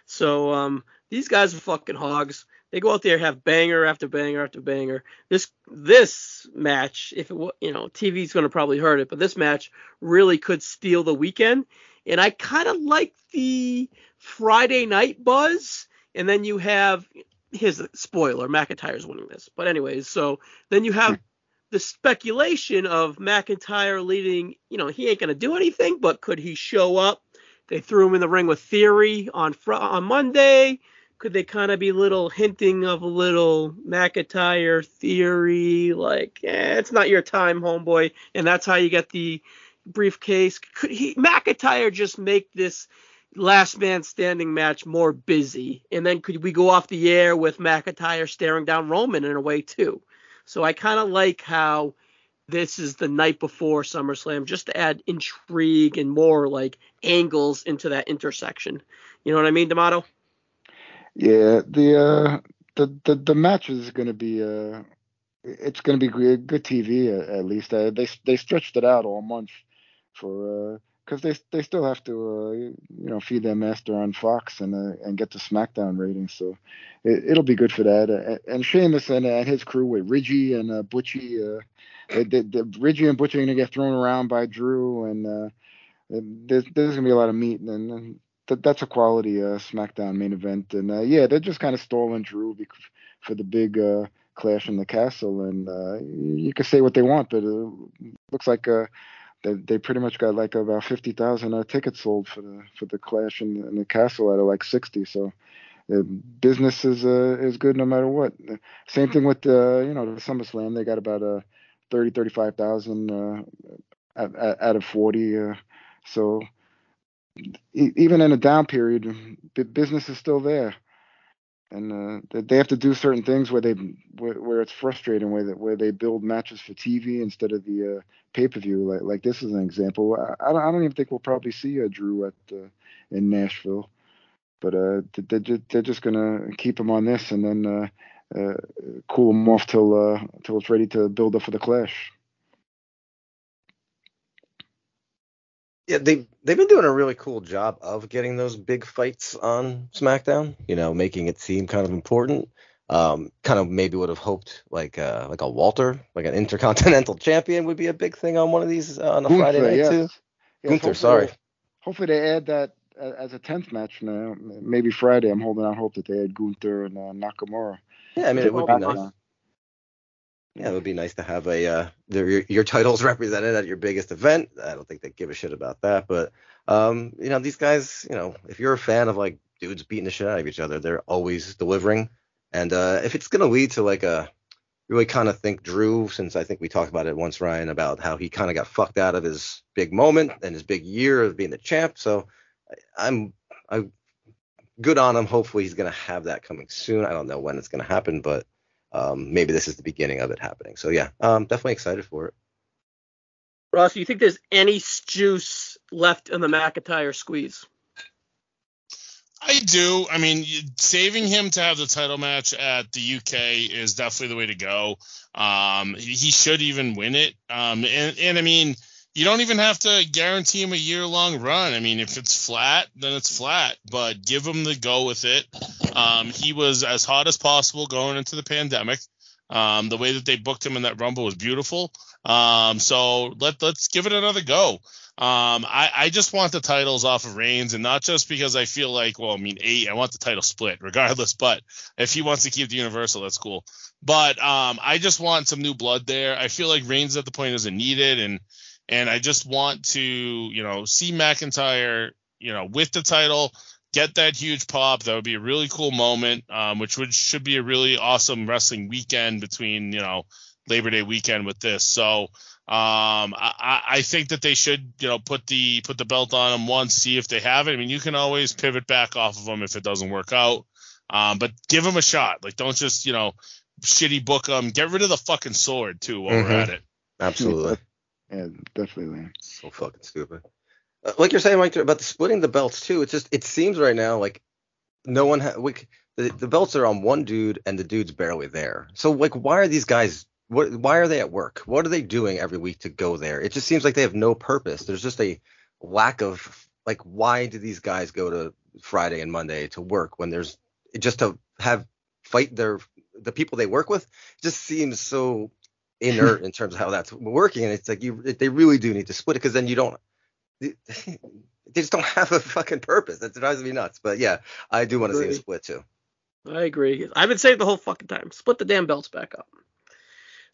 S2: So um, these guys are fucking hogs. They go out there have banger after banger after banger. This this match, if it you know TV's going to probably hurt it, but this match really could steal the weekend. And I kind of like the Friday night buzz, and then you have his spoiler McIntyre's winning this. But anyways, so then you have hmm. the speculation of McIntyre leading. You know, he ain't gonna do anything, but could he show up? They threw him in the ring with Theory on fr- on Monday. Could they kind of be little hinting of a little McIntyre theory, like, eh, it's not your time, homeboy, and that's how you get the briefcase? Could he McIntyre just make this last man standing match more busy? And then could we go off the air with McIntyre staring down Roman in a way too? So I kind of like how this is the night before SummerSlam, just to add intrigue and more like angles into that intersection. You know what I mean, D'Amato?
S5: Yeah, the uh, the the the match is going to be uh, it's going to be good, good TV at, at least. Uh, they they stretched it out all month for because uh, they they still have to uh, you know feed their master on Fox and uh, and get the SmackDown ratings. So it, will be good for that. Uh, and Sheamus and, and his crew with Ridgey and uh, Butchie, uh, they, they, they, and Butchie are gonna get thrown around by Drew, and uh, there's there's gonna be a lot of meat and. and that, that's a quality uh, SmackDown main event, and uh, yeah, they're just kind of stalling Drew for the big uh, clash in the castle, and uh, you can say what they want, but it looks like uh, they, they pretty much got like about fifty thousand uh, tickets sold for the for the clash in, in the castle out of like sixty. So uh, business is uh, is good no matter what. Same thing with uh, you know the SummerSlam. They got about uh, 30, 35,000 uh, out, of forty. Uh, so even in a down period, business is still there and uh, they have to do certain things where they where, where it's frustrating where they, where they build matches for TV instead of the uh, pay per view. Like like this is an example. I, I, don't I don't even think we'll probably see a Drew at uh, in Nashville, but uh, they're, they're just gonna keep him on this and then uh, uh, cool him off till uh, till it's ready to build up for the Clash.
S4: Yeah, they they've been doing a really cool job of getting those big fights on SmackDown. You know, making it seem kind of important. Um, kind of maybe would have hoped like uh, like a Walter, like an Intercontinental Champion, would be a big thing on one of these uh, on a
S5: Gunther,
S4: Friday night
S5: yes.
S4: too.
S5: Yes,
S4: Gunther, sorry.
S5: Hopefully they add that as a tenth match now. Maybe Friday. I'm holding out hope that they add Gunther and uh, Nakamura.
S4: Yeah, I mean it would be nice. Yeah, it would be nice to have a uh, your, your titles represented at your biggest event. I don't think they give a shit about that, but um, you know, these guys, you know, if you're a fan of like dudes beating the shit out of each other, they're always delivering. And uh, if it's gonna lead to like a really kind of think Drew, since I think we talked about it once, Ryan, about how he kind of got fucked out of his big moment and his big year of being the champ. So I'm I'm good on him. Hopefully he's gonna have that coming soon. I don't know when it's gonna happen, but um, maybe this is the beginning of it happening. So yeah, um, definitely excited for it.
S2: Ross, do you think there's any juice left in the McIntyre squeeze?
S3: I do. I mean, saving him to have the title match at the UK is definitely the way to go. Um, he should even win it. Um, and, and I mean, you don't even have to guarantee him a year long run. I mean, if it's flat, then it's flat, but give him the go with it. Um, he was as hot as possible going into the pandemic. Um, the way that they booked him in that Rumble was beautiful. Um, so let let's give it another go. Um, I, I just want the titles off of Reigns, and not just because I feel like, well, I mean, eight, I want the title split regardless. But if he wants to keep the Universal, that's cool. But um, I just want some new blood there. I feel like Reigns at the point isn't needed, and and I just want to, you know, see McIntyre, you know, with the title, get that huge pop. That would be a really cool moment, um, which would should be a really awesome wrestling weekend between, you know, Labor Day weekend with this. So um, I, I think that they should, you know, put the put the belt on them once, see if they have it. I mean, you can always pivot back off of them if it doesn't work out, um, but give them a shot. Like, don't just, you know, shitty book them. Get rid of the fucking sword too while
S4: mm-hmm.
S3: we're at it.
S4: Absolutely.
S5: Yeah, definitely.
S4: So fucking stupid. Uh, like you're saying, Mike, about the splitting the belts too. It's just it seems right now like no one ha- we, the, the belts are on one dude and the dude's barely there. So like, why are these guys? What? Why are they at work? What are they doing every week to go there? It just seems like they have no purpose. There's just a lack of like, why do these guys go to Friday and Monday to work when there's just to have fight their the people they work with? It just seems so inert in terms of how that's working. And it's like you they really do need to split it because then you don't they just don't have a fucking purpose. That drives me nuts. But yeah, I do want to see a split too.
S2: I agree. I've been saying the whole fucking time. Split the damn belts back up.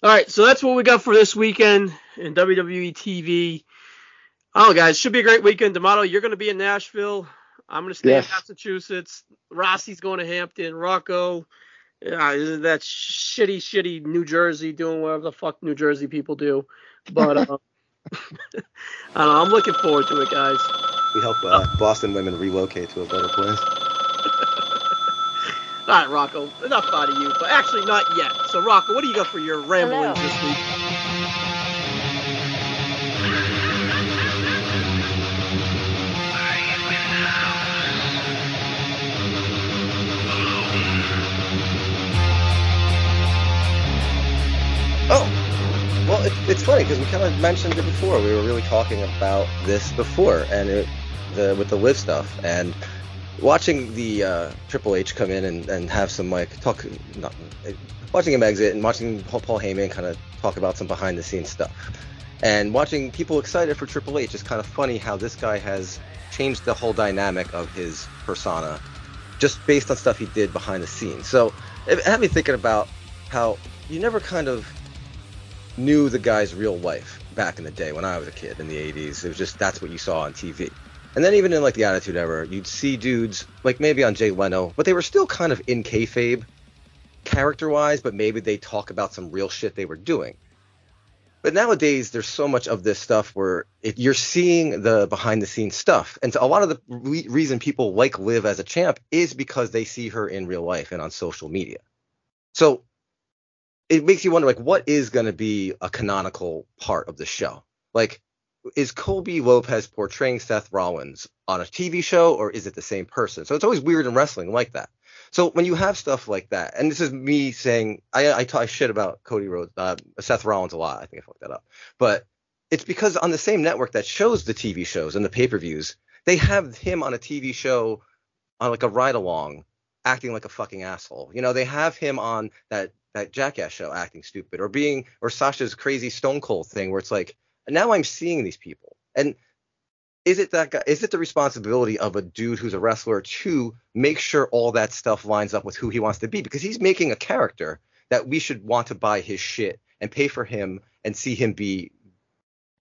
S2: All right, so that's what we got for this weekend in WWE TV. Oh, guys, should be a great weekend. D'Amato, you're going to be in Nashville. I'm going to stay
S5: Yes.
S2: in Massachusetts. Rossi's going to Hampton. Rocco, uh, isn't that shitty, shitty New Jersey doing whatever the fuck New Jersey people do? But uh, I don't know, I'm looking forward to it, guys.
S4: We help uh, Boston women relocate to a better place.
S2: All right, Rocco, enough out of you, but actually not yet. So, Rocco, what do you got for your ramblings this week?
S4: Well, it, it's funny because we kind of mentioned it before. We were really talking about this before, and it, the with the live stuff and watching the uh, Triple H come in and, and have some like talk, not, watching him exit and watching Paul, Paul Heyman kind of talk about some behind the scenes stuff, and watching people excited for Triple H is kind of funny how this guy has changed the whole dynamic of his persona just based on stuff he did behind the scenes. So it had me thinking about how you never kind of knew the guy's real life back in the day when I was a kid in the 80s. It was just that's what you saw on TV. And then even in like the Attitude Era, you'd see dudes like maybe on Jay Leno, but they were still kind of in kayfabe character-wise, but maybe they talk about some real shit they were doing. But nowadays, there's so much of this stuff where it, you're seeing the behind-the-scenes stuff, and so a lot of the re- reason people like Liv as a champ is because they see her in real life and on social media. So it makes you wonder like what is going to be a canonical part of the show? Like is colby lopez portraying seth rollins on a tv show or is it the same person? So it's always weird in wrestling like that. So when you have stuff like that and this is me saying i i talk shit about cody rhodes uh, seth rollins a lot i think i fucked that up. But it's because on the same network that shows the tv shows and the pay-per-views they have him on a tv show on like a ride along acting like a fucking asshole. You know they have him on that that jackass show acting stupid or being or Sasha's crazy stone cold thing where it's like now I'm seeing these people. And is it that guy is it the responsibility of a dude who's a wrestler to make sure all that stuff lines up with who he wants to be? Because he's making a character that we should want to buy his shit and pay for him and see him be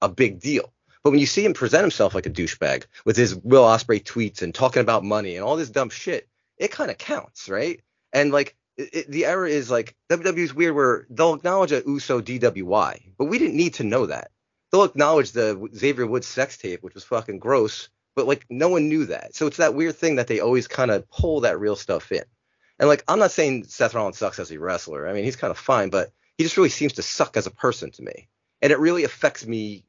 S4: a big deal. But when you see him present himself like a douchebag with his Will Ospreay tweets and talking about money and all this dumb shit it kind of counts right? And like it, the error is like WWE's weird where they'll acknowledge a USO DWI, but we didn't need to know that. They'll acknowledge the Xavier Woods sex tape, which was fucking gross, but like no one knew that. So it's that weird thing that they always kind of pull that real stuff in. And like I'm not saying Seth Rollins sucks as a wrestler. I mean he's kind of fine, but he just really seems to suck as a person to me, and it really affects me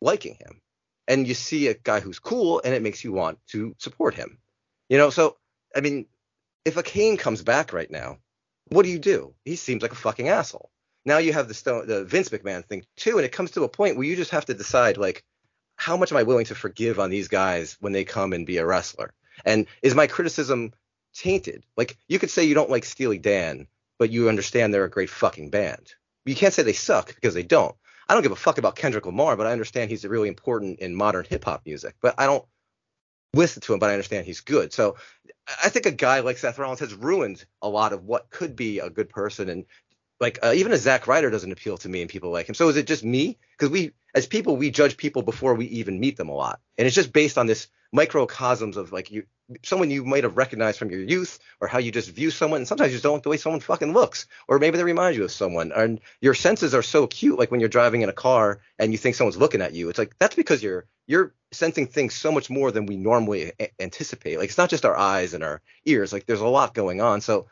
S4: liking him. And you see a guy who's cool, and it makes you want to support him. You know, so I mean, if a Kane comes back right now, what do you do? He seems like a fucking asshole. Now you have the stone, the Vince McMahon thing too, and it comes to a point where you just have to decide like, how much am I willing to forgive on these guys when they come and be a wrestler? And is my criticism tainted? Like you could say you don't like Steely Dan, but you understand they're a great fucking band. You can't say they suck because they don't. I don't give a fuck about Kendrick Lamar, but I understand he's really important in modern hip hop music. But I don't listen to him, but I understand he's good. So I think a guy like Seth Rollins has ruined a lot of what could be a good person, and like uh, even a Zack Ryder doesn't appeal to me and people like him. So is it just me? Because we, as people, we judge people before we even meet them a lot, and it's just based on this microcosms of like you, someone you might have recognized from your youth, or how you just view someone. And sometimes you just don't like the way someone fucking looks, or maybe they remind you of someone. And your senses are so cute, like when you're driving in a car and you think someone's looking at you. It's like that's because you're you're sensing things so much more than we normally a- anticipate. Like it's not just our eyes and our ears. Like there's a lot going on. So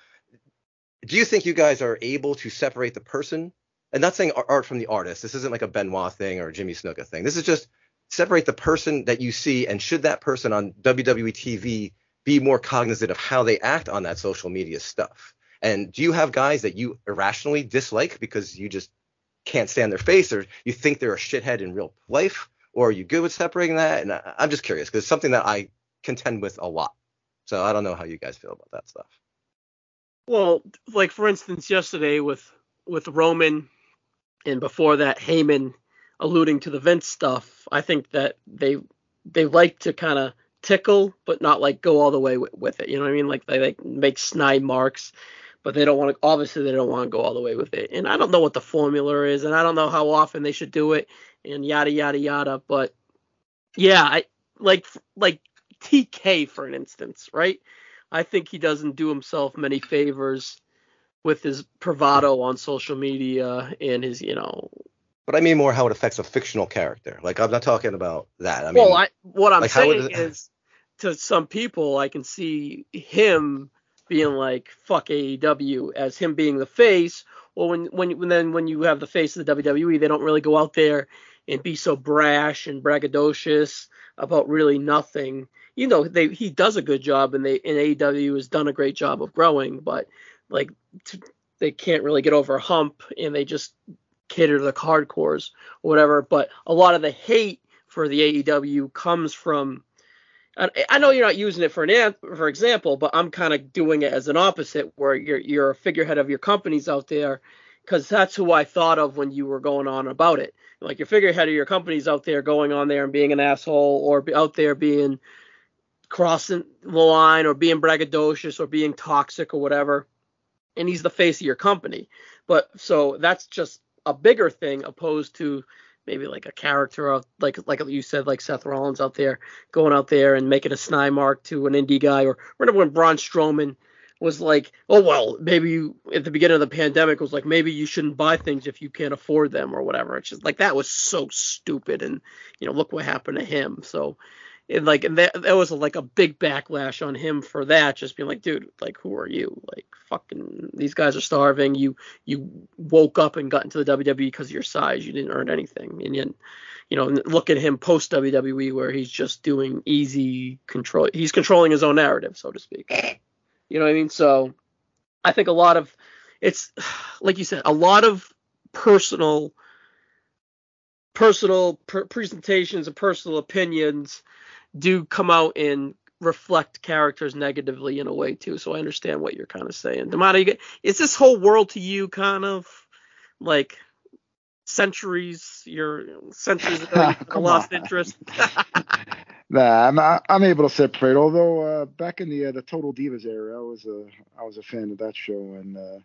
S4: do you think you guys are able to separate the person? And not saying art from the artist. This isn't like a Benoit thing or a Jimmy Snuka thing. This is just separate the person that you see and should that person on WWE TV be more cognizant of how they act on that social media stuff? And do you have guys that you irrationally dislike because you just can't stand their face or you think they're a shithead in real life? Or are you good with separating that? And I'm just curious because it's something that I contend with a lot. So I don't know how you guys feel about that stuff.
S2: Well, like for instance, yesterday with with Roman, and before that Heyman alluding to the Vince stuff, I think that they they like to kind of tickle, but not like go all the way with, with it. You know what I mean? Like they like make snide marks, but they don't want to. Obviously, they don't want to go all the way with it. And I don't know what the formula is, and I don't know how often they should do it, and yada yada yada. But yeah, I like like TK for an instance, right? I think he doesn't do himself many favors with his bravado on social media and his, you know.
S4: But I mean more how it affects a fictional character. Like I'm not talking about that. I mean,
S2: well, I, what I'm
S4: like,
S2: saying
S4: it-
S2: is, to some people, I can see him being like "fuck AEW" as him being the face. Or when when when then when you have the face of the WWE, they don't really go out there and be so brash and braggadocious about really nothing. You know, they he does a good job, and they and AEW has done a great job of growing, but like t- they can't really get over a hump, and they just cater to the hardcores or whatever. But a lot of the hate for the AEW comes from. I know you're not using it for an an- for example, but I'm kind of doing it as an opposite, where you're you're a figurehead of your companies out there, because that's who I thought of when you were going on about it. Like your figurehead of your company's out there going on there and being an asshole, or out there being crossing the line, or being braggadocious, or being toxic, or whatever. And he's the face of your company. But so that's just a bigger thing opposed to maybe like a character of like like you said like Seth Rollins out there going out there and making a snide mark to an indie guy or remember when Braun Strowman was like oh well maybe you at the beginning of the pandemic was like maybe you shouldn't buy things if you can't afford them or whatever. It's just like that was so stupid and you know look what happened to him. So and like and that that was like a big backlash on him for that just being like dude like who are you? Like fucking these guys are starving. You you woke up and got into the WWE because of your size. You didn't earn anything. And then you know look at him post WWE where he's just doing easy control he's controlling his own narrative so to speak you know what I mean so I think a lot of it's like you said a lot of personal personal per- presentations and personal opinions do come out and reflect characters negatively in a way too. So I understand what you're kind of saying. D'Amato, you get is this whole world to you kind of like centuries? Your centuries ago, you lost interest.
S5: Nah, I'm I'm able to separate. Although uh, back in the uh, the Total Divas era, I was a I was a fan of that show, and uh,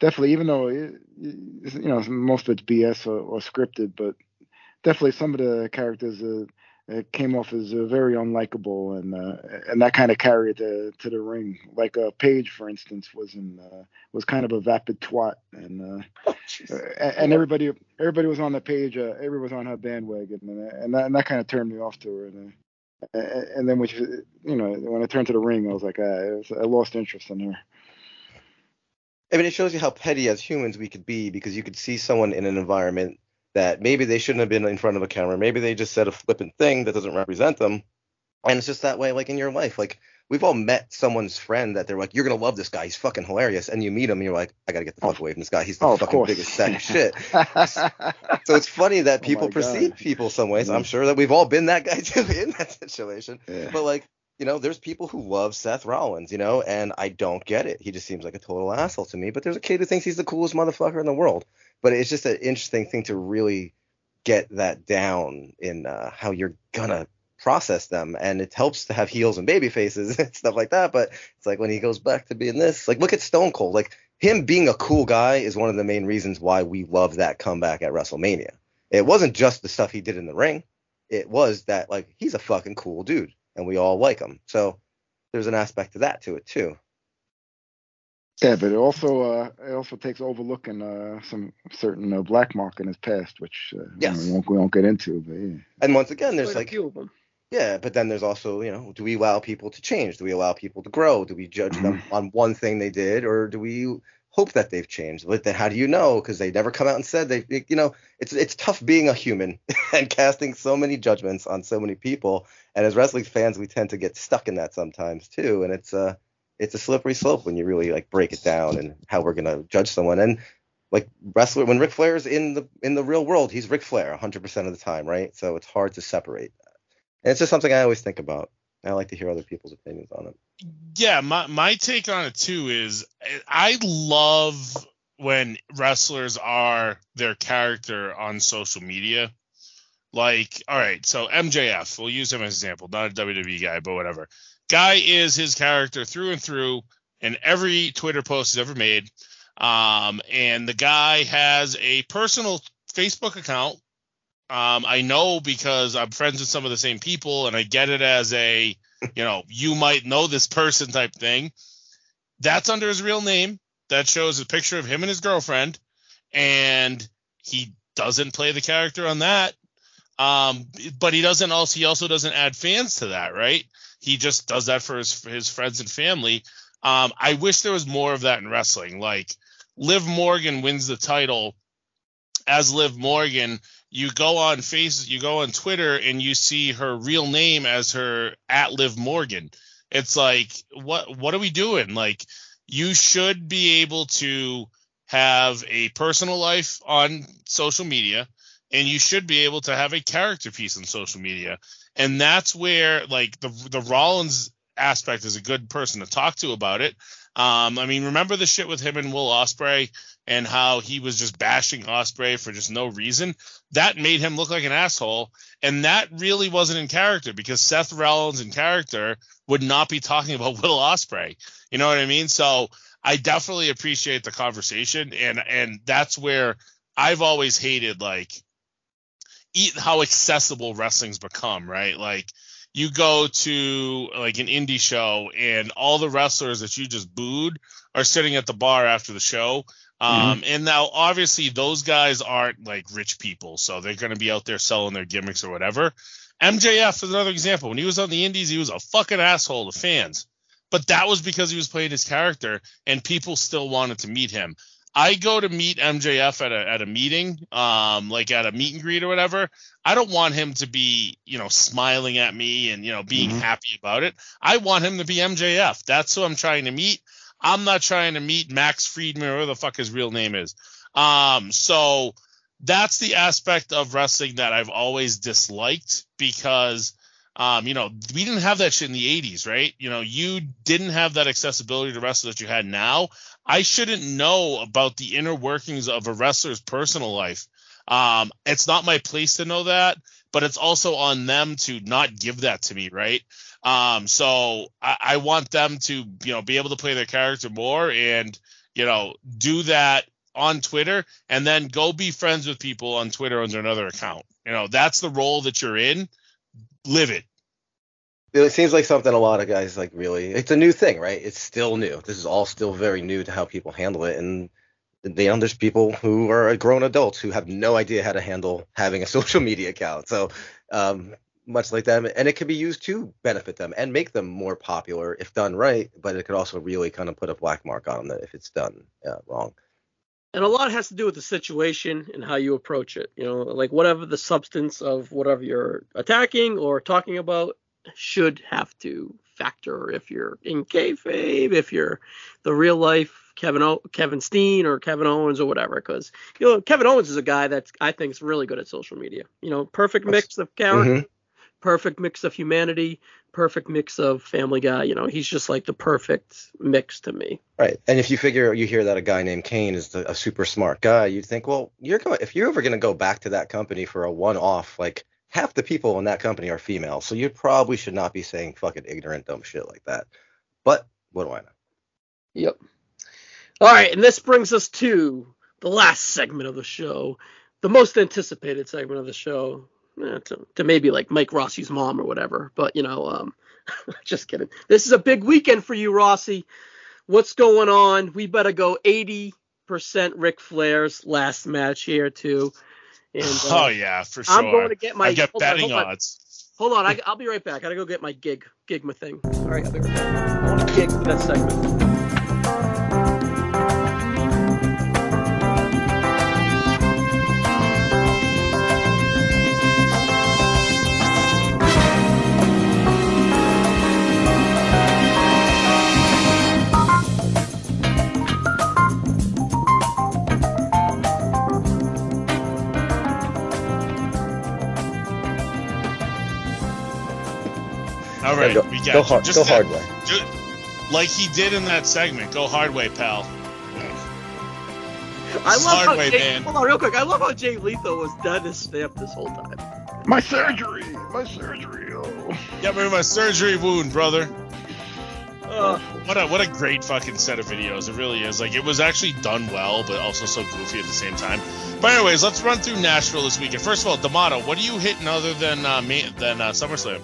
S5: definitely, even though it, you know most of it's BS or, or scripted, but definitely some of the characters uh, came off as uh, very unlikable, and uh, and that kind of carried to to the ring. Like uh, Paige, for instance, was in uh, was kind of a vapid twat, and uh, uh, and everybody everybody was on the page. Uh, everybody was on her bandwagon, and, and that, and that kind of turned me off to her. And, uh, and then she, you know, when I turned to the ring, I was like, ah, was, I lost interest in her.
S4: I mean, it shows you how petty as humans we could be because you could see someone in an environment that maybe they shouldn't have been in front of a camera. Maybe they just said a flippant thing that doesn't represent them. And it's just that way, like in your life. Like we've all met someone's friend that they're like, you're gonna love this guy. He's fucking hilarious. And you meet him, and you're like, I gotta get the fuck away from this guy. He's the
S5: Oh,
S4: fucking biggest sack of shit. So it's funny that
S5: Oh
S4: people
S5: God.
S4: perceive people some ways. I'm
S5: Mm.
S4: sure that we've all been that guy too in that situation.
S5: Yeah.
S4: But like, you know, there's people who love Seth Rollins, you know, and I don't get it. He just seems like a total asshole to me. But there's a kid who thinks he's the coolest motherfucker in the world. But it's just an interesting thing to really get that down in uh, how you're gonna process them, and it helps to have heels and baby faces and stuff like that. But it's like when he goes back to being this, like look at Stone Cold, like him being a cool guy is one of the main reasons why we love that comeback at WrestleMania. It wasn't just the stuff he did in the ring. It was that like he's a fucking cool dude and we all like him. So there's an aspect to that to it too.
S5: Yeah, but it also uh, it also takes overlooking uh, some certain uh, black mark in his past, which uh, you know, we, won't, we won't get into. But yeah.
S4: And once again, there's
S2: Quite a
S4: like
S2: few of them.
S4: Yeah, but then there's also, you know, do we allow people to change? Do we allow people to grow? Do we judge them mm-hmm. on one thing they did or do we hope that they've changed? But then how do you know because they never come out and said they you know, it's it's tough being a human and casting so many judgments on so many people. And as wrestling fans, we tend to get stuck in that sometimes too, and it's a it's a slippery slope when you really like break it down and how we're gonna judge someone. And like wrestler, when Ric Flair's in the in the real world, he's Ric Flair 100% of the time, right? So it's hard to separate. And it's just something I always think about. I like to hear other people's opinions on it.
S3: yeah my my take on it too is i love when wrestlers are their character on social media Like, all right, so MJF, we'll use him as an example, not a WWE guy, but whatever. Guy is his character through and through in every Twitter post he's ever made. Um, and the guy has a personal Facebook account. Um, I know because I'm friends with some of the same people, and I get it as a, you know, you might know this person type thing. That's under his real name. That shows a picture of him and his girlfriend, and he doesn't play the character on that. Um, but he doesn't also he also doesn't add fans to that, right? He just does that for his for his friends and family. Um, I wish there was more of that in wrestling. Like Liv Morgan wins the title as Liv Morgan. You go on face, you go on Twitter, and you see her real name as her at Liv Morgan. It's like, what what are we doing? Like, you should be able to have a personal life on social media, and you should be able to have a character piece on social media. And that's where like the the Rollins aspect is a good person to talk to about it. Um, I mean, remember the shit with him and Will Ospreay and how he was just bashing Ospreay for just no reason. That made him look like an asshole, and that really wasn't in character because Seth Rollins in character would not be talking about Will Ospreay. You know what I mean? So I definitely appreciate the conversation, and and that's where I've always hated like how accessible wrestling's become, right? Like you go to like an indie show and all the wrestlers that you just booed are sitting at the bar after the show. Um, mm-hmm. and now obviously those guys aren't like rich people, so they're going to be out there selling their gimmicks or whatever. MJF is another example. When he was on the indies, he was a fucking asshole to fans. But that was because he was playing his character and people still wanted to meet him. I go to meet MJF at a at a meeting, um, like at a meet and greet or whatever. I don't want him to be, you know, smiling at me and you know being mm-hmm. happy about it. I want him to be MJF. That's who I'm trying to meet. I'm not trying to meet Max Friedman or the fuck his real name is. Um, so that's the aspect of wrestling that I've always disliked because um, you know, we didn't have that shit in the 80s, right? You know, you didn't have that accessibility to wrestlers that you had now. I shouldn't know about the inner workings of a wrestler's personal life. Um, it's not my place to know that, but it's also on them to not give that to me, right? Um, so I, I want them to, you know, be able to play their character more and, you know, do that on Twitter and then go be friends with people on Twitter under another account. You know, that's the role that you're in live it.
S4: It seems like something a lot of guys like really. It's a new thing, right? It's still new. This is all still very new to how people handle it, and there's people who are grown adults who have no idea how to handle having a social media account. So, um, much like them, and it can be used to benefit them and make them more popular if done right. But it could also really kind of put a black mark on them if it's done uh, wrong
S2: and a lot has to do with the situation and how you approach it. You know, like whatever the substance of whatever you're attacking or talking about should have to factor if you're in kayfabe, if you're the real life Kevin o- Kevin Steen or Kevin Owens or whatever. Because you know, Kevin Owens is a guy that I think is really good at social media. You know, perfect mix of character, mm-hmm. Perfect mix of humanity, perfect mix of Family Guy. You know, he's just like the perfect mix to me.
S4: Right. And if you figure you hear that a guy named Kane is the, a super smart guy, you'd think, well, you're going if you're ever going to go back to that company for a one-off, like half the people in that company are female, so you probably should not be saying fucking ignorant dumb shit like that. But what do I know?
S2: Yep. All right, and this brings us to the last segment of the show, the most anticipated segment of the show, eh, to, to, maybe like Mike Rossi's mom or whatever. But you know, um, just kidding. This is a big weekend for you, Rossi. What's going on? We better go 80% Ric Flair's last match here too.
S3: And, uh, oh yeah, for sure.
S2: I'm going to get my.
S3: I get betting on, odds.
S2: Hold on, I, will be right back. I gotta go get my gig, gig my thing. All right, I'll be right back. I want to gig for that segment.
S3: All right, go, we got
S4: go hard, Just go that, hard way.
S3: Just, like he did in that segment. Go hard way, pal.
S2: I love how Jay, man. hold on real quick. I love how Jay Lethal was done as Stamp this whole time.
S5: My surgery, my surgery. Oh.
S3: Get me my surgery wound, brother.
S2: Uh,
S3: What a what a great fucking set of videos. It really is. Like it was actually done well, but also so goofy at the same time. But anyways, let's run through Nashville this weekend. First of all, D'Amato, what are you hitting other than uh, ma- than uh, SummerSlam?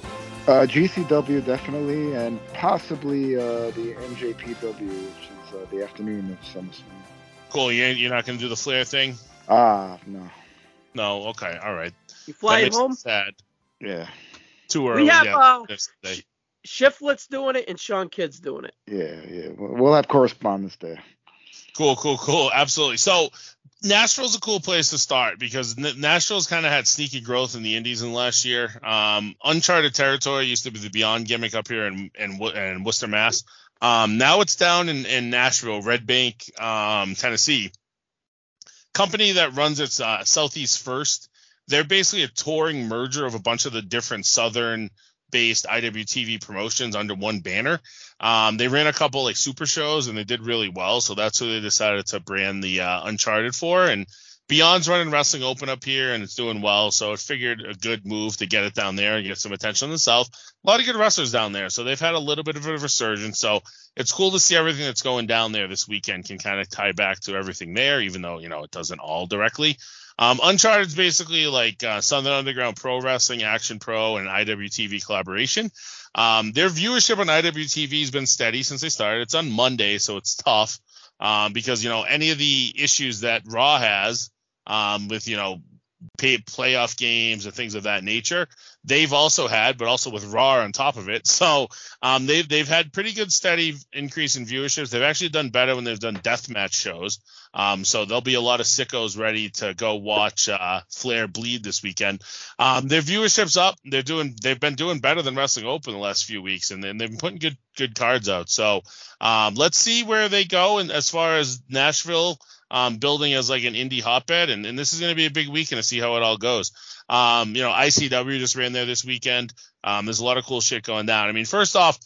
S5: Uh, GCW definitely, and possibly uh, the NJPW, which is uh, the afternoon of SummerSlam.
S3: Cool. You ain't, you're not gonna do the Flair thing?
S5: Ah, no.
S3: No. Okay. All right.
S2: you
S3: That
S2: flying home?
S3: Sad.
S5: Yeah,
S3: Too early.
S2: We have
S3: yeah,
S2: uh,
S3: yesterday.
S2: Shiflets doing it and Sean Kidd's doing it.
S5: yeah, yeah. We'll we'll have correspondence there.
S3: Cool, cool, cool. Absolutely. So Nashville's a cool place to start because Nashville's kind of had sneaky growth in the Indies in the last year. Um, uncharted territory used to be the Beyond gimmick up here in in, in Worcester, Mass. Um, now it's down in, in Nashville, Red Bank, um, Tennessee. Company that runs its uh, Southeast First. They're basically a touring merger of a bunch of the different Southern based IWTV promotions under one banner. Um, they ran a couple like super shows and they did really well, so that's who they decided to brand the uh, Uncharted for. And Beyond's running Wrestling Open up here and it's doing well, so it figured a good move to get it down there and get some attention in the South. A lot of good wrestlers down there, so they've had a little bit of a resurgence. So it's cool to see everything that's going down there this weekend can kind of tie back to everything there, even though you know it doesn't all directly. Um, Uncharted's basically like uh, Southern Underground Pro Wrestling, Action Pro, and IWTV collaboration. Um, their viewership on IWTV has been steady since they started. It's on Monday, so it's tough um, because you know any of the issues that Raw has um, with you know pay, playoff games and things of that nature, they've also had, but also with Raw on top of it. So um, they've they've had pretty good steady increase in viewerships. They've actually done better when they've done deathmatch shows. Um, so there'll be a lot of sickos ready to go watch uh, Flair bleed this weekend. Um, their viewership's up. They're doing. They've been doing better than Wrestling Open the last few weeks, and, then they've been putting good good cards out. So um, let's see where they go. And as far as Nashville um, building as like an indie hotbed, and, and this is going to be a big weekend to see how it all goes. Um, you know, ICW just ran there this weekend. Um, there's a lot of cool shit going down. I mean, first off,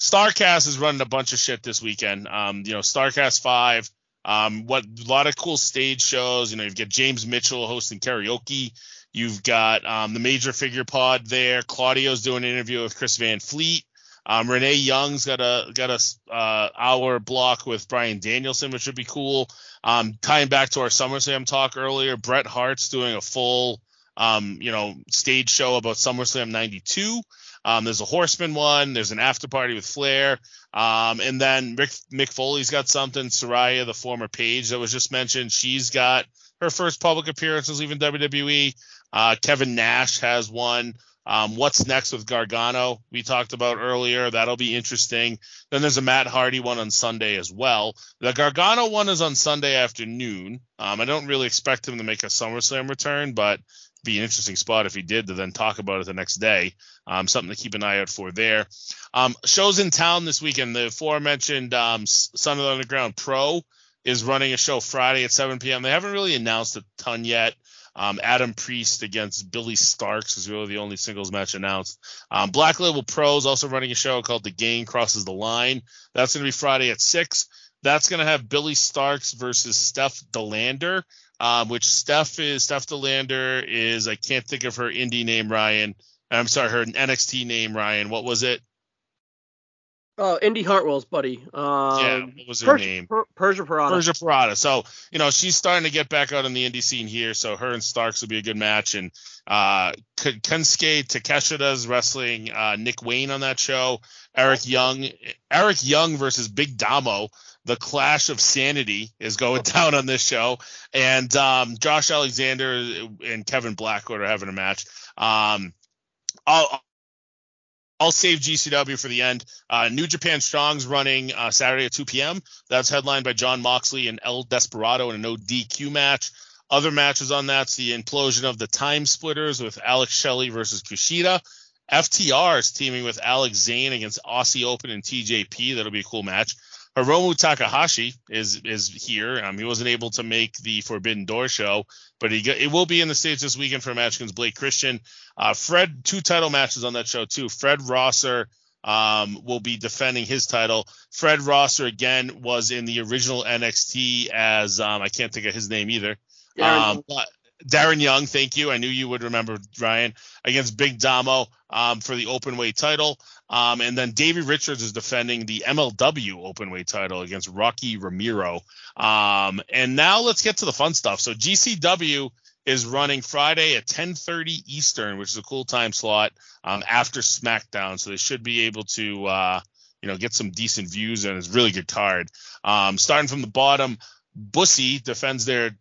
S3: Starcast is running a bunch of shit this weekend. Um, you know, Starcast five. Um, what a lot of cool stage shows. You know, you've got James Mitchell hosting karaoke. You've got um, the Major Figure Pod there. Claudio's doing an interview with Chris Van Vliet. Um, Renee Young's got a got a uh, hour block with Bryan Danielson, which would be cool. Um, tying back to our SummerSlam talk earlier, Bret Hart's doing a full um, you know stage show about SummerSlam '92. Um, there's a Horseman one. There's an after party with Flair. Um, and then Rick, Mick Foley's got something. Saraya, the former Paige that was just mentioned, she's got her first public appearance since leaving WWE. Uh, Kevin Nash has one. Um, what's next with Gargano? We talked about earlier. That'll be interesting. Then there's a Matt Hardy one on Sunday as well. The Gargano one is on Sunday afternoon. Um, I don't really expect him to make a SummerSlam return, but be an interesting spot if he did to then talk about it the next day. Um, something to keep an eye out for there. Um, shows in town this weekend. The aforementioned um, Southern Underground Pro is running a show Friday at 7 p.m. They haven't really announced a ton yet. Um, Adam Priest against Billy Starks is really the only singles match announced. Um, Black Label Pro is also running a show called The Game Crosses the Line. That's going to be Friday at 6. That's going to have Billy Starks versus Steph De Lander, um, which Steph is Steph De Lander is I can't think of her indie name Ryan. I'm sorry, her NXT name Ryan. What was it?
S2: Oh, Indy Hartwell's buddy. Um,
S3: yeah, what was her
S2: Persia,
S3: name?
S2: Per- Persia Pirotta.
S3: Persia Pirotta. So, you know, she's starting to get back out in the indie scene here. So her and Starks will be a good match. And uh Konosuke Takeshita is wrestling uh, Nick Wayne on that show. Eric Young Eric Young versus Big Damo. The Clash of Sanity is going down on this show. And um, Josh Alexander and Kevin Blackwood are having a match. Um, I'll, I'll save GCW for the end. Uh, New Japan Strong's running uh, Saturday at 2 p.m. That's headlined by Jon Moxley and El Desperado in a no DQ match. Other matches on that's the implosion of the Time Splitters with Alex Shelley versus Kushida. FTR is teaming with Alex Zayne against Aussie Open and TJP. That'll be a cool match. Hiromu Takahashi is is here. Um, he wasn't able to make the Forbidden Door show, but he it will be in the states this weekend for a match against Blake Christian. Uh, Fred two title matches on that show too. Fred Rosser um, will be defending his title. Fred Rosser again was in the original NXT as um, I can't think of his name either. Um, but Darren Young, thank you. I knew you would remember Ryan against Big Damo um, for the open weight title. Um, and then David Richards is defending the MLW open weight title against Rocky Romero. Um, and now let's get to the fun stuff. So GCW is running Friday at 10:30 Eastern, which is a cool time slot um, after SmackDown. So they should be able to, uh, you know, get some decent views and it's really good card. Um, starting from the bottom, Bussy defends their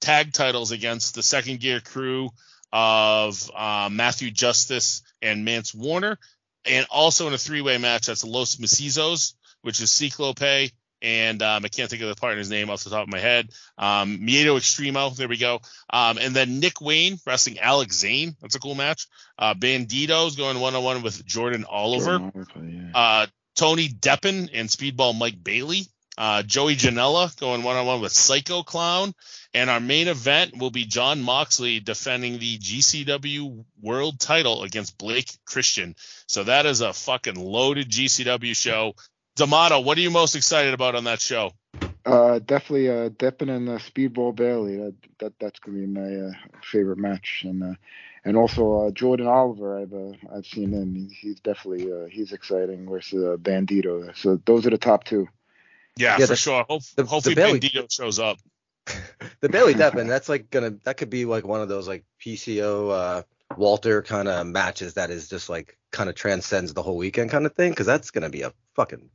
S3: tag titles against the Second Gear Crew of uh, Matthew Justice and Mance Warner, and also in a three-way match that's Los Macizos, which is Ciclope, and um, I can't think of the partner's name off the top of my head. Um, Miedo Extremo, there we go. Um, and then Nick Wayne wrestling Alex Zayne. That's a cool match. Uh, Bandido's going one-on-one with Jordan Oliver.
S5: Jordan Oliver, yeah.
S3: Uh, Tony Deppen and Speedball Mike Bailey. Uh, Joey Janela going one on one with Psycho Clown. And our main event will be Jon Moxley defending the GCW World title against Blake Christian. So that is a fucking loaded GCW show. D'Amato, what are you most excited about on that show?
S5: Uh, definitely uh, Deppen and uh, Speedball Bailey. That, that that's gonna be my uh, favorite match, and uh, and also uh, Jordan Oliver. I've uh, I've seen him. He's, definitely uh, he's exciting versus Bandido. So those are the top two.
S3: Yeah,
S4: Yeah,
S3: for
S4: the-
S3: sure. Hope,
S4: the- the
S3: hopefully
S4: Bailey-
S3: Bandido shows up.
S4: the Bailey Deppen, that's like gonna that could be like one of those like PCO uh Walter kind of matches that is just like kind of transcends the whole weekend kind of thing because that's gonna be a fucking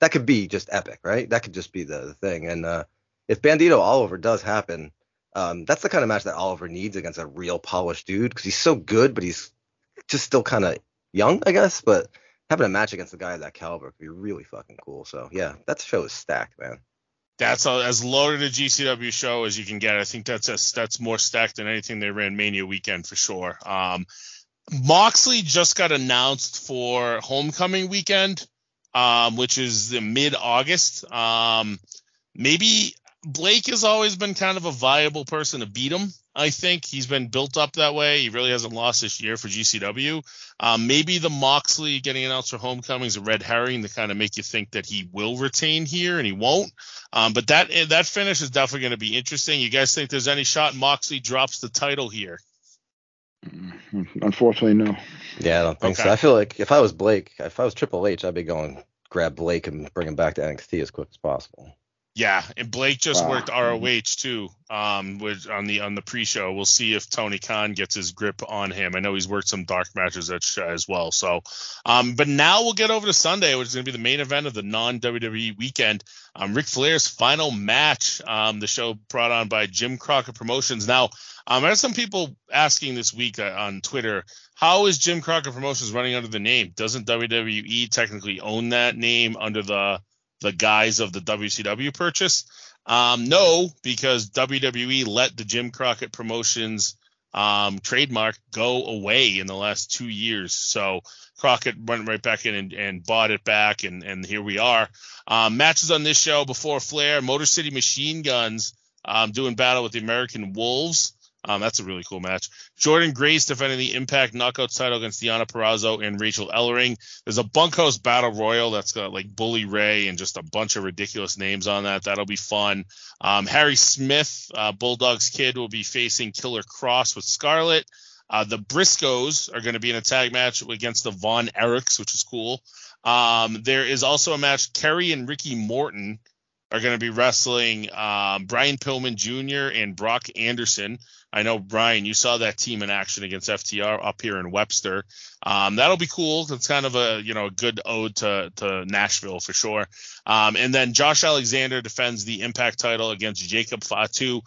S4: that could be just epic, right? That could just be the, the thing. And uh if Bandido Oliver does happen, um that's the kind of match that Oliver needs against a real polished dude because he's so good, but he's just still kind of young, I guess. But having a match against a guy of that caliber could be really fucking cool. So yeah, that show is stacked, man.
S3: That's a, as loaded a GCW show as you can get. I think that's a, that's more stacked than anything they ran Mania weekend for sure. Um, Moxley just got announced for Homecoming weekend, um, which is mid August. Um, maybe Blake has always been kind of a viable person to beat him. I think he's been built up that way. He really hasn't lost this year for GCW. Um, maybe the Moxley getting announced for Homecoming is a red herring to kind of make you think that he will retain here and he won't. Um, but that that finish is definitely going to be interesting. You guys think there's any shot Moxley drops the title here?
S5: Mm, Unfortunately, no.
S4: Yeah, I don't think
S3: Okay.
S4: so. I feel like if I was Blake, if I was Triple H, I'd be going grab Blake and bring him back to NXT as quick as possible.
S3: Yeah, and Blake just
S5: Wow.
S3: worked ROH too. Um, with on the on the pre-show, we'll see if Tony Khan gets his grip on him. I know he's worked some dark matches at, as well. So, um, but now we'll get over to Sunday, which is going to be the main event of the non WWE weekend. Um, Ric Flair's final match. Um, the show brought on by Jim Crockett Promotions. Now, um, I had some people asking this week uh, on Twitter, how is Jim Crockett Promotions running under the name? Doesn't WWE technically own that name under the the guise of the WCW purchase? Um, no, because WWE let the Jim Crockett Promotions um, trademark go away in the last two years. So Crockett went right back in and, and bought it back, and, and here we are. Um, matches on this show before Flair, Motor City Machine Guns um, doing battle with the American Wolves. Um, that's a really cool match. Jordynne Grace defending the Impact Knockout title against Deonna Purrazzo and Rachel Ellering. There's a bunkhouse battle royal that's got like Bully Ray and just a bunch of ridiculous names on that. That'll be fun. Um, Harry Smith, uh, Bulldog's kid, will be facing Killer Kross with Scarlett. Uh, the Briscoes are going to be in a tag match against the Von Erichs, which is cool. Um, there is also a match. Kerry and Ricky Morton are going to be wrestling um, Brian Pillman Jr. and Brock Anderson. I know Brian, you saw that team in action against FTR up here in Webster. Um, that'll be cool. It's kind of a you know a good ode to to Nashville for sure. Um, and then Josh Alexander defends the Impact title against Jacob Fatu.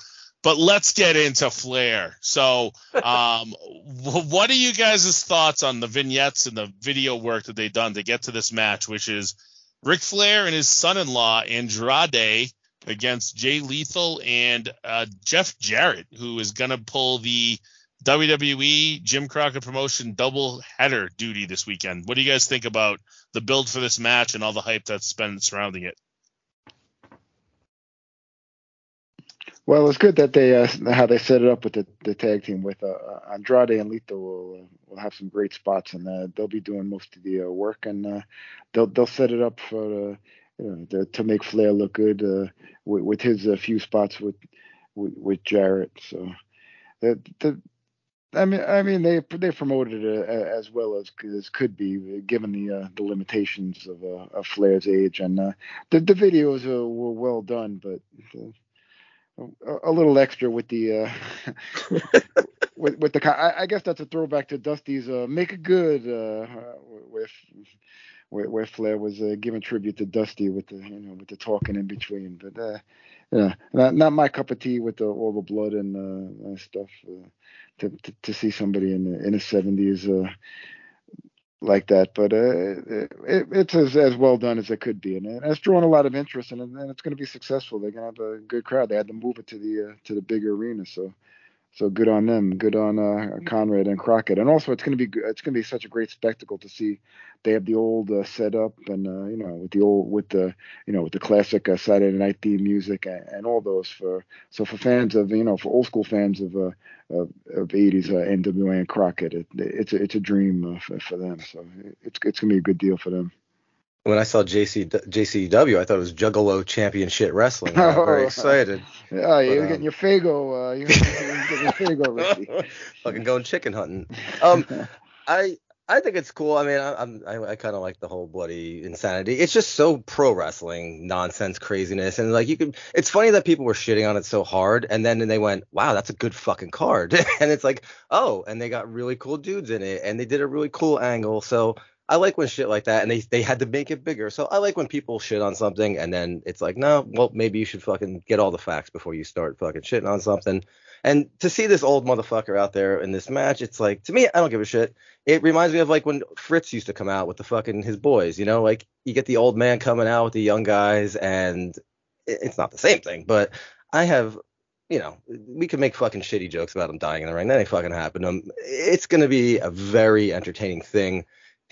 S3: But let's get into Flair. So, um, what are you guys' thoughts on the vignettes and the video work that they've done to get to this match, which is Ric Flair and his son-in-law Andrade against Jay Lethal and uh, Jeff Jarrett, who is going to pull the WWE Jim Crockett promotion double header duty this weekend. What do you guys think about the build for this match and all the hype that's been surrounding it?
S5: Well, it's good that they uh, how they set it up with the, the tag team with uh, uh, Andrade and Lito will uh, will have some great spots and uh, they'll be doing most of the uh, work and they'll they'll set it up for you know the, to make Flair look good with, with his few spots with, with with Jarrett. So the the I mean, I mean, they they promoted it as well as as could be, given the the limitations of of Flair's age, and the the videos were well done, but a, little extra with the uh, with with the I, I, guess that's a throwback to Dusty's uh, "Make It Good" uh, with where, where Flair was uh, giving tribute to Dusty with the you know with the talking in between, but yeah, not, not my cup of tea with the, all the blood and stuff to, to, to see somebody in the, in his 70s uh, like that. But uh, it, it's as, as well done as it could be, and it's drawn a lot of interest, and, and it's going to be successful. They're going to have a good crowd. They had to move it to the uh, to the bigger arena, so so good on them. Good on uh, Conrad and Crockett. And also, it's going to be it's going to be such a great spectacle to see. They have the old uh, setup, and uh, you know, with the old with the you know with the classic uh, Saturday night theme music and, and, all those for so for fans of you know for old school fans of uh, of, of 80s uh, NWA and Crockett, it, it's a it's a dream for, for them. So it's it's going to be a good deal for them
S4: when I saw JC JCW, I thought it was Juggalo Championship Wrestling. I am very excited.
S5: Yeah, you're um, getting your Fago. Uh, you're getting your Fago,
S4: Fucking going chicken hunting. Um, I I think it's cool. I mean, I, I'm I, I kind of like the whole bloody insanity. It's just so pro wrestling nonsense craziness, and like you could. It's funny that people were shitting on it so hard, and then and they went, "Wow, that's a good fucking card," and it's like, oh, and they got really cool dudes in it, and they did a really cool angle. So I like when shit like that, and they they had to make it bigger. So I like when people shit on something, and then it's like, no, well, maybe you should fucking get all the facts before you start fucking shitting on something. And to see this old motherfucker out there in this match, it's like to me, I don't give a shit. It reminds me of like when Fritz used to come out with the fucking his boys, you know, like you get the old man coming out with the young guys, and it's not the same thing, but I have you know, we could make fucking shitty jokes about him dying in the ring. That ain't fucking happening. It's gonna be a very entertaining thing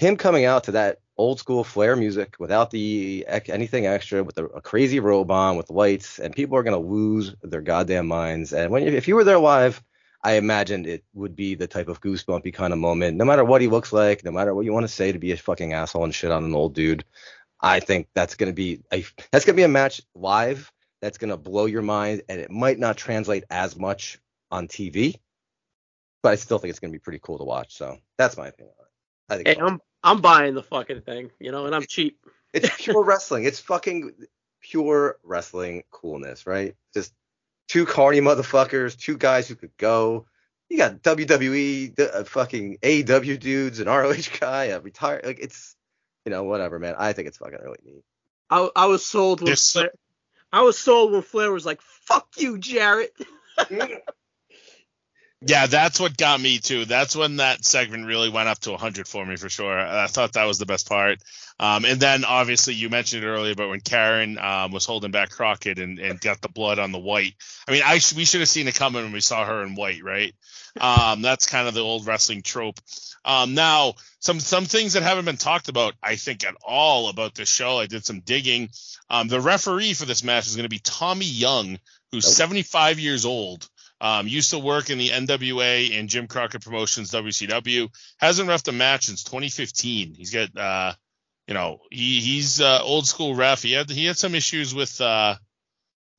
S4: him coming out to that old school Flair music without the anything extra with a, crazy robe on with lights and people are going to lose their goddamn minds. And when if you were there live i imagined it would be the type of goosebumpy kind of moment. No matter what he looks like no matter what you want to say to be a fucking asshole and shit on an old dude i think that's going to be a that's going to be a match live that's going to blow your mind and it might not translate as much on tv but i still think it's going to be pretty cool to watch. So that's my opinion
S2: I think. Hey, I'm I'm buying the fucking thing, you know, and I'm cheap.
S4: It's pure wrestling. It's fucking pure wrestling coolness, right? Just two carny motherfuckers, two guys who could go. You got WWE, uh, fucking AEW dudes, an ROH guy, a retired. Like it's, you know, whatever, man. I think it's fucking really neat.
S2: I I was sold when Flair, I was sold when Flair was like, "Fuck you, Jarrett."
S3: Yeah, that's what got me too. That's when that segment really went up to 100 for me for sure. I thought that was the best part. Um, and then obviously you mentioned it earlier, but when Karen um, was holding back Crockett and, and got the blood on the white, I mean, I sh- we should have seen it coming when we saw her in white, right? Um, that's kind of the old wrestling trope. Um, now, some some things that haven't been talked about, I think, at all about this show. I did some digging. Um, the referee for this match is going to be Tommy Young, who's 75 years old. Um, used to work in the NWA and Jim Crockett Promotions WCW. Hasn't refed a match since 2015. He's got, uh, you know, he he's uh, old school ref. He had he had some issues with uh,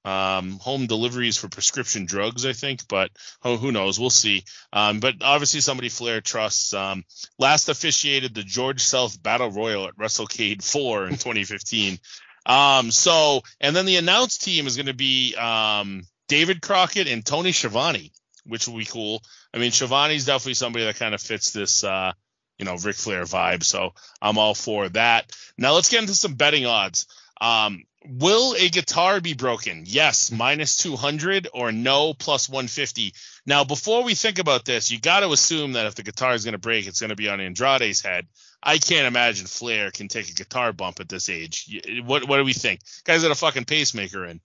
S3: um, home deliveries for prescription drugs, I think, but oh, who knows? We'll see. Um, but obviously, somebody Flair trusts. Um, last officiated the George South Battle Royal at WrestleCade 4 in 2015. Um, so, and then the announced team is going to be um, David Crockett and Tony Schiavone, which will be cool. I mean, Schiavone's definitely somebody that kind of fits this, uh, you know, Ric Flair vibe. So I'm all for that. Now let's get into some betting odds. Um, will a guitar be broken? Yes, minus 200 or no, plus 150. Now, before we think about this, you got to assume that if the guitar is going to break, it's going to be on Andrade's head. I can't imagine Flair can take a guitar bump at this age. What what do we think? Guys got a fucking pacemaker in.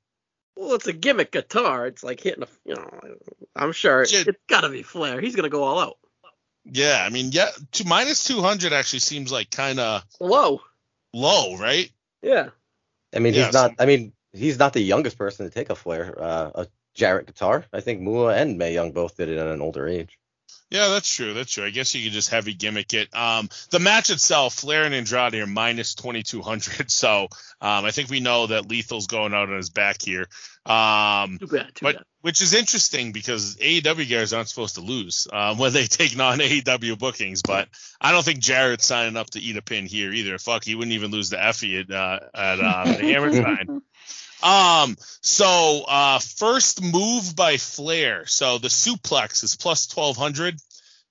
S2: Well, it's a gimmick guitar. It's like hitting a, you know, I'm sure it, has got to be Flair. He's gonna go all out.
S3: Yeah, I mean, yeah, to minus 200 actually seems like kind of
S2: low.
S3: Low, right?
S2: Yeah.
S4: I mean, yeah, he's not. I mean, he's not the youngest person to take a Flair, uh, a Jarrett guitar. I think Moolah and May Young both did it at an older age.
S3: Yeah, that's true. That's true. I guess you could just heavy gimmick it. Um, the match itself, Flair and Andrade are minus 2200. So um, I think we know that Lethal's going out on his back here. Um,
S2: Too bad. Too
S3: but
S2: bad.
S3: which is interesting because AEW guys aren't supposed to lose um, when they take non AEW bookings. But I don't think Jarrett's signing up to eat a pin here either. Fuck, he wouldn't even lose the Effie at uh, at uh, the Hammerstein. Um, so uh, first move by Flair. So the suplex is plus twelve hundred.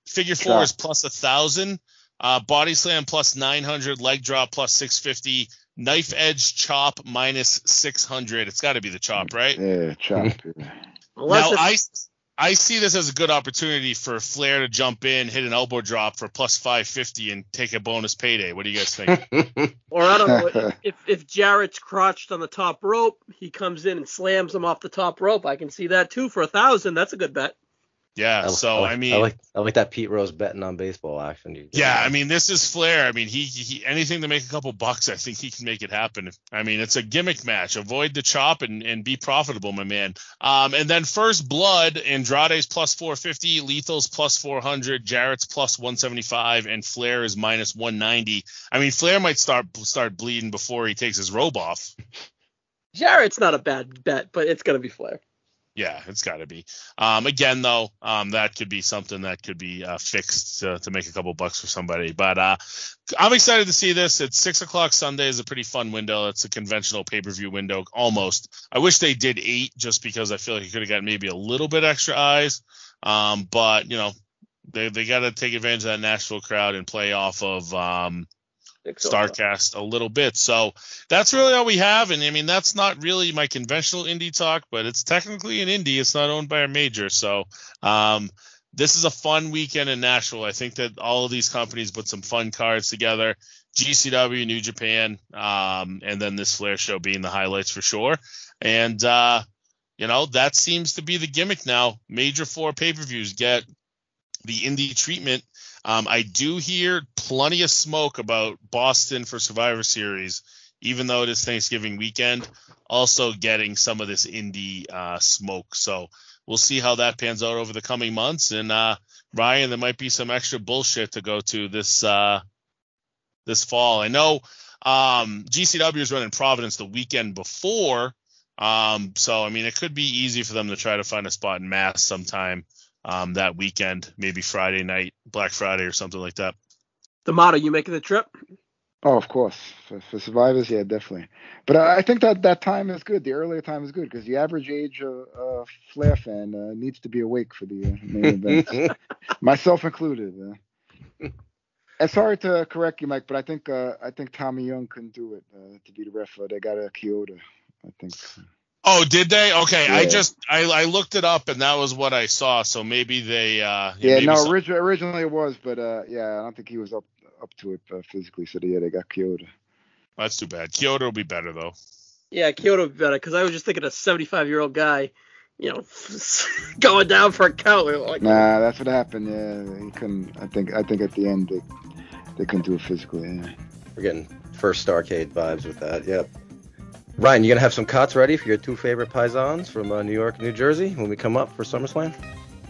S3: Figure four
S5: Chop.
S3: is plus a thousand. Uh, body slam plus nine hundred. Leg drop plus six fifty. Knife edge chop minus six hundred. It's got to be the chop, right?
S5: Yeah, chop.
S2: Unless
S3: now I I see this as a good opportunity for Flair to jump in, hit an elbow drop for plus five fifty, and take a bonus payday. What do you guys think?
S2: or I don't know if if Jarrett's crotched on the top rope, he comes in and slams him off the top rope. I can see that too for a thousand. That's a good bet.
S3: Yeah. So
S4: like,
S3: I mean,
S4: I like I like that Pete Rose betting on baseball action. You
S3: Yeah, I mean, this is Flair. I mean, he, he anything to make a couple bucks, I think he can make it happen. I mean, it's a gimmick match. Avoid the chop and, and be profitable, my man. Um, and then first blood, Andrade's plus 450, Lethal's plus 400, Jarrett's plus 175, and Flair is minus 190. I mean, Flair might start start bleeding before he takes his robe off.
S2: Jarrett's not a bad bet, but it's gonna be Flair.
S3: Yeah, it's got to be. Um, again, though, um, that could be something that could be uh, fixed to, to make a couple bucks for somebody. But uh, I'm excited to see this. It's six o'clock Sunday is a pretty fun window. It's a conventional pay per view window almost. I wish they did eight just because I feel like you could have got maybe a little bit extra eyes. Um, but you know, they they got to take advantage of that Nashville crowd and play off of um. Starcast a little bit. So that's really all we have. And I mean, that's not really my conventional indie talk, but it's technically an indie. It's not owned by a major. So um, this is a fun weekend in Nashville. I think that all of these companies put some fun cards together. GCW, New Japan, um, and then this Flair show being the highlights for sure. And uh, you know that seems to be the gimmick now. Major four pay-per-views get the indie treatment. Um, I do hear plenty of smoke about Boston for Survivor Series, even though it is Thanksgiving weekend. Also getting some of this indie uh, smoke. So we'll see how that pans out over the coming months. And uh, Ryan, there might be some extra bullshit to go to this uh, this fall. I know um, GCW is running Providence the weekend before. Um, so I mean, it could be easy for them to try to find a spot in Mass sometime um, that weekend, maybe Friday night, Black Friday or something like that.
S2: D'Amato, you making the trip?
S5: Oh, of course. For, for survivors, yeah, definitely. But I I think that that time is good. The earlier time is good because the average age of a Flair fan uh, needs to be awake for the uh, main event, myself included. Uh. And sorry to correct you, Mike, but I think uh, I think Tommy Young couldn't do it uh, to be the ref. Uh, they got a Kyoto, I think.
S3: Oh, did they? Okay, I just I, I looked it up and that was what I saw. So maybe they uh
S5: Yeah,
S3: maybe
S5: no,
S3: some-
S5: origi- originally it was, but uh, yeah, I don't think he was up up to it uh, physically. So yeah, they got Kyoto.
S3: that's too bad. Kyoto will be better though.
S2: Yeah, Kyoto would be better because I was just thinking a 75 year old guy, you know, going down for a count. We Like,
S5: Nah, that's what happened. Yeah, he couldn't. I think I think at the end they they couldn't do it physically. Yeah.
S4: We're getting first Starcade vibes with that. Yep. Ryan, you gonna have some cots ready for your two favorite paisans from uh, New York, New Jersey when we come up for SummerSlam?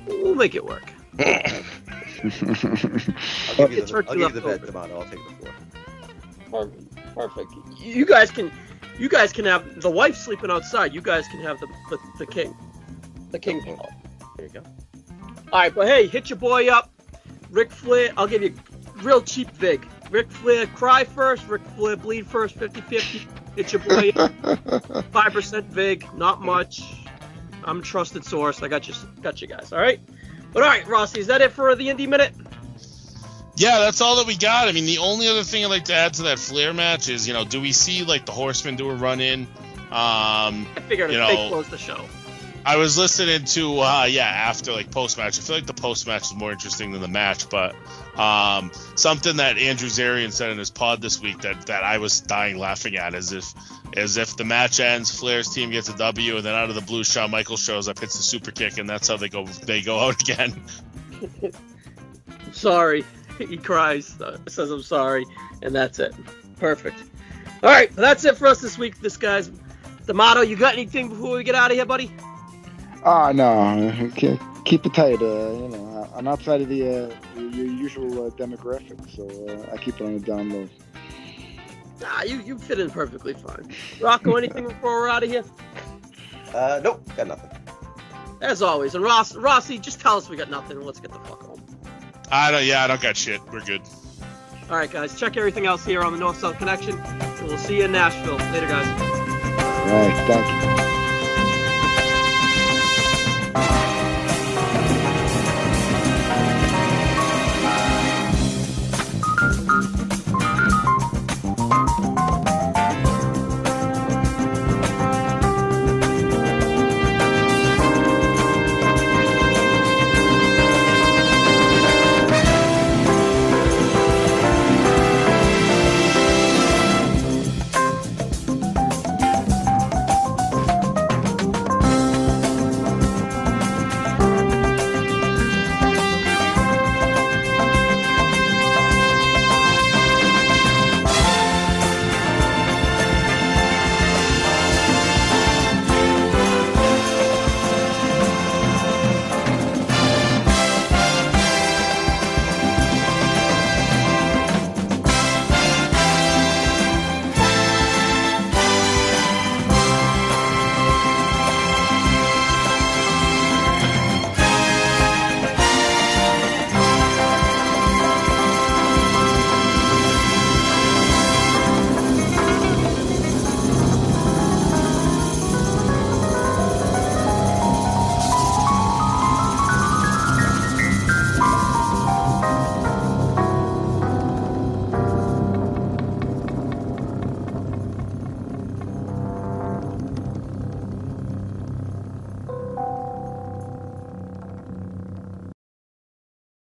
S2: we'll make it work.
S4: I'll give you the,
S2: turkey
S4: I'll give you the
S2: left
S4: bet, D'Amato. I'll take the floor.
S2: Perfect. Perfect. You guys can, you guys can have the wife sleeping outside. You guys can have the the, the king, the king. All
S4: There you go.
S2: All right, but hey, hit your boy up, Ric Flair. I'll give you real cheap vig. Ric Flair cry first. Ric Flair bleed first. 50-50. Hit your boy. Five percent vig. Not much. I'm a trusted source. I got you. Got you guys. All right. But all right, Rossi, is that it for the indie minute?
S3: Yeah, that's all that we got. I mean, the only other thing I'd like to add to that Flair match is, you know, do we see like the Horsemen do a run in? Um,
S2: I figured
S3: You
S2: they
S3: know,
S2: closed the show.
S3: I was listening to uh yeah after like post match. I feel like the post match is more interesting than the match, but um something that Andrew Zarian said in his pod this week that that I was dying laughing at is if as if the match ends, Flair's team gets a W, and then out of the blue, Shawn Michaels shows up, hits the super kick, and that's how they go they go out again.
S2: sorry. He cries, says I'm sorry, and that's it. Perfect. All right, that's it for us this week. This guy's D'Amato. You got anything before we get out of here, buddy?
S5: Ah, no, can't, keep it tight. Uh, you know, I'm outside of the uh, your usual uh, demographic, so uh, I keep it on the down low.
S2: Nah, you you fit in perfectly fine. Rocco, anything before we're out of here?
S4: Uh, nope, got nothing.
S2: As always, and Ross, Rossi, just tell us we got nothing and let's get the fuck home.
S3: I don't. Yeah, I don't got shit. We're good.
S2: All right, guys, check everything else here on the North South Connection. We'll see you in Nashville. Later, guys.
S5: All right, thank you.